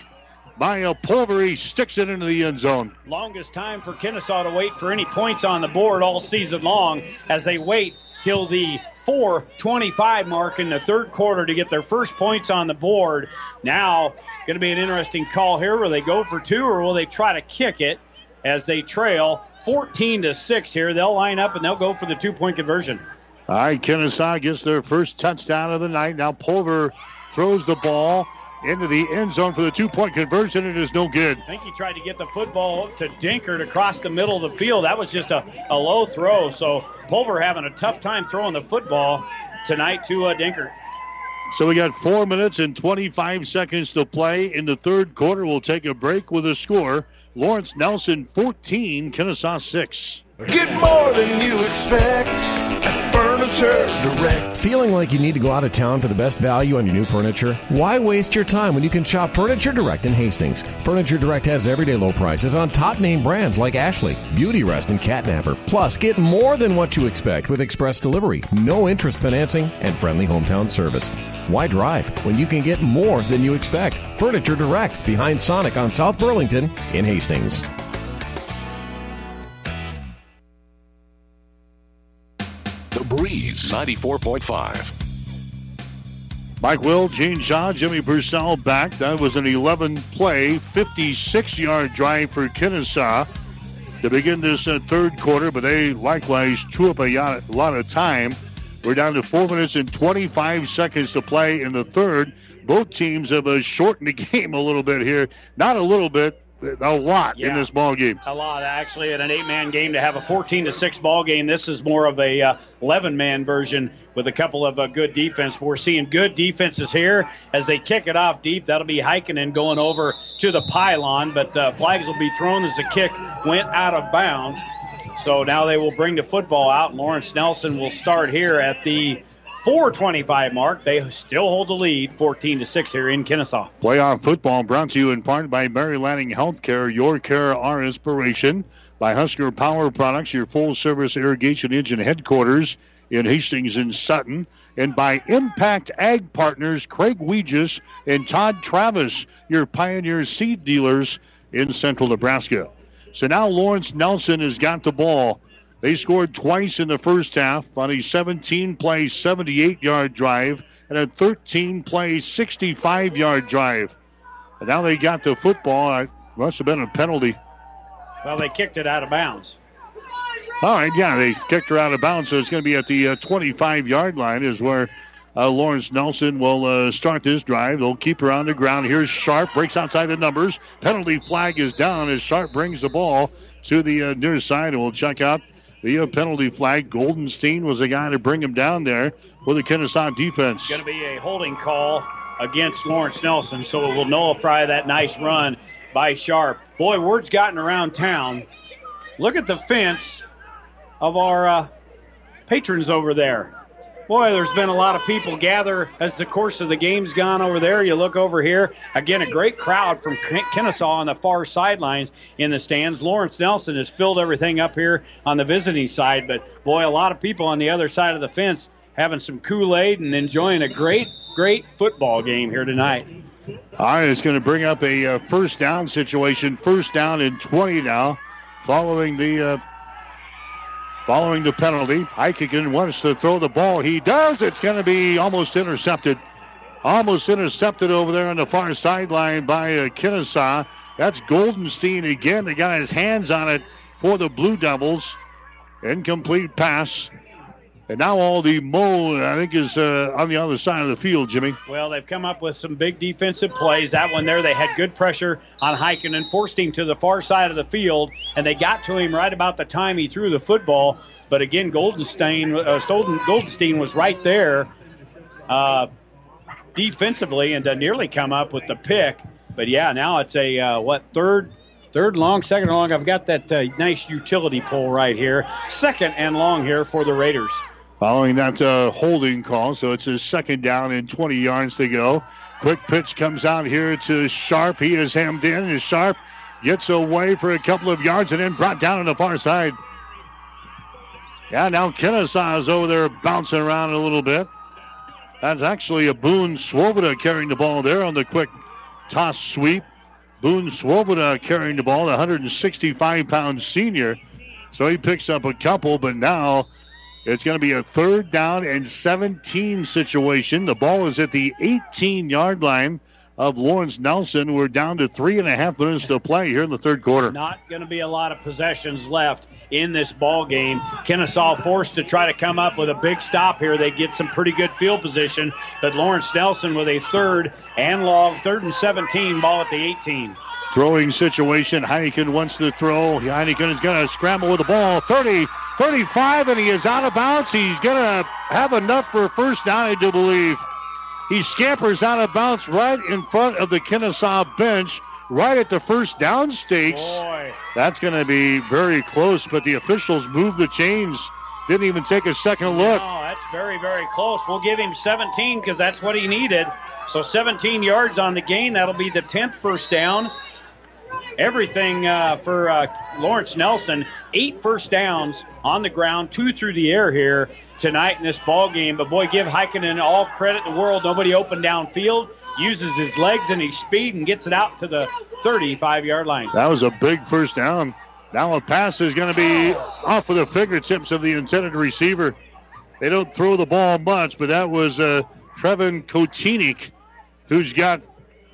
by a Pulver. Sticks it into the end zone. Longest time for Kenesaw to wait for any points on the board all season long as they wait till the 425 mark in the third quarter to get their first points on the board. Now, going to be an interesting call here. Will they go for two or will they try to kick it as they trail 14 to 6 here? They'll line up and they'll go for the two point conversion. All right, Kenesaw gets their first touchdown of the night. Now Pulver throws the ball into the end zone for the two point conversion. It is no good. I think he tried to get the football to Dinkert across the middle of the field. That was just a, a low throw. So Pulver having a tough time throwing the football tonight to uh, Dinkert. So we got four minutes and 25 seconds to play in the third quarter. We'll take a break with a score. Lawrence Nelson 14, Kenesaw 6. Get more than you expect at Furniture Direct. Feeling like you need to go out of town for the best value on your new furniture? Why waste your time when you can shop Furniture Direct in Hastings? Furniture Direct has everyday low prices on top name brands like Ashley, Beauty Rest, and Catnapper. Plus, get more than what you expect with express delivery, no interest financing, and friendly hometown service. Why drive when you can get more than you expect? Furniture Direct behind Sonic on South Burlington in Hastings. 94.5. Mike Will, Gene Shaw, Jimmy Purcell back. That was an 11 play, 56 yard drive for Kenesaw to begin this uh, third quarter, but they likewise chew up a lot of time. We're down to four minutes and 25 seconds to play in the third. Both teams have uh, shortened the game a little bit here. Not a little bit, a lot in this ball game. A lot, actually, in an eight-man game to have a 14 to six ball game. This is more of a uh, 11-man version with a couple of uh, good defense. We're seeing good defenses here as they kick it off deep. That'll be hiking and going over to the pylon, but uh, flags will be thrown as the kick went out of bounds. So now they will bring the football out. Lawrence Nelson will start here at the 425 mark. They still hold the lead, 14 to six here in Kenesaw. Playoff football brought to you in part by Mary Lanning Healthcare, your care, our inspiration. By Husker Power Products, your full service irrigation engine headquarters in Hastings and Sutton. And by Impact Ag Partners, Craig Weegis and Todd Travis, your Pioneer seed dealers in central Nebraska. So now Lawrence Nelson has got the ball. They scored twice in the first half on a 17 play, 78 yard drive and a 13 play, 65 yard drive. And now they got the football. It must have been a penalty. Well, they kicked it out of bounds. All right, yeah, they kicked her out of bounds, so it's going to be at the 25 yard line, is where uh, Lawrence Nelson will uh, start this drive. They'll keep her on the ground. Here's Sharp, breaks outside the numbers. Penalty flag is down as Sharp brings the ball to the uh, near side, and we'll check out the uh, penalty flag. Goldenstein was the guy to bring him down there for the Kenesaw defense. going to be a holding call against Lawrence Nelson, so it will nullify that nice run by Sharp. Boy, word's gotten around town. Look at the fence of our uh, patrons over there. Boy, there's been a lot of people gather as the course of the game's gone over there. You look over here, again, a great crowd from Ken- Kenesaw on the far sidelines in the stands. Lawrence Nelson has filled everything up here on the visiting side, but boy, a lot of people on the other side of the fence having some Kool Aid and enjoying a great, great football game here tonight. All right, it's going to bring up a uh, first down situation. First down and 20 now, following the uh, following the penalty. Heikkinen wants to throw the ball. He does. It's going to be almost intercepted. Almost intercepted over there on the far sideline by uh, Kenesaw. That's Goldenstein again. They got his hands on it for the Blue Devils. Incomplete pass. And now all the Mo, I think, is uh, on the other side of the field, Jimmy. Well, they've come up with some big defensive plays. That one there, they had good pressure on Heikkinen and forced him to the far side of the field, and they got to him right about the time he threw the football. But again, Goldenstein, uh, Goldenstein was right there uh, defensively and uh, nearly come up with the pick. But yeah, now it's a uh, what third, third long, second long. I've got that uh, nice utility pole right here, second and long here for the Raiders. Following that uh, holding call, so it's a second down and 20 yards to go. Quick pitch comes out here to Sharp. He is hemmed in, and Sharp gets away for a couple of yards and then brought down on the far side. Yeah, now Kenesaw is over there bouncing around a little bit. That's actually a Boone Swoboda carrying the ball there on the quick toss sweep. Boone Swoboda carrying the ball, the 165 pound senior. So he picks up a couple, but now it's going to be a third down and 17 situation. The ball is at the 18 yard line of Lawrence Nelson. We're down to three and a half minutes to play here in the third quarter. Not going to be a lot of possessions left in this ball game. Kenesaw forced to try to come up with a big stop here. They get some pretty good field position, but Lawrence Nelson with a third and long, third and 17 ball at the 18. Throwing situation. Heikkinen wants to throw. Heikkinen is going to scramble with the ball. 30, 35, and he is out of bounds. He's going to have enough for a first down, I do believe. He scampers out of bounds right in front of the Kenesaw bench, right at the first down stakes. Boy. That's going to be very close, but the officials moved the chains. Didn't even take a second look. No, that's very, very close. We'll give him 17 because that's what he needed. So 17 yards on the gain. That'll be the 10th first down. Everything uh, for uh, Lawrence Nelson. Eight first downs on the ground, two through the air here tonight in this ball game. But boy, give Heikkinen all credit in the world. Nobody open downfield. Uses his legs and his speed and gets it out to the 35 yard line. That was a big first down. Now a pass is going to be off of the fingertips of the intended receiver. They don't throw the ball much, but that was uh, Trevin Kotinik, who's got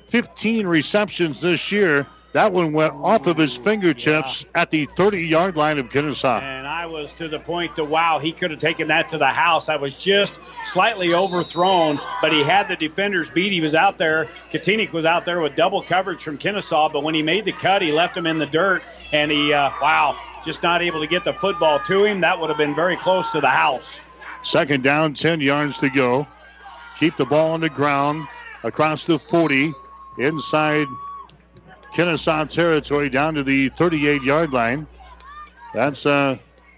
15 receptions this year. That one went off of his fingertips at the 30 yard line of Kenesaw. And I was to the point to wow, he could have taken that to the house. I was just slightly overthrown, but he had the defenders beat. He was out there. Katinik was out there with double coverage from Kenesaw, but when he made the cut, he left him in the dirt, and he, uh, wow, just not able to get the football to him. That would have been very close to the house. Second down, 10 yards to go. Keep the ball on the ground across the 40, inside Kenesaw territory down to the 38 yard line. That's uh,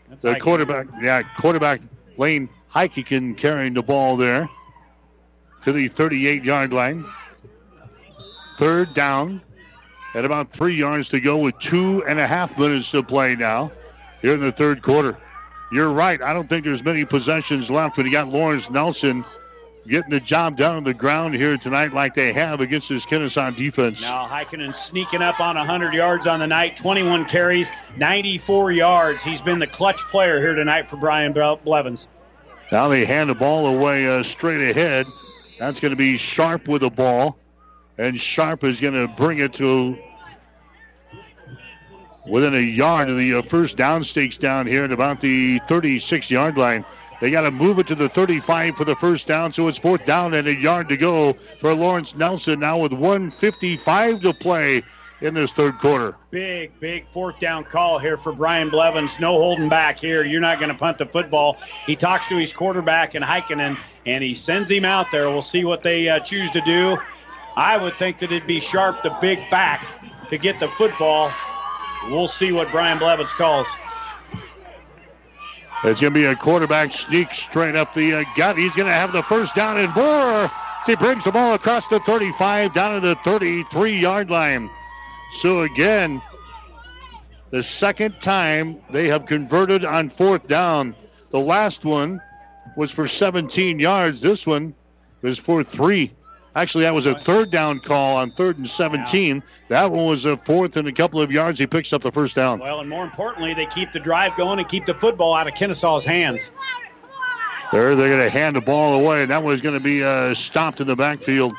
That's the quarterback. Yeah, quarterback Lane Heikkinen carrying the ball there to the 38 yard line. Third down at about three yards to go with two and a half minutes to play now here in the third quarter. You're right. I don't think there's many possessions left but you got Lawrence Nelson getting the job done on the ground here tonight like they have against this Kenesaw defense. Now Heikkinen sneaking up on 100 yards on the night, 21 carries, 94 yards. He's been the clutch player here tonight for Brian Ble- Blevins. Now they hand the ball away uh, straight ahead. That's going to be Sharp with the ball. And Sharp is going to bring it to within a yard of the uh, first down stakes down here at about the 36 yard line. They got to move it to the 35 for the first down, so it's fourth down and a yard to go for Lawrence Nelson now with 155 to play in this third quarter. Big, big fourth down call here for Brian Blevins. No holding back here. You're not going to punt the football. He talks to his quarterback and Heikkinen, and he sends him out there. We'll see what they uh, choose to do. I would think that it'd be Sharp, the big back, to get the football. We'll see what Brian Blevins calls. It's going to be a quarterback sneak straight up the uh, gut. He's going to have the first down and more. He brings the ball across the 35 down to the 33 yard line. So again, the second time they have converted on fourth down. The last one was for 17 yards. This one was for three. Actually, that was a third down call on third and 17. That one was a fourth and a couple of yards. He picks up the first down. Well, and more importantly, they keep the drive going and keep the football out of Kenesaw's hands. There, they're going to hand the ball away, and that was going to be uh, stopped in the backfield.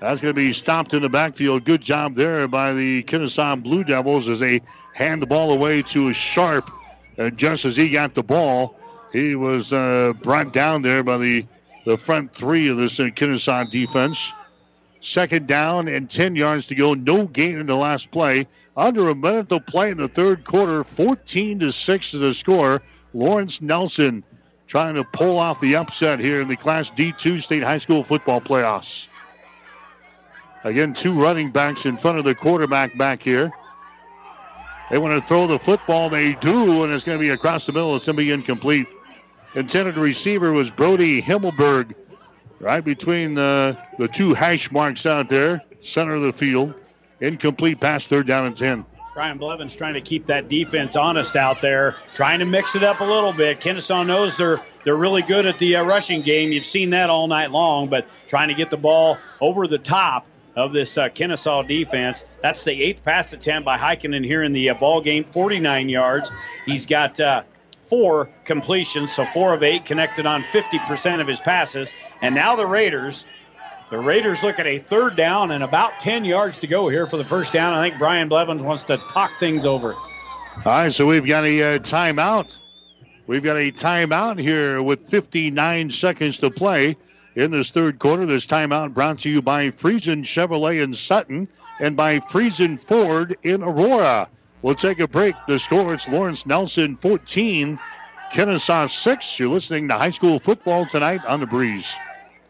That's going to be stopped in the backfield. Good job there by the Kenesaw Blue Devils as they hand the ball away to Sharp. And just as he got the ball, he was uh, brought down there by the, the front three of this Kenesaw defense. Second down and 10 yards to go. No gain in the last play. Under a minute to play in the third quarter. 14 to 6 to the score. Lawrence Nelson trying to pull off the upset here in the Class D2 State High School football playoffs. Again, two running backs in front of the quarterback back here. They want to throw the football. They do, and it's going to be across the middle. It's going to be incomplete. Intended receiver was Brody Himmelberg, right between the, the two hash marks out there, center of the field. Incomplete pass, third down and 10. Brian Blevins trying to keep that defense honest out there, trying to mix it up a little bit. Kenesaw knows they're they're really good at the uh, rushing game. You've seen that all night long, but trying to get the ball over the top of this uh, Kenesaw defense. That's the eighth pass attempt by Heikkinen here in the uh, ball game, 49 yards. He's got uh, four completions, so four of eight connected on 50% of his passes. And now the Raiders the Raiders look at a third down and about 10 yards to go here for the first down. I think Brian Blevins wants to talk things over. All right, so we've got a uh, timeout. We've got a timeout here with 59 seconds to play in this third quarter. This timeout brought to you by Friesen Chevrolet in Sutton and by Friesen Ford in Aurora. We'll take a break. The score it's Lawrence Nelson 14, Kenesaw 6. You're listening to high school football tonight on the breeze.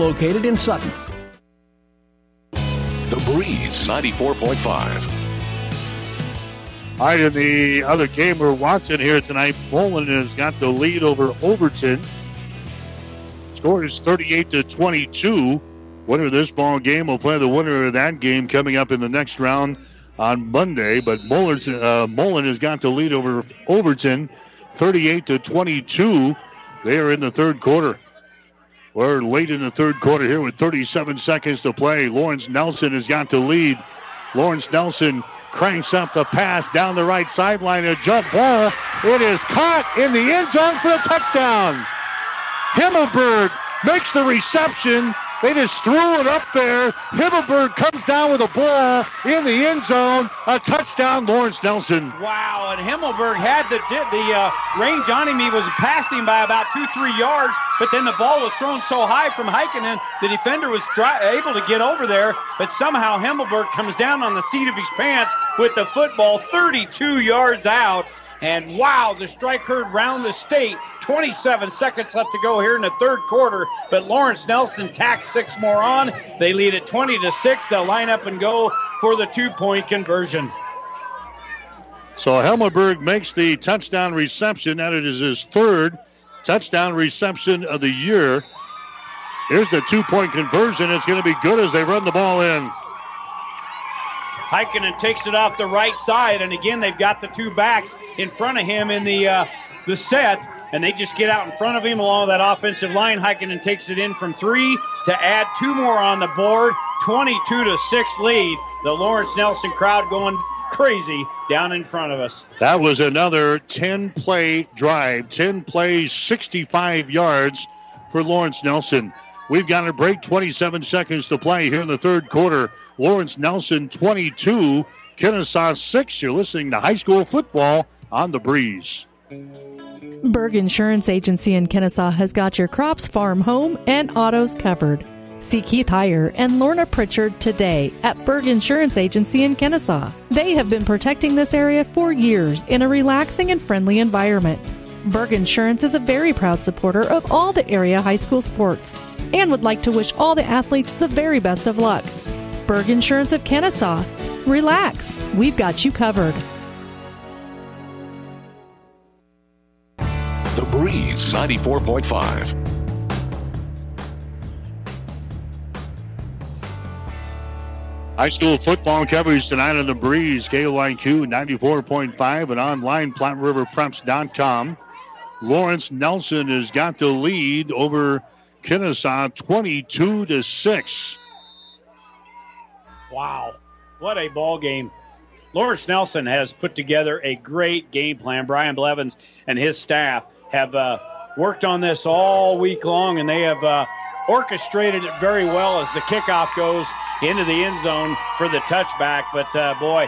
located in Sutton. The Breeze 94.5. All right, in the other game we're watching here tonight, Mullen has got the lead over Overton. Score is 38 to 22. Winner of this ball game will play the winner of that game coming up in the next round on Monday. But Mullen's, uh, Mullen has got the lead over Overton, 38 to 22. They are in the third quarter. We're late in the third quarter here with 37 seconds to play. Lawrence Nelson has got the lead. Lawrence Nelson cranks up the pass down the right sideline. A jump ball. It is caught in the end zone for a touchdown. Himmelberg makes the reception. They just threw it up there. Himmelberg comes down with a ball in the end zone. A touchdown, Lawrence Nelson. Wow, and Himmelberg had the the uh, range on him. He was him by about two, three yards, but then the ball was thrown so high from Heikkinen, the defender was dry, able to get over there, but somehow Himmelberg comes down on the seat of his pants with the football 32 yards out. And wow, the strike heard round the state. 27 seconds left to go here in the third quarter. But Lawrence Nelson tacks six more on. They lead at 20 to 6. They'll line up and go for the two point conversion. So Himmelberg makes the touchdown reception. That is his third touchdown reception of the year. Here's the two point conversion. It's going to be good as they run the ball in. Heikkinen takes it off the right side, and again they've got the two backs in front of him in the uh, the set, and they just get out in front of him along that offensive line. Heikkinen takes it in from three to add two more on the board. 22 to six lead. The Lawrence Nelson crowd going crazy down in front of us. That was another 10 play drive, 10 plays, 65 yards for Lawrence Nelson. We've got a break, 27 seconds to play here in the third quarter. Lawrence Nelson 22, Kenesaw, 6. You're listening to high school football on the breeze. Berg Insurance Agency in Kenesaw has got your crops, farm, home, and autos covered. See Keith Heyer and Lorna Pritchard today at Berg Insurance Agency in Kenesaw. They have been protecting this area for years in a relaxing and friendly environment. Berg Insurance is a very proud supporter of all the area high school sports and would like to wish all the athletes the very best of luck. Berg Insurance of Kenesaw. Relax, we've got you covered. The Breeze 94.5. High school football coverage tonight on the breeze. KOIQ 94.5 and online PlatteRiverPreps.com. Lawrence Nelson has got the lead over Kenesaw 22 to 6. Wow. What a ball game. Lawrence Nelson has put together a great game plan. Brian Blevins and his staff have uh, worked on this all week long, and they have uh, orchestrated it very well as the kickoff goes into the end zone for the touchback. But uh, boy,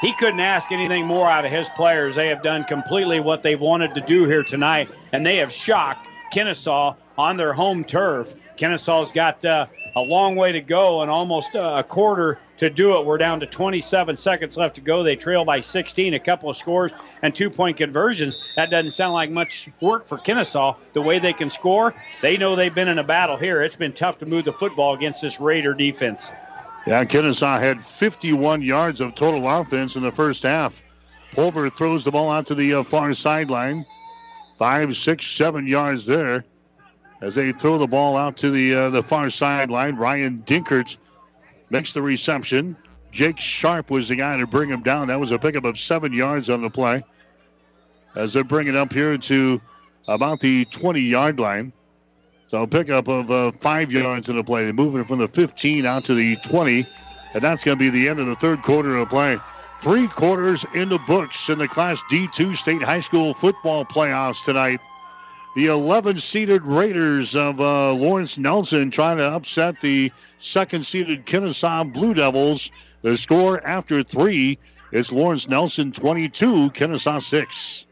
he couldn't ask anything more out of his players. They have done completely what they've wanted to do here tonight, and they have shocked Kenesaw on their home turf. Kenesaw's got uh, a long way to go and almost uh, a quarter to do it. We're down to 27 seconds left to go. They trail by 16, a couple of scores and two point conversions. That doesn't sound like much work for Kenesaw. The way they can score, they know they've been in a battle here. It's been tough to move the football against this Raider defense. Yeah, Kenesaw had 51 yards of total offense in the first half. Pulver throws the ball out to the uh, far sideline. Five, six, seven yards there as they throw the ball out to the uh, the far sideline. Ryan Dinkert makes the reception. Jake Sharp was the guy to bring him down. That was a pickup of seven yards on the play. As they're bringing up here to about the 20 yard line. So pickup of uh, five yards in the play. They're moving from the 15 out to the 20. And that's going to be the end of the third quarter of the play. Three quarters in the books in the Class D2 State High School football playoffs tonight. The 11 seeded Raiders of uh, Lawrence Nelson trying to upset the second seeded Kenesaw Blue Devils. The score after three is Lawrence Nelson 22, Kenesaw 6.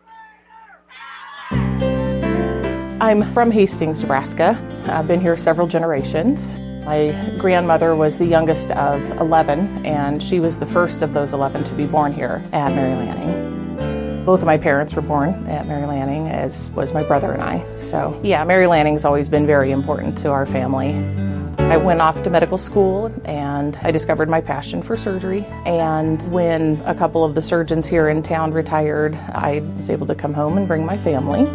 I'm from Hastings, Nebraska. I've been here several generations. My grandmother was the youngest of 11, and she was the first of those 11 to be born here at Mary Lanning. Both of my parents were born at Mary Lanning, as was my brother and I. So, yeah, Mary Lanning's always been very important to our family. I went off to medical school and I discovered my passion for surgery. And when a couple of the surgeons here in town retired, I was able to come home and bring my family.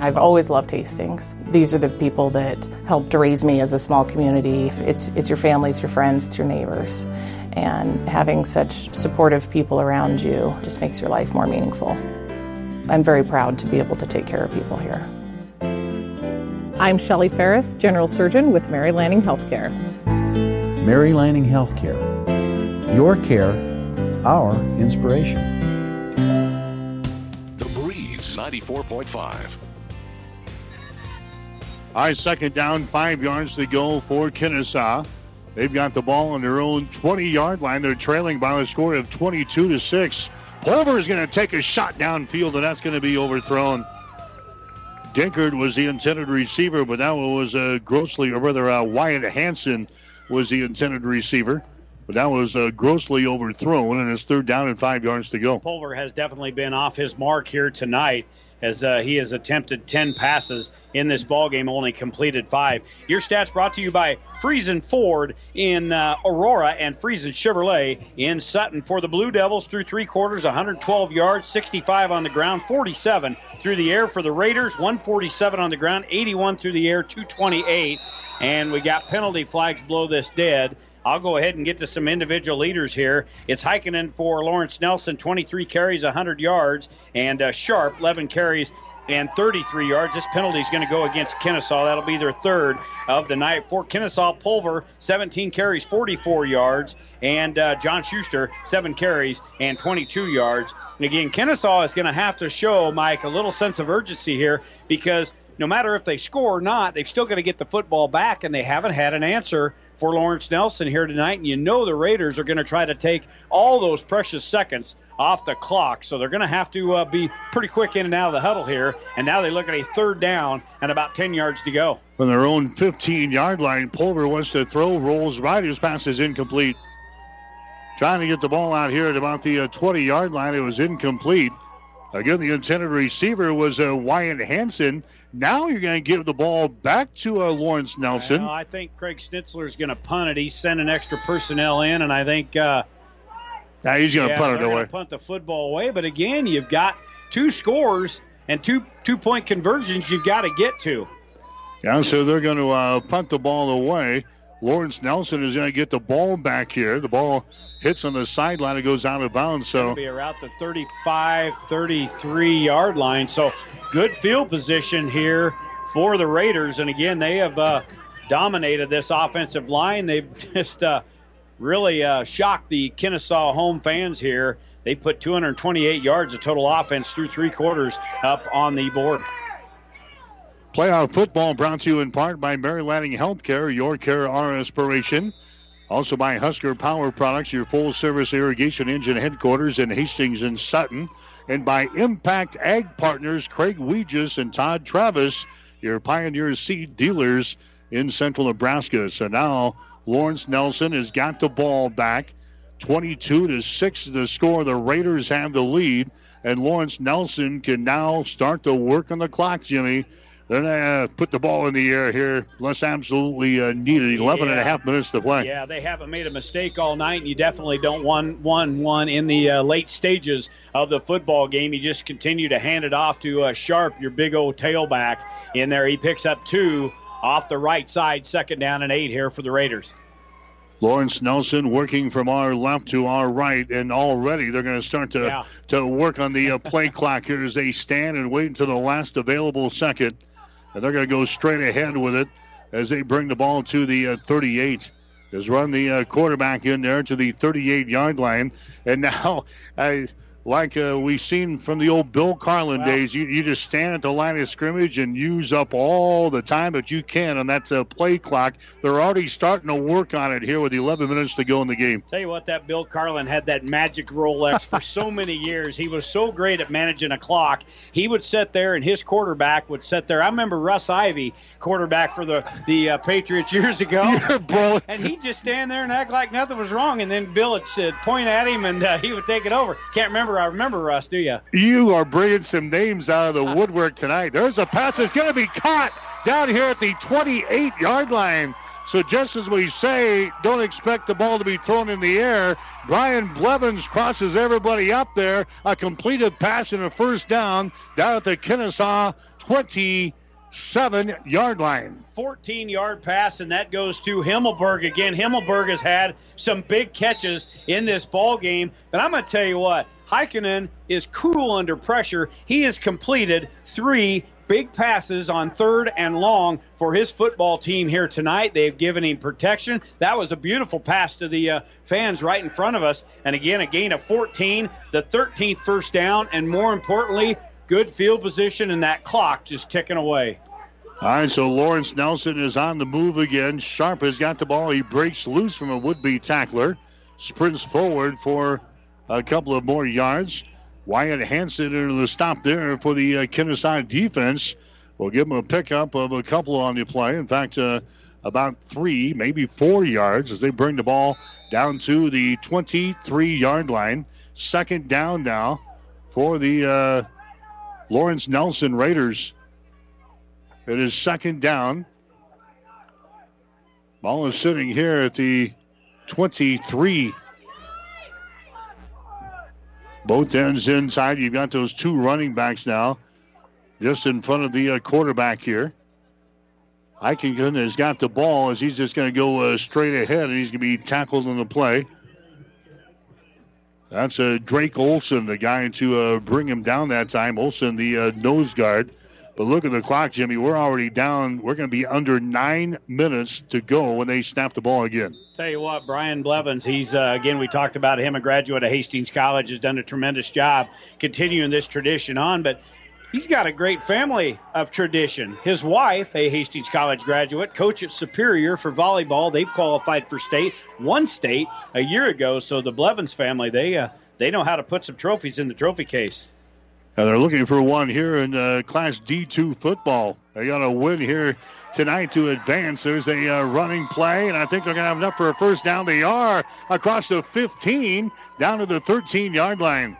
I've always loved Hastings. These are the people that helped raise me as a small community. It's, it's your family, it's your friends, it's your neighbors. And having such supportive people around you just makes your life more meaningful. I'm very proud to be able to take care of people here. I'm Shelley Ferris, General Surgeon with Mary Lanning Healthcare. Mary Lanning Healthcare. Your care, our inspiration. The Breeze 94.5. Right, second down, five yards to go for Kenesaw. They've got the ball on their own 20 yard line. They're trailing by a score of 22 to 6. Pulver is going to take a shot downfield, and that's going to be overthrown. Dinkert was the intended receiver, but that one was uh, grossly, or rather, uh, Wyatt Hanson was the intended receiver. But that was uh, grossly overthrown, and it's third down and five yards to go. Pulver has definitely been off his mark here tonight as uh, he has attempted 10 passes in this ball game, only completed five. Your stats brought to you by Friesen Ford in uh, Aurora and Friesen Chevrolet in Sutton. For the Blue Devils, through three quarters, 112 yards, 65 on the ground, 47 through the air. For the Raiders, 147 on the ground, 81 through the air, 228. And we got penalty flags blow this dead. I'll go ahead and get to some individual leaders here. It's Heikkinen for Lawrence Nelson, 23 carries, 100 yards, and uh, Sharp, 11 carries and 33 yards. This penalty is going to go against Kenesaw. That'll be their third of the night. For Kenesaw, Pulver, 17 carries, 44 yards, and uh, John Schuster, seven carries and 22 yards. And again, Kenesaw is going to have to show, Mike, a little sense of urgency here because no matter if they score or not, they've still got to get the football back, and they haven't had an answer for Lawrence Nelson here tonight. And you know the Raiders are going to try to take all those precious seconds off the clock. So they're going to have to uh, be pretty quick in and out of the huddle here. And now they look at a third down and about 10 yards to go. From their own 15 yard line, Pulver wants to throw, rolls right. His pass is incomplete. Trying to get the ball out here at about the 20 yard line. It was incomplete. Again, the intended receiver was uh, Wyatt Hanson. Now you're going to give the ball back to uh, Lawrence Nelson. Well, I think Craig Schnitzler is going to punt it. He's sending extra personnel in, and I think. Uh, now he's going to yeah, punt it away. Punt the football away. But again, you've got two scores and two two point conversions you've got to get to. Yeah, so they're going to uh, punt the ball away. Lawrence Nelson is going to get the ball back here. The ball hits on the sideline. It goes out of bounds. So It'll be around the 35, 33 yard line. So good field position here for the Raiders. And again, they have uh, dominated this offensive line. They've just uh, really uh, shocked the Kenesaw home fans here. They put 228 yards of total offense through three quarters up on the board. Playoff football brought to you in part by Mary Lanning Healthcare, your care, our inspiration. Also by Husker Power Products, your full service irrigation engine headquarters in Hastings and Sutton. And by Impact Ag Partners, Craig Weegis and Todd Travis, your Pioneer seed dealers in central Nebraska. So now Lawrence Nelson has got the ball back. 22 to 6 is the score. The Raiders have the lead. And Lawrence Nelson can now start to work on the clock, Jimmy. They're going to put the ball in the air here. Less absolutely uh, needed. 11 and a half minutes to play. Yeah, they haven't made a mistake all night, and you definitely don't want one one in the uh, late stages of the football game. You just continue to hand it off to uh, Sharp, your big old tailback in there. He picks up two off the right side, second down and eight here for the Raiders. Lawrence Nelson working from our left to our right, and already they're going to start to Yeah. to work on the uh, play clock here as they stand and wait until the last available second, and they're going to go straight ahead with it as they bring the ball to the uh, 38. Just run the uh, quarterback in there to the 38 yard line, and now I. Like uh, we've seen from the old Bill Carlin days, you, you just stand at the line of scrimmage and use up all the time that you can and that's a play clock. They're already starting to work on it here with 11 minutes to go in the game. Tell you what, that Bill Carlin had that magic Rolex for so many years. He was so great at managing a clock. He would sit there, and his quarterback would sit there. I remember Russ Ivy, quarterback for the the uh, Patriots years ago, and he'd just stand there and act like nothing was wrong. And then Bill would uh, point at him, and uh, he would take it over. Can't remember. I remember Russ. Do you? You are bringing some names out of the uh, woodwork tonight. There's a pass that's going to be caught down here at the 28 yard line. So just as we say, don't expect the ball to be thrown in the air. Brian Blevins crosses everybody up there. A completed pass and a first down down at the Kenesaw 27 yard line. 14 yard pass, and that goes to Himmelberg again. Himmelberg has had some big catches in this ball game, but I'm going to tell you what, Heikkinen is cool under pressure. He has completed three big passes on third and long for his football team here tonight. They've given him protection. That was a beautiful pass to the uh, fans right in front of us. And again, a gain of 14, the 13th first down, and more importantly, good field position and that clock just ticking away. All right, so Lawrence Nelson is on the move again. Sharp has got the ball. He breaks loose from a would-be tackler, sprints forward for a couple of more yards. Wyatt Hanson into the stop there for the uh, Kenesaw defense. We'll give him a pickup of a couple on the play. In fact, uh, about three, maybe four yards as they bring the ball down to the 23-yard line. Second down now for the uh, Lawrence Nelson Raiders. It is second down. Ball is sitting here at the 23. Both ends inside. You've got those two running backs now just in front of the uh, quarterback here. Heikkinen has got the ball as he's just going to go uh, straight ahead and he's going to be tackled in the play. That's uh, Drake Olson, the guy to uh, bring him down that time. Olson, the uh, nose guard. But look at the clock, Jimmy. We're already down. We're going to be under nine minutes to go when they snap the ball again. Tell you what, Brian Blevins, he's, uh, again, we talked about him, a graduate of Hastings College, has done a tremendous job continuing this tradition on, but he's got a great family of tradition. His wife, a Hastings College graduate, coach at Superior for volleyball. They've qualified for state, one state a year ago. So the Blevins family, they, uh, they know how to put some trophies in the trophy case. And they're looking for one here in uh, Class D2 football. They got a win here tonight to advance. There's a uh, running play, and I think they're going to have enough for a first down. They are across the 15 down to the 13 yard line.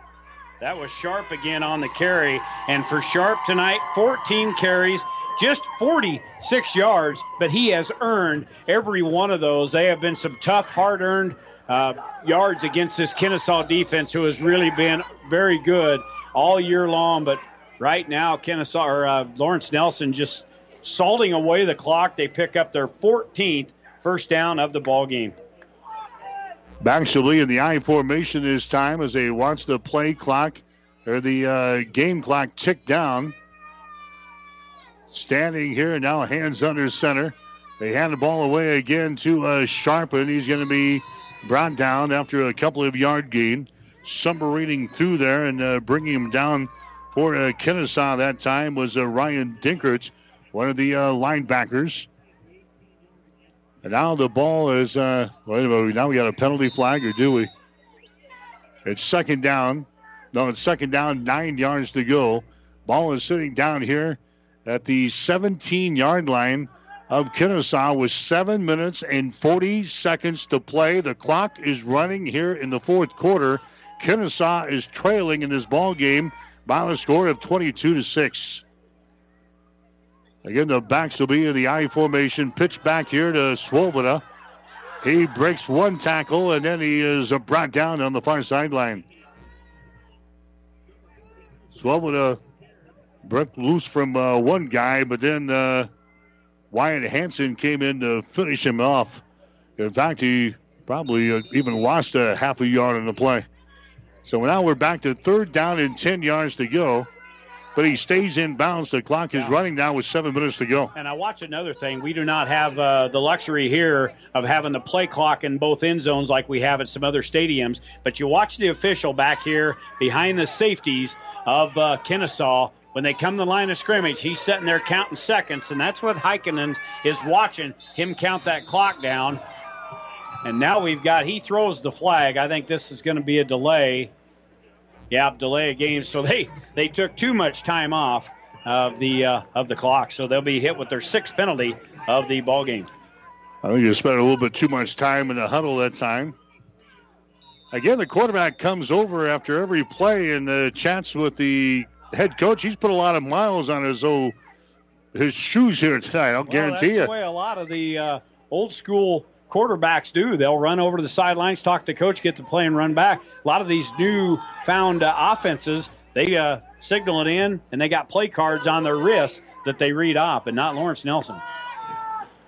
That was Sharp again on the carry. And for Sharp tonight, 14 carries, just 46 yards, but he has earned every one of those. They have been some tough, hard earned uh, yards against this Kenesaw defense, who has really been very good all year long. But right now, Kenesaw or uh, Lawrence Nelson just salting away the clock. They pick up their 14th first down of the ball game. Baxley in the I formation this time as they watch the play clock or the uh, game clock tick down. Standing here now, hands under center. They hand the ball away again to uh, Sharpen. He's going to be brought down after a couple of yard gain. Submarining through there and uh, bringing him down for uh, Kenesaw that time was uh, Ryan Dinkert, one of the uh, linebackers. And now the ball is, uh, wait a minute, now we got a penalty flag, or do we? It's second down. No, it's second down, nine yards to go. Ball is sitting down here at the 17 yard line of Kenesaw with seven minutes and 40 seconds to play. The clock is running here in the fourth quarter. Kenesaw is trailing in this ball game by a score of 22 to 6. Again, the backs will be in the I formation. Pitch back here to Swoboda. He breaks one tackle and then he is brought down on the far sideline. Swoboda broke loose from uh, one guy, but then uh, Wyatt Hanson came in to finish him off. In fact, he probably uh, even lost a half a yard on the play. So now we're back to third down and 10 yards to go. But he stays in bounds. The clock is Yeah. running now with seven minutes to go. And I watch another thing. We do not have uh, the luxury here of having the play clock in both end zones like we have at some other stadiums. But you watch the official back here behind the safeties of uh, Kenesaw. When they come to the line of scrimmage, he's sitting there counting seconds, and that's what Heikkinen is watching him count that clock down. And now we've got he throws the flag. I think this is going to be a delay. Yeah, delay a game. So they they took too much time off of the uh, of the clock. So they'll be hit with their sixth penalty of the ball game. I think you spent a little bit too much time in the huddle that time. Again, the quarterback comes over after every play and uh, chats with the head coach. He's put a lot of miles on his old his shoes here tonight. I'll Well, guarantee that's you. the way a lot of the uh, old school quarterbacks do. They'll run over to the sidelines, talk to coach, get the play, and run back. A lot of these new found uh, offenses, they uh, signal it in, and they got play cards on their wrists that they read off, and not Lawrence Nelson.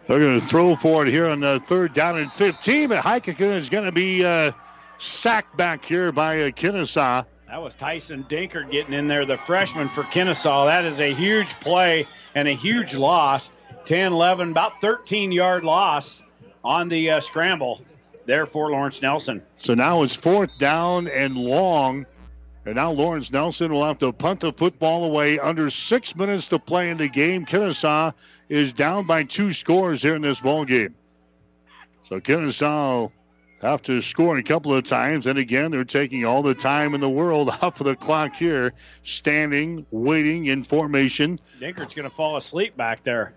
They're going to throw for it here on the third down and 15, but Heikkinen is going to be uh, sacked back here by uh, Kenesaw. That was Tyson Dinkert getting in there, the freshman for Kenesaw. That is a huge play and a huge loss. 10 11, about 13 yard loss on the uh, scramble there for Lawrence Nelson. So now it's fourth down and long. And now Lawrence Nelson will have to punt the football away. Under six minutes to play in the game. Kenesaw is down by two scores here in this ball game. So Kenesaw to score a couple of times. And again, they're taking all the time in the world off of the clock here, standing, waiting in formation. Dinkert's going to fall asleep back there.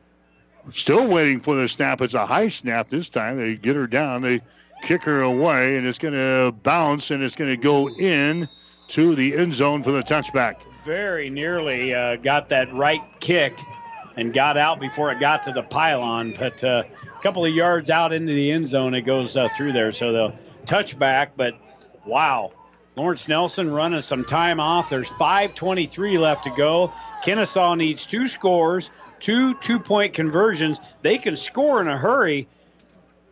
Still waiting for the snap. It's a high snap this time. They get her down. They kick her away, and it's going to bounce, and it's going to go in to the end zone for the touchback. Very nearly uh, got that right kick and got out before it got to the pylon, but uh, couple of yards out into the end zone, it goes uh, through there. So the touchback, but wow. Lawrence Nelson running some time off. There's 5.23 left to go. Kenesaw needs two scores, two two point conversions. They can score in a hurry.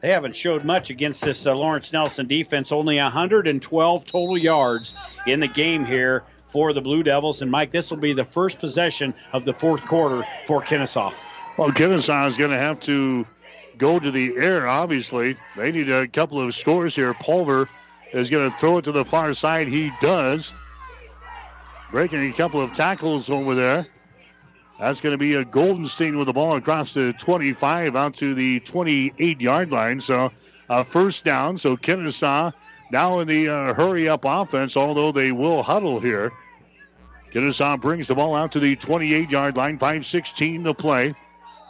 They haven't showed much against this uh, Lawrence Nelson defense. Only 112 total yards in the game here for the Blue Devils. And Mike, this will be the first possession of the fourth quarter for Kenesaw. Well, Kenesaw is going to have to go to the air, obviously. They need a couple of scores here. Pulver is going to throw it to the far side. He does. Breaking a couple of tackles over there. That's going to be a Goldenstein with the ball across the 25 out to the 28 yard line. So uh, first down. So Kenesaw now in the uh, hurry up offense, although they will huddle here. Kenesaw brings the ball out to the 28 yard line, 5.16 to play.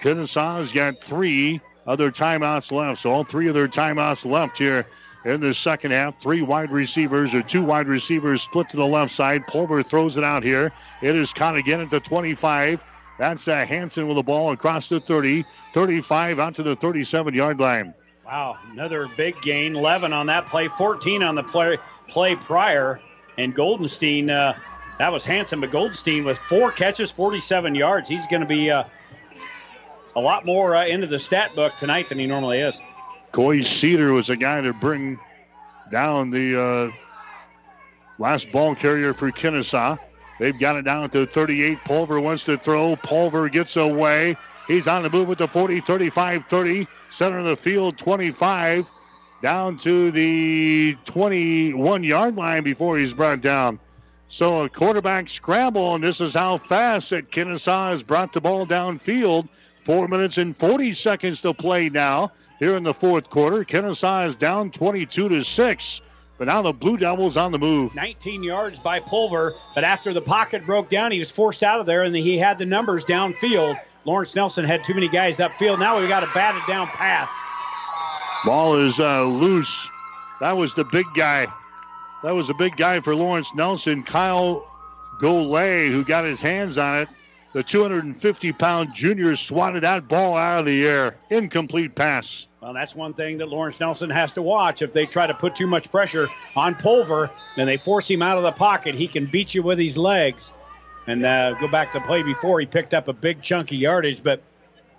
Kenesaw's got three other timeouts left. So all three of their timeouts left here in the second half. Three wide receivers or two wide receivers split to the left side. Pulver throws it out here. It is caught again at the 25. That's uh, Hanson with the ball across the 30, 35 out to the 37 yard line. Wow, another big gain. 11 on that play, 14 on the play, play prior. And Goldenstein, uh, that was Hanson, but Goldenstein with four catches, 47 yards. He's going to be uh, a lot more uh, into the stat book tonight than he normally is. Coy Cedar was the guy to bring down the uh, last ball carrier for Kenesaw. They've got it down to 38. Pulver wants to throw. Pulver gets away. He's on the move with the 40, 35, 30. Center of the field, 25. Down to the 21 yard line before he's brought down. So a quarterback scramble, and this is how fast that Kenesaw has brought the ball downfield. Four minutes and 40 seconds to play now here in the fourth quarter. Kenesaw is down 22 to 6. But now the Blue Devils on the move. 19 yards by Pulver, but after the pocket broke down, he was forced out of there, and he had the numbers downfield. Lawrence Nelson had too many guys upfield. Now we've got a batted down pass. Ball is uh, loose. That was the big guy. That was the big guy for Lawrence Nelson, Kyle Golay, who got his hands on it. The 250 pound junior swatted that ball out of the air. Incomplete pass. Well, that's one thing that Lawrence Nelson has to watch. If they try to put too much pressure on Pulver and they force him out of the pocket, he can beat you with his legs. And uh, go back to play before, he picked up a big chunky yardage. But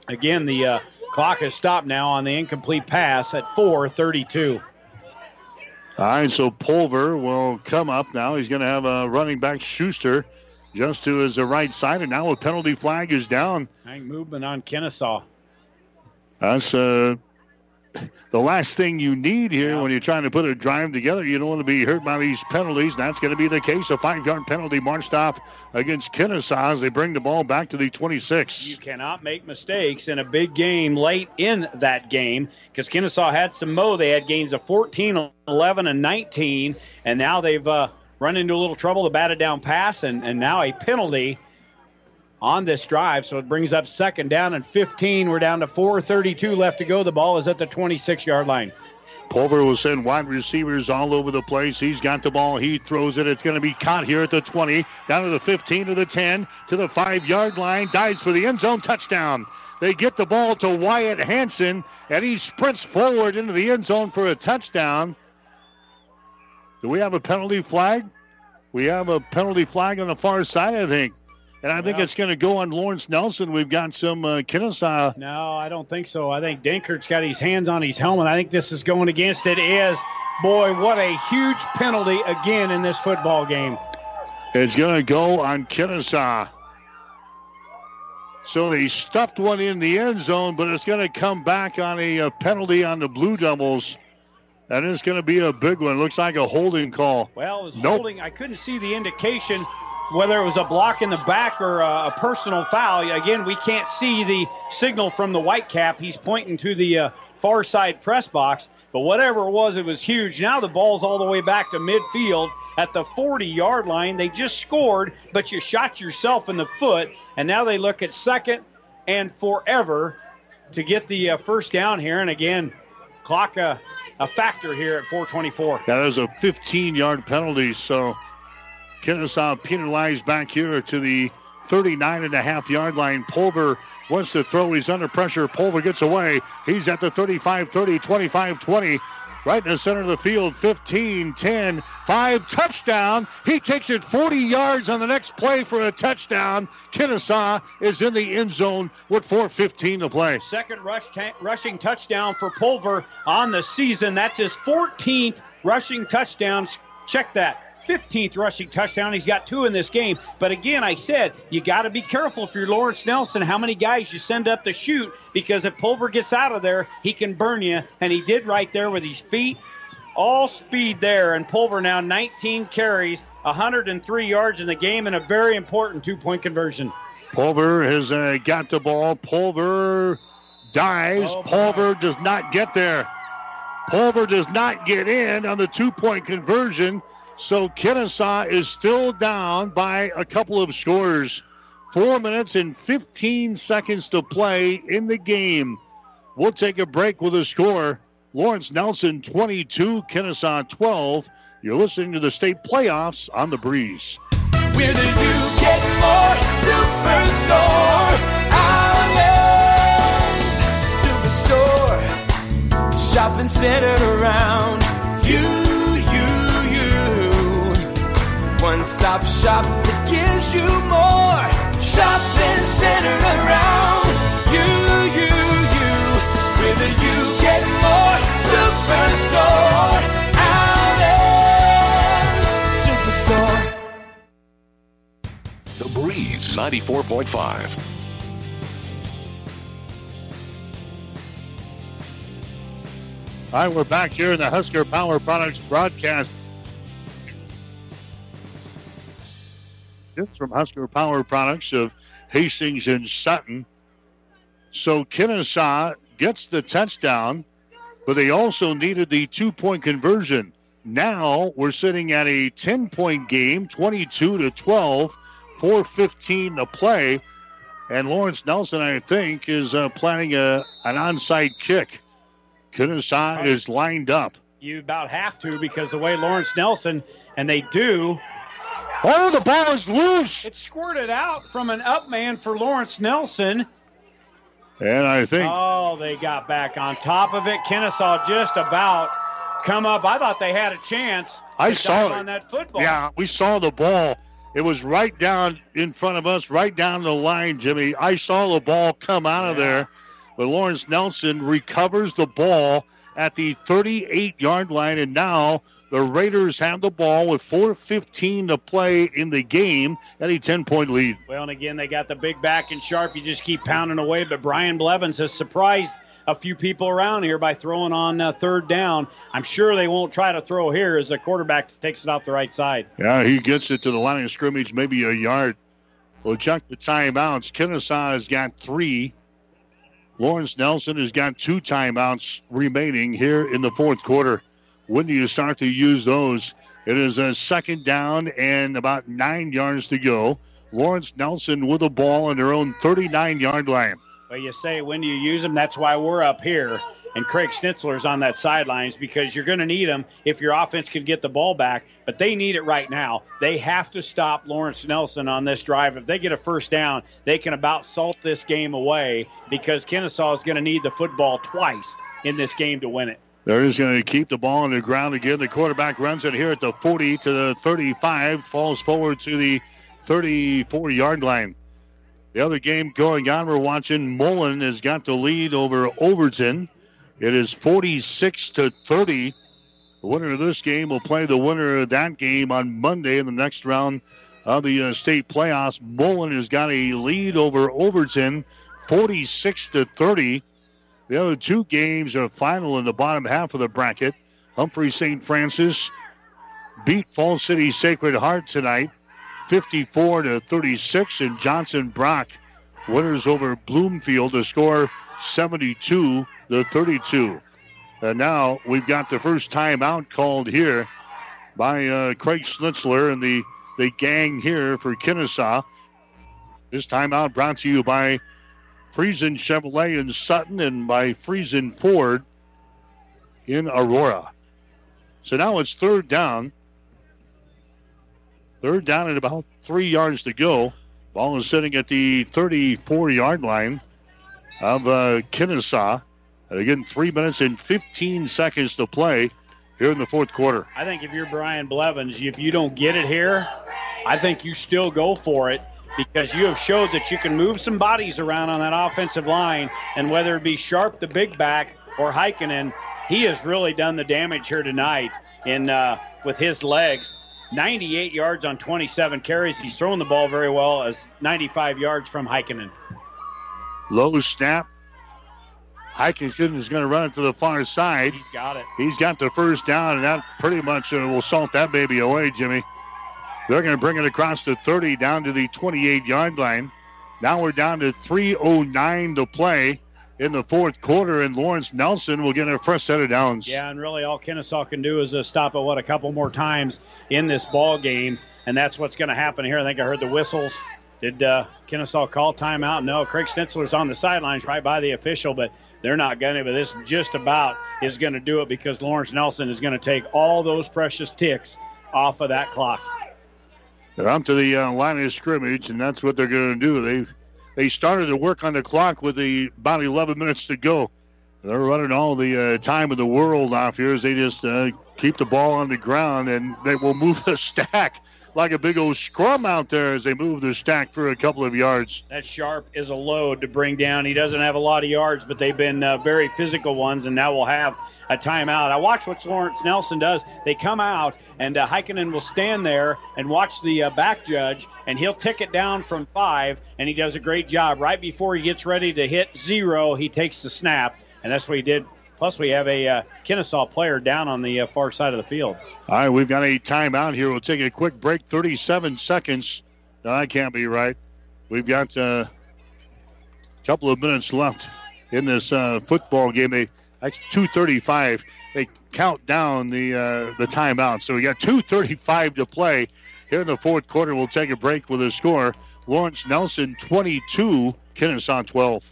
again, the uh, clock has stopped now on the incomplete pass at 4:32. All right, so Pulver will come up now. He's going to have a running back Schuster just to his right side, and now a penalty flag is down. Hang movement on Kenesaw. That's uh, the last thing you need here yeah. when you're trying to put a drive together. You don't want to be hurt by these penalties. That's going to be the case. A five yard penalty marched off against Kenesaw as they bring the ball back to the 26. You cannot make mistakes in a big game late in that game because Kenesaw had some mo. They had gains of 14, 11, and 19, and now they've uh, run into a little trouble. The batted down pass, and, and now a penalty on this drive. So it brings up second down and 15. We're down to 4.32 left to go. The ball is at the 26 yard line. Pulver will send wide receivers all over the place. He's got the ball. He throws it. It's going to be caught here at the 20, down to the 15, to the 10, to the 5 yard line. Dives for the end zone touchdown. They get the ball to Wyatt Hanson, and he sprints forward into the end zone for a touchdown. Do we have a penalty flag? We have a penalty flag on the far side, I think. And I think it's going to go on Lawrence Nelson. We've got some uh, Kenesaw. No, I don't think so. I think Dinkert's got his hands on his helmet. I think this is going against it. Is boy, what a huge penalty again in this football game. It's going to go on Kenesaw. So they stuffed one in the end zone, but it's going to come back on a, a penalty on the Blue Devils. That is going to be a big one. Looks like a holding call. Well, it was nope. holding. I couldn't see the indication whether it was a block in the back or a, a, personal foul. Again, we can't see the signal from the white cap. He's pointing to the uh, far side press box. But whatever it was, it was huge. Now the ball's all the way back to midfield at the 40 yard line. They just scored, but you shot yourself in the foot. And now they look at second and forever to get the uh, first down here. And again, clock uh, a factor here at 424. That is a 15 yard penalty. So Kenesaw penalized back here to the 39 and a half yard line. Pulver wants to throw. He's under pressure. Pulver gets away. He's at the 35 30, 25 20. Right in the center of the field, 15, 10, 5, touchdown. He takes it 40 yards on the next play for a touchdown. Kenesaw is in the end zone with 4.15 to play. Second rush ta- rushing touchdown for Pulver on the season. That's his 14th rushing touchdown. Check that. 15th rushing touchdown. He's got two in this game. But again, I said you got to be careful if you're Lawrence Nelson how many guys you send up to shoot because if Pulver gets out of there, he can burn you. And he did right there with his feet. All speed there. And Pulver now 19 carries, 103 yards in the game, and a very important two point conversion. Pulver has uh, got the ball. Pulver dives. Oh, Pulver does not get there. Pulver does not get in on the two point conversion. So Kenesaw is still down by a couple of scores. Four minutes and 15 seconds to play in the game. We'll take a break with a score. Lawrence Nelson 22, Kenesaw 12. You're listening to the state playoffs on the breeze. Where do you get more superstore? Outlets, superstore, shopping centered around you one-stop shop that gives you more. Shopping centered around you, you, you. With a you get more superstore. Superstore. The Breeze 94.5. Hi, we're back here in the Husker Power Products broadcast From Husker Power Products of Hastings and Sutton. So Kenesaw gets the touchdown, but they also needed the two point conversion. Now we're sitting at a 10 point game, 22 to 12, 415 to play. And Lawrence Nelson, I think, is uh, planning a, an onside kick. Kenesaw is lined up. You about have to because the way Lawrence Nelson, and they do. Oh, the ball is loose. It squirted out from an up man for Lawrence Nelson. And I think. Oh, they got back on top of it. Kenesaw just about come up. I thought they had a chance. I saw it. on that football. Yeah, we saw the ball. It was right down in front of us, right down the line, Jimmy. I saw the ball come out of there, but Lawrence Nelson recovers the ball at the 38 yard line, and now the Raiders have the ball with 4.15 to play in the game at a 10 point lead. Well, and again, they got the big back and sharp. You just keep pounding away. But Brian Blevins has surprised a few people around here by throwing on uh, third down. I'm sure they won't try to throw here as the quarterback takes it off the right side. Yeah, he gets it to the line of scrimmage, maybe a yard. We'll check the timeouts. Kenesaw has got three. Lawrence Nelson has got two timeouts remaining here in the fourth quarter. When do you start to use those? It is a second down and about nine yards to go. Lawrence Nelson with the ball on their own 39 yard line. Well, you say when do you use them? That's why we're up here. And Craig Schnitzler's on that sidelines because you're going to need them if your offense can get the ball back. But they need it right now. They have to stop Lawrence Nelson on this drive. If they get a first down, they can about salt this game away because Kenesaw is going to need the football twice in this game to win it. They're just going to keep the ball on the ground again. The quarterback runs it here at the 40 to the 35, falls forward to the 34 yard line. The other game going on, we're watching Mullen has got the lead over Overton. It is 46 to 30. The winner of this game will play the winner of that game on Monday in the next round of the uh, state playoffs. Mullen has got a lead over Overton, 46 to 30. The other two games are final in the bottom half of the bracket. Humphrey St. Francis beat Falls City Sacred Heart tonight, 54 to 36, and Johnson Brock winners over Bloomfield to score 72 to 32. And now we've got the first timeout called here by uh, Craig Schnitzler and the, the gang here for Kenesaw. This timeout brought to you by Friesen Chevrolet in Sutton and by Friesen Ford in Aurora. So now it's third down. Third down and about three yards to go. Ball is sitting at the 34 yard line of uh, Kenesaw. And again, three minutes and 15 seconds to play here in the fourth quarter. I think if you're Brian Blevins, if you don't get it here, I think you still go for it because you have showed that you can move some bodies around on that offensive line. And whether it be Sharp, the big back, or Heikkinen, he has really done the damage here tonight in uh, with his legs. 98 yards on 27 carries. He's throwing the ball very well as 95 yards from Heikkinen. Low snap. Heikkinen is going to run it to the far side. He's got it. He's got the first down, and that pretty much uh, will salt that baby away, Jimmy. They're going to bring it across the 30 down to the 28 yard line. Now we're down to 3.09 to play in the fourth quarter, and Lawrence Nelson will get a fresh set of downs. Yeah, and really all Kenesaw can do is stop it, what, a couple more times in this ball game, and that's what's going to happen here. I think I heard the whistles. Did uh, Kenesaw call timeout? No, Craig Schnitzler's on the sidelines right by the official, but they're not going to. But this just about is going to do it because Lawrence Nelson is going to take all those precious ticks off of that clock. They're up to the uh, line of scrimmage, and that's what they're going to do. They they started to work on the clock with the about 11 minutes to go. They're running all the uh, time in the world off here as they just uh, keep the ball on the ground, and they will move the stack like a big old scrum out there as they move the stack for a couple of yards. That Sharp is a load to bring down. He doesn't have a lot of yards, but they've been uh, very physical ones, and now we'll have a timeout. I watch what Lawrence Nelson does. They come out, and uh, Heikkinen will stand there and watch the uh, back judge, and he'll tick it down from five, and he does a great job. Right before he gets ready to hit zero, he takes the snap, and that's what he did. Plus, we have a uh, Kenesaw player down on the uh, far side of the field. All right, we've got a timeout here. We'll take a quick break, 37 seconds. No, can't be right. We've got uh, a couple of minutes left in this uh, football game. They, that's 2:35. They count down the uh, the timeout, so we got 2:35 to play here in the fourth quarter. We'll take a break with a score: Lawrence Nelson 22, Kenesaw 12.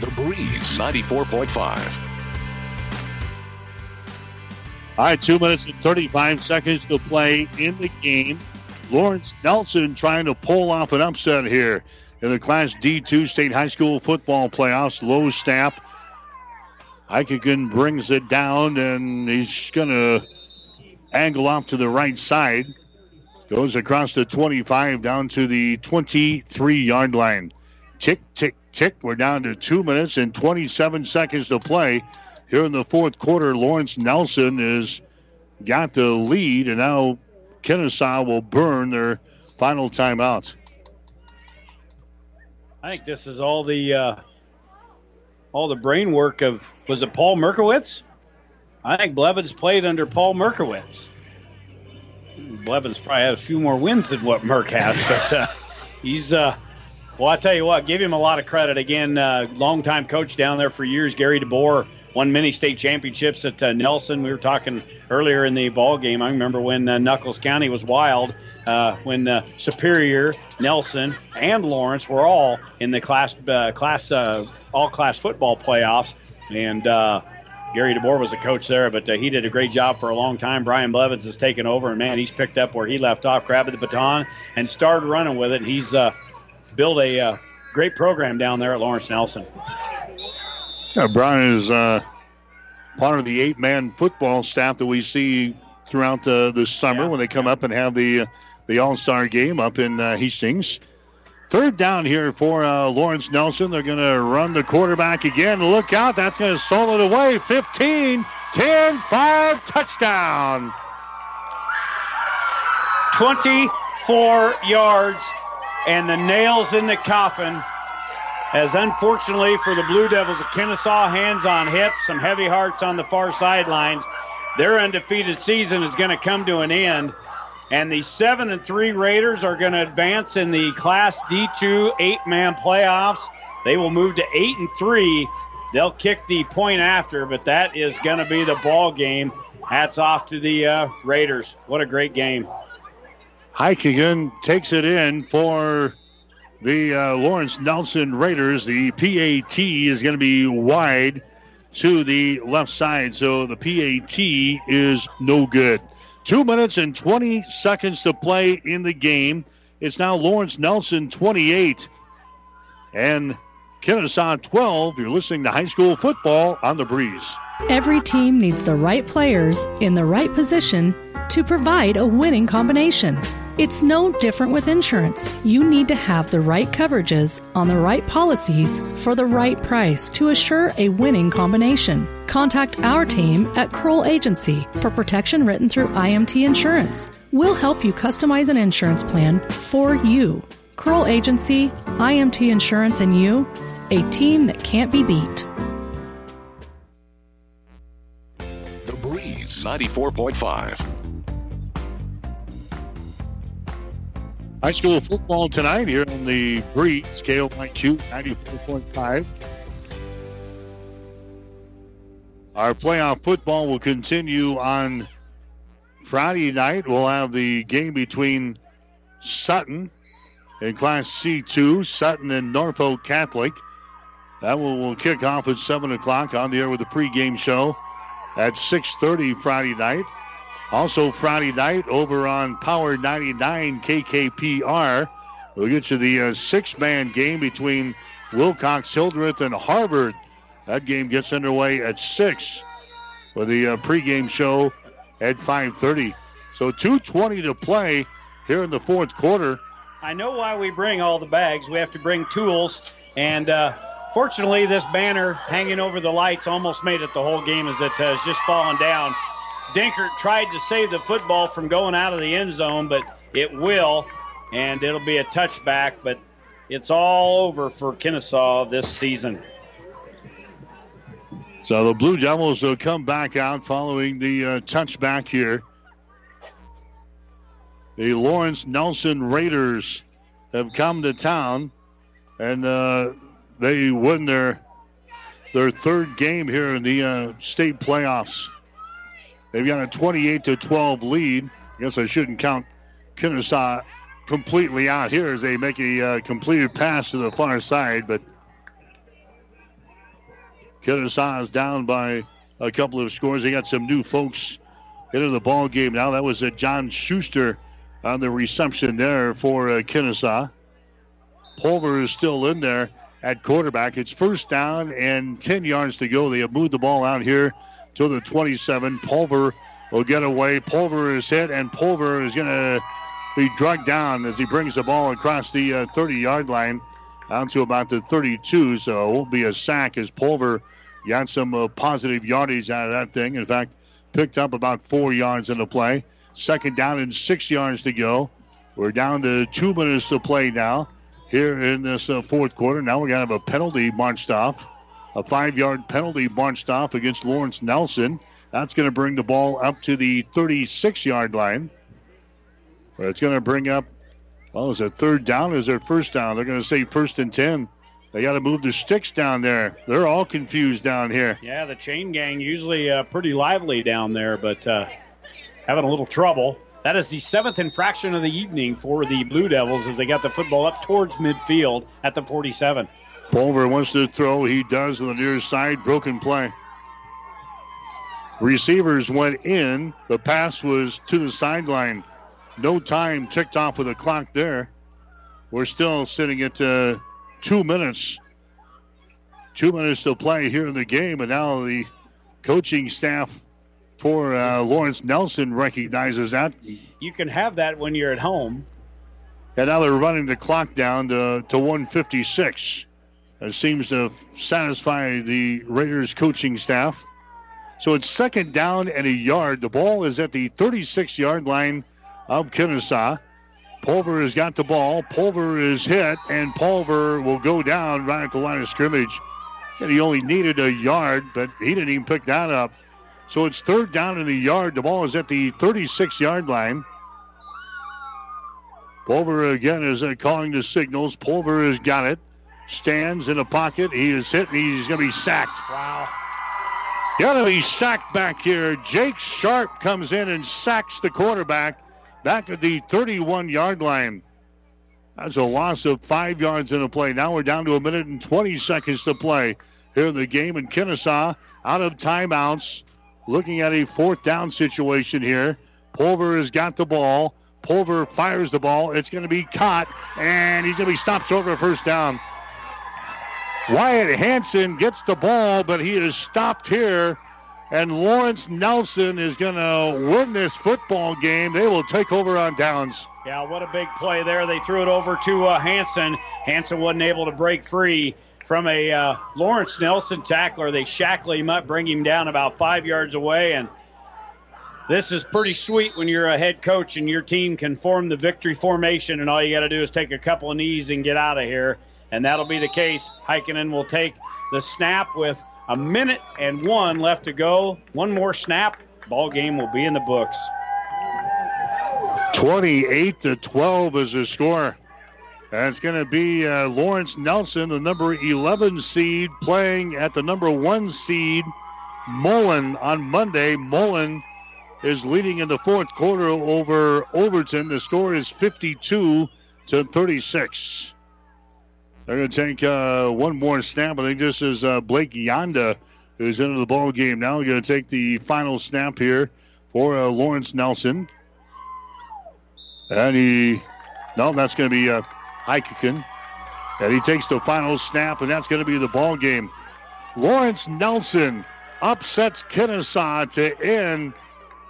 The Breeze 94.5. All right, two minutes and 35 seconds to play in the game. Lawrence Nelson trying to pull off an upset here in the Class D2 State High School football playoffs. Low snap. Heikkinen brings it down, and he's going to angle off to the right side. Goes across the 25 down to the 23 yard line. Tick, tick, tick. We're down to two minutes and 27 seconds to play here in the fourth quarter. Lawrence Nelson has got the lead, and now Kenesaw will burn their final timeout. I think this is all the uh, all the brain work of was it Paul Merkowitz? I think Blevins played under Paul Merkowitz. Blevins probably had a few more wins than what Merk has, but uh, he's uh, well. I tell you what, give him a lot of credit. Again, uh, longtime coach down there for years, Gary DeBoer won many state championships at uh, Nelson. We were talking earlier in the ball game. I remember when uh, Nuckolls County was wild, uh, when uh, Superior, Nelson, and Lawrence were all in the class uh, class uh, all class football playoffs, and. Gary DeBoer was the coach there, but he did a great job for a long time. Brian Blevins has taken over, and man, he's picked up where he left off, grabbed the baton, and started running with it. He's built a uh, great program down there at Lawrence Nelson. Yeah, Brian is uh, part of the eight-man football staff that we see throughout the, the summer when they come up and have the uh, the All-Star game up in uh, Hastings. Third down here for uh, Lawrence Nelson. They're going to run the quarterback again. Look out. That's going to stall it away. 15, 10, 5, touchdown. 24 yards, and the nails in the coffin. As unfortunately for the Blue Devils of Kenesaw, hands on hips, some heavy hearts on the far sidelines. Their undefeated season is going to come to an end. And the seven and three Raiders are going to advance in the Class D2 eight-man playoffs. They will move to eight and three. They'll kick the point after, but that is going to be the ball game. Hats off to the uh, Raiders. What a great game! Heikkinen takes it in for the uh, Lawrence Nelson Raiders. The PAT is going to be wide to the left side, so the PAT is no good. Two minutes and 20 seconds to play in the game. It's now Lawrence Nelson 28 and Kenesaw 12. You're listening to high school football on the breeze. Every team needs the right players in the right position to provide a winning combination. It's no different with insurance. You need to have the right coverages on the right policies for the right price to assure a winning combination. Contact our team at Kroll Agency for protection written through IMT Insurance. We'll help you customize an insurance plan for you. Kroll Agency, IMT Insurance, and you, a team that can't be beat. The Breeze 94.5. High school football tonight here on the Breeze, KLIQ 94.5. Our playoff football will continue on Friday night, we'll have the game between Sutton in Class C2, Sutton and Norfolk Catholic. That will, will kick off at 7 o'clock on the air with the pregame show at 6.30 Friday night. Also Friday night over on Power 99 KKPR. We'll get you the uh, six-man game between Wilcox, Hildreth, and Harvard. That game gets underway at 6 with the uh, pregame show at 5.30. So 2.20 to play here in the fourth quarter. I know why we bring all the bags. We have to bring tools. And uh, fortunately, this banner hanging over the lights almost made it the whole game as it has just fallen down. Dinkert tried to save the football from going out of the end zone, but it will, and it'll be a touchback. But it's all over for Kenesaw this season. So the Blue Devils will come back out following the uh, touchback here. The Lawrence Nelson Raiders have come to town, and uh, they win their their third game here in the uh, state playoffs. They've got a 28 to 12 lead. I guess I shouldn't count Kenesaw completely out here as they make a uh, completed pass to the far side, but Kenesaw is down by a couple of scores. They got some new folks into the ball game now. That was uh, John Schuster on the reception there for uh, Kenesaw. Pulver is still in there at quarterback. It's first down and 10 yards to go. They have moved the ball out here to the 27. Pulver will get away. Pulver is hit, and Pulver is going to be dragged down as he brings the ball across the 30 uh, yard line down to about the 32. So it won't be a sack as Pulver got some uh, positive yardage out of that thing. In fact, picked up about four yards in the play. Second down and six yards to go. We're down to two minutes to play now here in this uh, fourth quarter. Now we're going to have a penalty marched off, a five yard penalty marched off against Lawrence Nelson. That's going to bring the ball up to the 36 yard line. Where it's going to bring up, well, is it third down is it first down? They're going to say first and 10. They got to move the sticks down there. They're all confused down here. Yeah, the chain gang usually uh, pretty lively down there, but uh, having a little trouble. That is the seventh infraction of the evening for the Blue Devils as they got the football up towards midfield at the 47. Pulver wants to throw. He does on the near side. Broken play. Receivers went in. The pass was to the sideline. No time ticked off with the clock there. We're still sitting at uh, two minutes. Two minutes to play here in the game, and now the coaching staff for uh, Lawrence Nelson recognizes that. You can have that when you're at home. And now they're running the clock down to, to 156. Seems to satisfy the Raiders coaching staff. So it's second down and a yard. The ball is at the 36 yard line of Kenesaw. Pulver has got the ball. Pulver is hit, and Pulver will go down right at the line of scrimmage. And he only needed a yard, but he didn't even pick that up. So it's third down in the yard. The ball is at the 36 yard line. Pulver again is uh, calling the signals. Pulver has got it. Stands in the pocket. He is hit and he's going to be sacked. Wow. Got to be sacked back here. Jake Sharp comes in and sacks the quarterback back at the 31 yard line. That's a loss of five yards in the play. Now we're down to a minute and 20 seconds to play here in the game. And Kenesaw out of timeouts, looking at a fourth down situation here. Pulver has got the ball. Pulver fires the ball. It's going to be caught, and he's going to be stopped short a first down. Wyatt Hanson gets the ball, but he is stopped here. And Lawrence Nelson is going to win this football game. They will take over on downs. Yeah, what a big play there. They threw it over to uh, Hanson. Hanson wasn't able to break free from a uh, Lawrence Nelson tackler. They shackle him up, bring him down about five yards away. And this is pretty sweet when you're a head coach and your team can form the victory formation, and all you got to do is take a couple of knees and get out of here. And that'll be the case. Heikkinen will take the snap with a minute and one left to go. One more snap. Ball game will be in the books. 28 to 12 is the score. And it's going to be uh, Lawrence Nelson, the number 11 seed, playing at the number one seed, Mullen, on Monday. Mullen is leading in the fourth quarter over Overton. The score is 52 to 36. They're going to take uh, one more snap. I think this is uh, Blake Yonda who's into the ball game now. We're going to take the final snap here for uh, Lawrence Nelson. And he, no, that's going to be uh. And he takes the final snap, and that's going to be the ball game. Lawrence Nelson upsets Kenesaw to end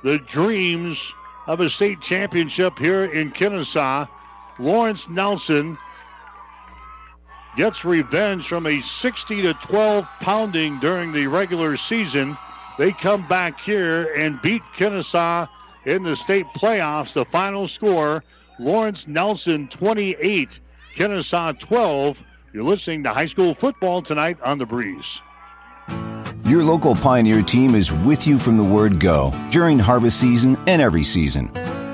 the dreams of a state championship here in Kenesaw. Lawrence Nelson gets revenge from a 60 to 12 pounding during the regular season. They come back here and beat Kenesaw in the state playoffs. The final score Lawrence Nelson 28, Kenesaw 12. You're listening to high school football tonight on the breeze. Your local Pioneer team is with you from the word go during harvest season and every season.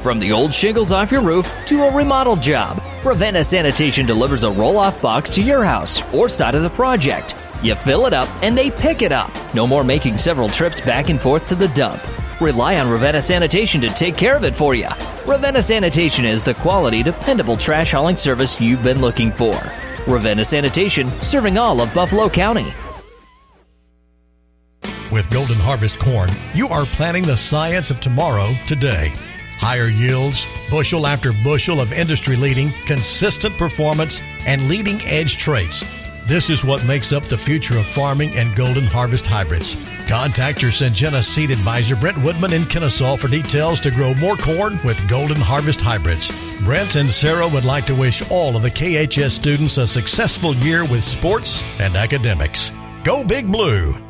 From the old shingles off your roof to a remodel job, Ravenna Sanitation delivers a roll off box to your house or side of the project. You fill it up and they pick it up. No more making several trips back and forth to the dump. Rely on Ravenna Sanitation to take care of it for you. Ravenna Sanitation is the quality, dependable trash hauling service you've been looking for. Ravenna Sanitation, serving all of Buffalo County. With Golden Harvest Corn, you are planting the science of tomorrow today. Higher yields, bushel after bushel of industry leading, consistent performance, and leading edge traits. This is what makes up the future of farming and Golden Harvest hybrids. Contact your Syngenta seed advisor Brent Woodman in Kenesaw for details to grow more corn with Golden Harvest hybrids. Brent and Sarah would like to wish all of the KHS students a successful year with sports and academics. Go Big Blue!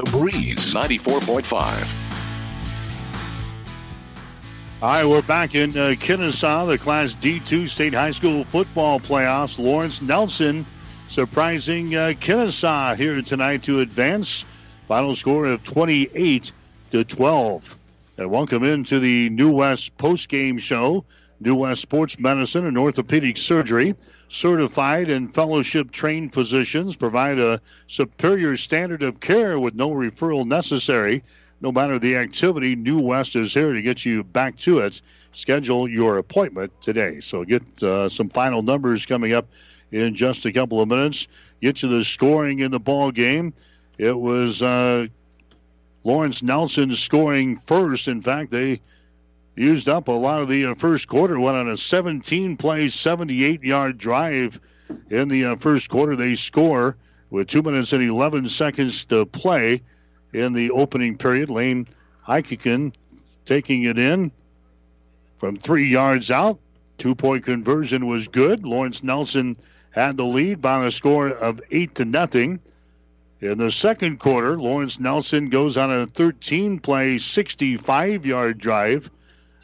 The Breeze 94.5. All right, we're back in uh, Kenesaw, the Class D2 State High School football playoffs. Lawrence Nelson surprising uh, Kenesaw here tonight to advance. Final score of 28 to 12. And welcome into the New West post-game show. New West Sports Medicine and Orthopedic Surgery. Certified and fellowship trained physicians provide a superior standard of care with no referral necessary. No matter the activity, New West is here to get you back to it. Schedule your appointment today. So get uh, some final numbers coming up in just a couple of minutes. Get to the scoring in the ball game. It was uh, Lawrence Nelson scoring first. In fact, they used up a lot of the uh, first quarter. Went on a 17 play, 78 yard drive in the uh, first quarter. They score with two minutes and 11 seconds to play in the opening period. Lane Heikkinen taking it in from three yards out. Two point conversion was good. Lawrence Nelson had the lead by a score of eight to nothing. In the second quarter, Lawrence Nelson goes on a 13 play, 65 yard drive.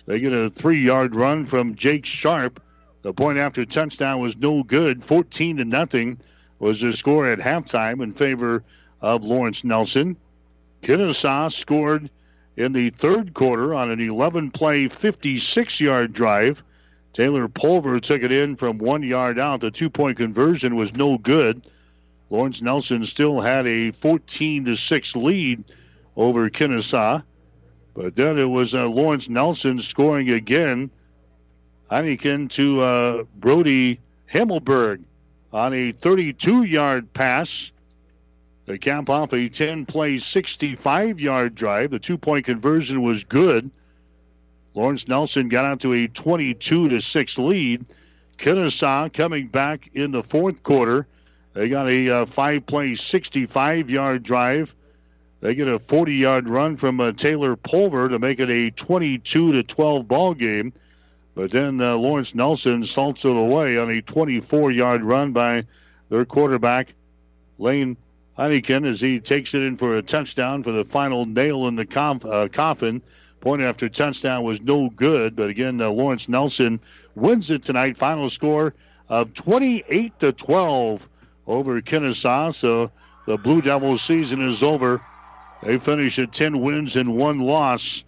They get a three yard run from Jake Sharp. The point after touchdown was no good. 14 to nothing was the score at halftime in favor of Lawrence Nelson. Kenesaw scored in the third quarter on an 11 play, 56 yard drive. Taylor Pulver took it in from one yard out. The two point conversion was no good. Lawrence Nelson still had a 14 to 6 lead over Kenesaw. But then it was uh, Lawrence Nelson scoring again. Heikkinen to uh, Brody Himmelberg on a 32 yard pass. They cap off a 10 play, 65 yard drive. The two point conversion was good. Lawrence Nelson got out to a 22 to 6 lead. Kenesaw coming back in the fourth quarter. They got a uh, five play, 65 yard drive. They get a 40 yard run from uh, Taylor Pulver to make it a 22 to 12 ball game. But then uh, Lawrence Nelson salts it away on a 24 yard run by their quarterback, Lane Heikkinen, as he takes it in for a touchdown for the final nail in the uh, coffin. Point after touchdown was no good, but again, uh, Lawrence Nelson wins it tonight. Final score of 28 to 12 over Kenesaw. So the Blue Devils season is over. They finish at 10 wins and one loss.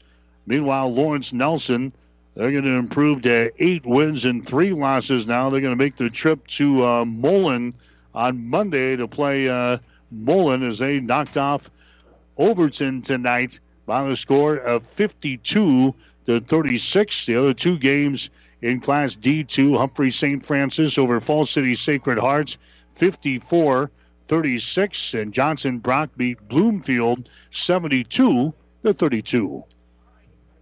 Meanwhile, Lawrence Nelson, they're going to improve to eight wins and three losses now. They're going to make the trip to uh, Mullen on Monday to play uh, Mullen as they knocked off Overton tonight by the score of 52 to 36. The other two games in Class D2, Humphrey St. Francis over Falls City Sacred Hearts, 54 36, and Johnson Brock beat Bloomfield 72 to 32.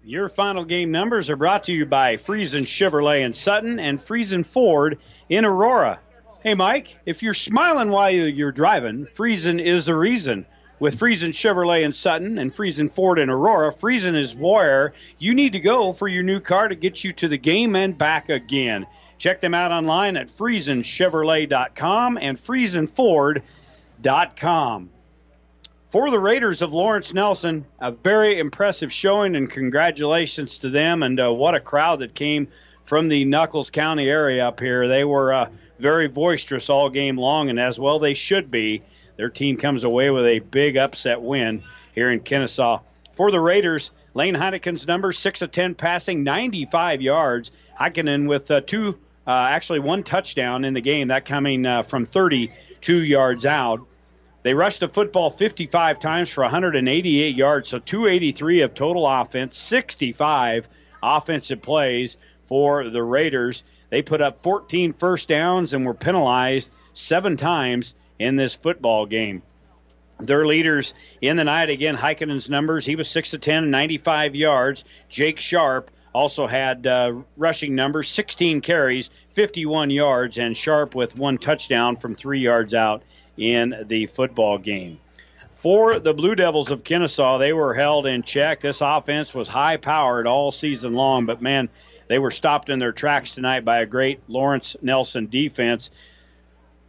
Your final game numbers are brought to you by Friesen Chevrolet in Sutton and Friesen Ford in Aurora. Hey, Mike, if you're smiling while you're driving, Friesen is the reason. With Friesen Chevrolet in Sutton and Friesen Ford in Aurora, Friesen is where you need to go for your new car to get you to the game and back again. Check them out online at FriesenChevrolet.com and FriesenFord.com. For the Raiders of Lawrence Nelson, a very impressive showing, and congratulations to them. And uh, what a crowd that came from the Nuckolls County area up here. They were uh, very boisterous all game long, and as well they should be. Their team comes away with a big upset win here in Kenesaw. For the Raiders, Lane Heikkinen's number, 6 of 10 passing, 95 yards. Heikkinen with uh, two, uh, actually one touchdown in the game, that coming uh, from 32 yards out. They rushed the football 55 times for 188 yards, so 283 of total offense, 65 offensive plays for the Raiders. They put up 14 first downs and were penalized seven times in this football game. Their leaders in the night, again, Heikkinen's numbers. He was 6 to 10, 95 yards. Jake Sharp also had uh, rushing numbers 16 carries, 51 yards, and Sharp with one touchdown from three yards out in the football game. For the Blue Devils of Kenesaw, they were held in check. This offense was high powered all season long, but man, they were stopped in their tracks tonight by a great Lawrence Nelson defense.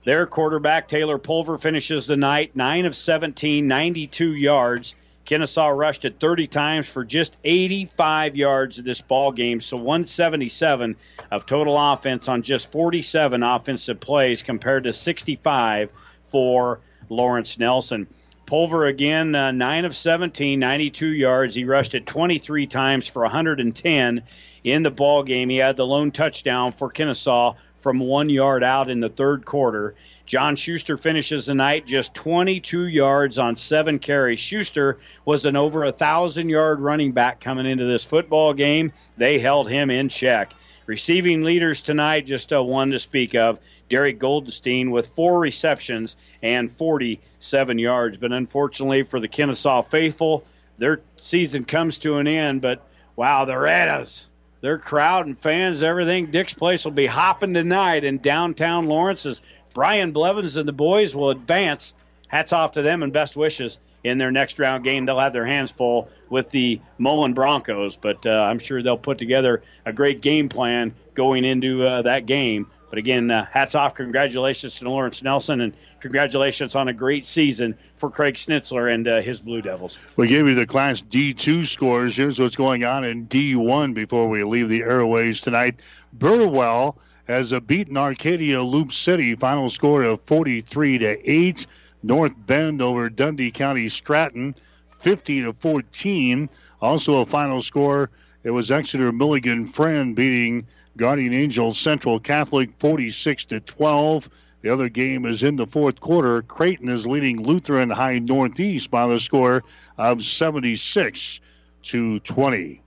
Their quarterback, Taylor Pulver, finishes the night 9 of 17, 92 yards. Kenesaw rushed it 30 times for just 85 yards in this ball game, so 177 of total offense on just 47 offensive plays compared to 65 for Lawrence Nelson. Pulver again, uh, 9 of 17, 92 yards. He rushed it 23 times for 110 in the ball game. He had the lone touchdown for Kenesaw from one yard out in the third quarter. John Schuster finishes the night just 22 yards on seven carries. Schuster was an over a thousand yard running back coming into this football game. They held him in check. Receiving leaders tonight, just a one to speak of. Derek Goldenstein with four receptions and 47 yards. But unfortunately for the Kenesaw faithful, their season comes to an end. But wow, the Raiders, their crowd and fans, everything. Dick's Place will be hopping tonight in downtown Lawrence Brian Blevins and the boys will advance. Hats off to them and best wishes in their next round game. They'll have their hands full with the Mullen Broncos, but uh, I'm sure they'll put together a great game plan going into uh, that game. But again, uh, hats off, congratulations to Lawrence Nelson, and congratulations on a great season for Craig Schnitzler and uh, his Blue Devils. We gave you the Class D2 scores. Here's what's going on in D1 before we leave the airways tonight. Burwell has a beaten Arcadia Loup City, final score of 43 to 8. North Bend over Dundy County Stratton, 50 to 14. Also a final score. It was Exeter Milligan Friend beating Guardian Angels Central Catholic 46 to 12. The other game is in the fourth quarter. Creighton is leading Lutheran High Northeast by the score of 76 to 20.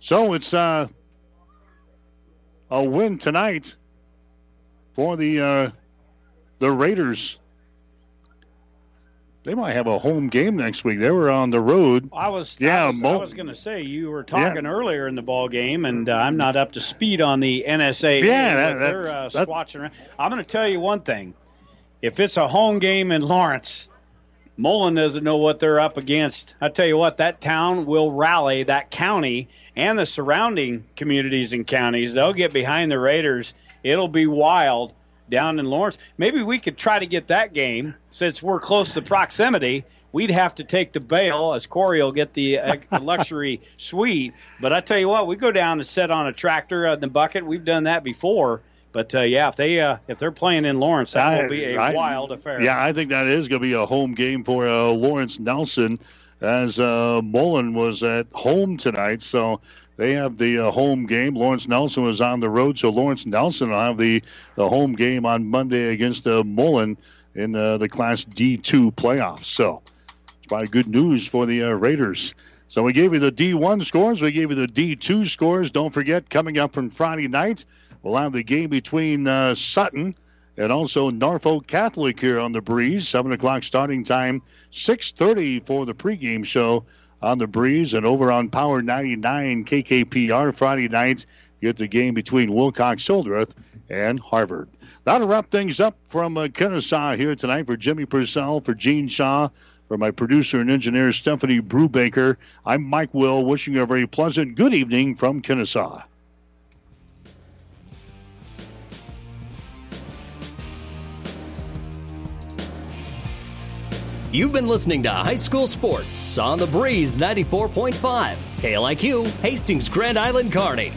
So it's uh, a win tonight for the uh, the Raiders. They might have a home game next week. They were on the road. I was Yeah, I was, Mo- was going to say you were talking earlier in the ball game, and uh, I'm not up to speed on the NSA. Yeah, that- they're uh, that- swatching around. I'm going to tell you one thing: if it's a home game in Lawrence, Mullen doesn't know what they're up against. I tell you what, that town will rally, that county and the surrounding communities and counties. They'll get behind the Raiders. It'll be wild down in Lawrence. Maybe we could try to get that game since we're close to proximity. We'd have to take the bail as Corey will get the uh, luxury suite. But I tell you what, we go down and sit on a tractor uh, in the bucket. We've done that before. But uh, yeah, if they uh, if they're playing in Lawrence, that will be a I- wild affair. Yeah, I think that is going to be a home game for uh, Lawrence Nelson, as uh, Mullen was at home tonight. So they have the uh, home game. Lawrence Nelson was on the road, so Lawrence Nelson will have the, the home game on Monday against uh, Mullen in uh, the Class D2 playoffs. So it's probably good news for the uh, Raiders. So we gave you the D1 scores. We gave you the D2 scores. Don't forget, coming up from Friday night, we'll have the game between uh, Sutton and also Norfolk Catholic here on the breeze. Seven o'clock starting time, six thirty for the pregame show on the breeze, and over on Power 99 KKPR Friday night. Get the game between Wilcox Hildreth and Harvard. That'll wrap things up from uh, Kenesaw here tonight for Jimmy Purcell, for Gene Shaw, for my producer and engineer Stephanie Brubaker. I'm Mike Will, wishing you a very pleasant good evening from Kenesaw. You've been listening to High School Sports on the Breeze 94.5, KLIQ, Hastings Grand Island Kearney.